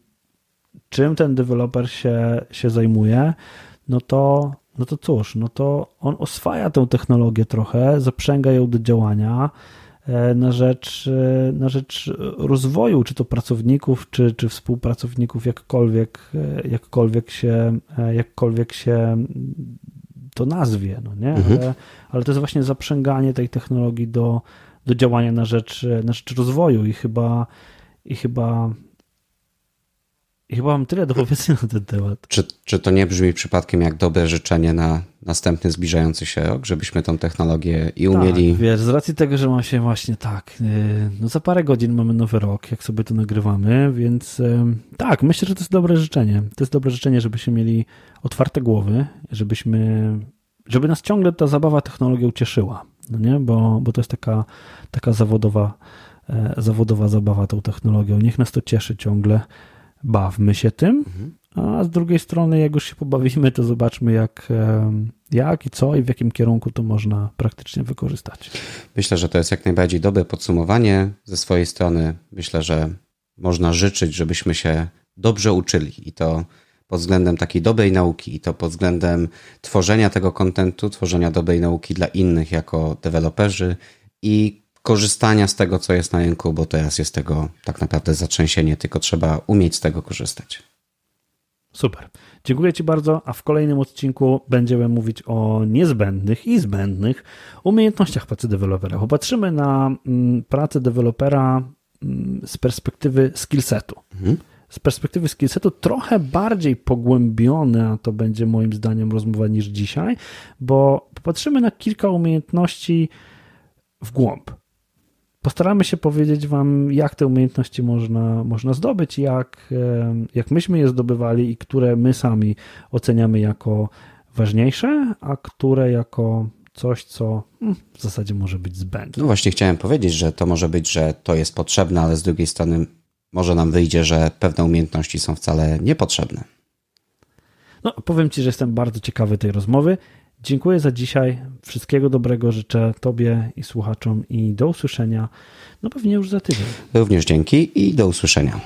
czym ten deweloper się, się zajmuje, no to, no to cóż, no to on oswaja tę technologię trochę, zaprzęga ją do działania e, na rzecz, e, na rzecz rozwoju, czy to pracowników, czy, czy współpracowników, jakkolwiek, e, jakkolwiek, się, jakkolwiek się to nazwie, no nie? Mhm. Ale, ale to jest właśnie zaprzęganie tej technologii do, do działania na rzecz, na rzecz rozwoju i chyba, i chyba i chyba mam tyle do powiedzenia na ten temat. Czy, czy to nie brzmi przypadkiem jak dobre życzenie na następny zbliżający się rok, żebyśmy tą technologię i umieli... Tak, wiesz, z racji tego, że ma się właśnie tak, y, no za parę godzin mamy nowy rok, jak sobie to nagrywamy, więc tak, myślę, że to jest dobre życzenie. To jest dobre życzenie, żebyśmy mieli otwarte głowy, żebyśmy, żeby nas ciągle ta zabawa technologią cieszyła no nie? Bo, bo to jest taka, taka zawodowa, e, zawodowa zabawa tą technologią. Niech nas to cieszy ciągle. Bawmy się tym, mhm. a z drugiej strony, jak już się pobawimy, to zobaczmy, jak, jak i co i w jakim kierunku to można praktycznie wykorzystać. Myślę, że to jest jak najbardziej dobre podsumowanie ze swojej strony. Myślę, że można życzyć, żebyśmy się dobrze uczyli i to pod względem takiej dobrej nauki i to pod względem tworzenia tego kontentu, tworzenia dobrej nauki dla innych jako deweloperzy i korzystania z tego, co jest na rynku, bo teraz jest tego tak naprawdę zatrzęsienie, tylko trzeba umieć z tego korzystać. Super. Dziękuję Ci bardzo, a w kolejnym odcinku będziemy mówić o niezbędnych i zbędnych umiejętnościach pracy dewelopera. Popatrzymy na mm, pracę dewelopera mm, z perspektywy skillsetu. Mhm z perspektywy skillsetu trochę bardziej pogłębiona to będzie moim zdaniem rozmowa niż dzisiaj, bo popatrzymy na kilka umiejętności w głąb. Postaramy się powiedzieć Wam, jak te umiejętności można, można zdobyć, jak, jak myśmy je zdobywali i które my sami oceniamy jako ważniejsze, a które jako coś, co hmm, w zasadzie może być zbędne. No właśnie chciałem powiedzieć, że to może być, że to jest potrzebne, ale z drugiej strony może nam wyjdzie, że pewne umiejętności są wcale niepotrzebne. No, powiem Ci, że jestem bardzo ciekawy tej rozmowy. Dziękuję za dzisiaj. Wszystkiego dobrego życzę Tobie i słuchaczom i do usłyszenia. No pewnie już za tydzień. Również dzięki i do usłyszenia.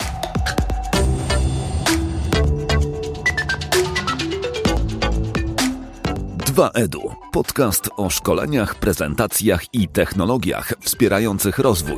Dwa Edu. Podcast o szkoleniach, prezentacjach i technologiach wspierających rozwój.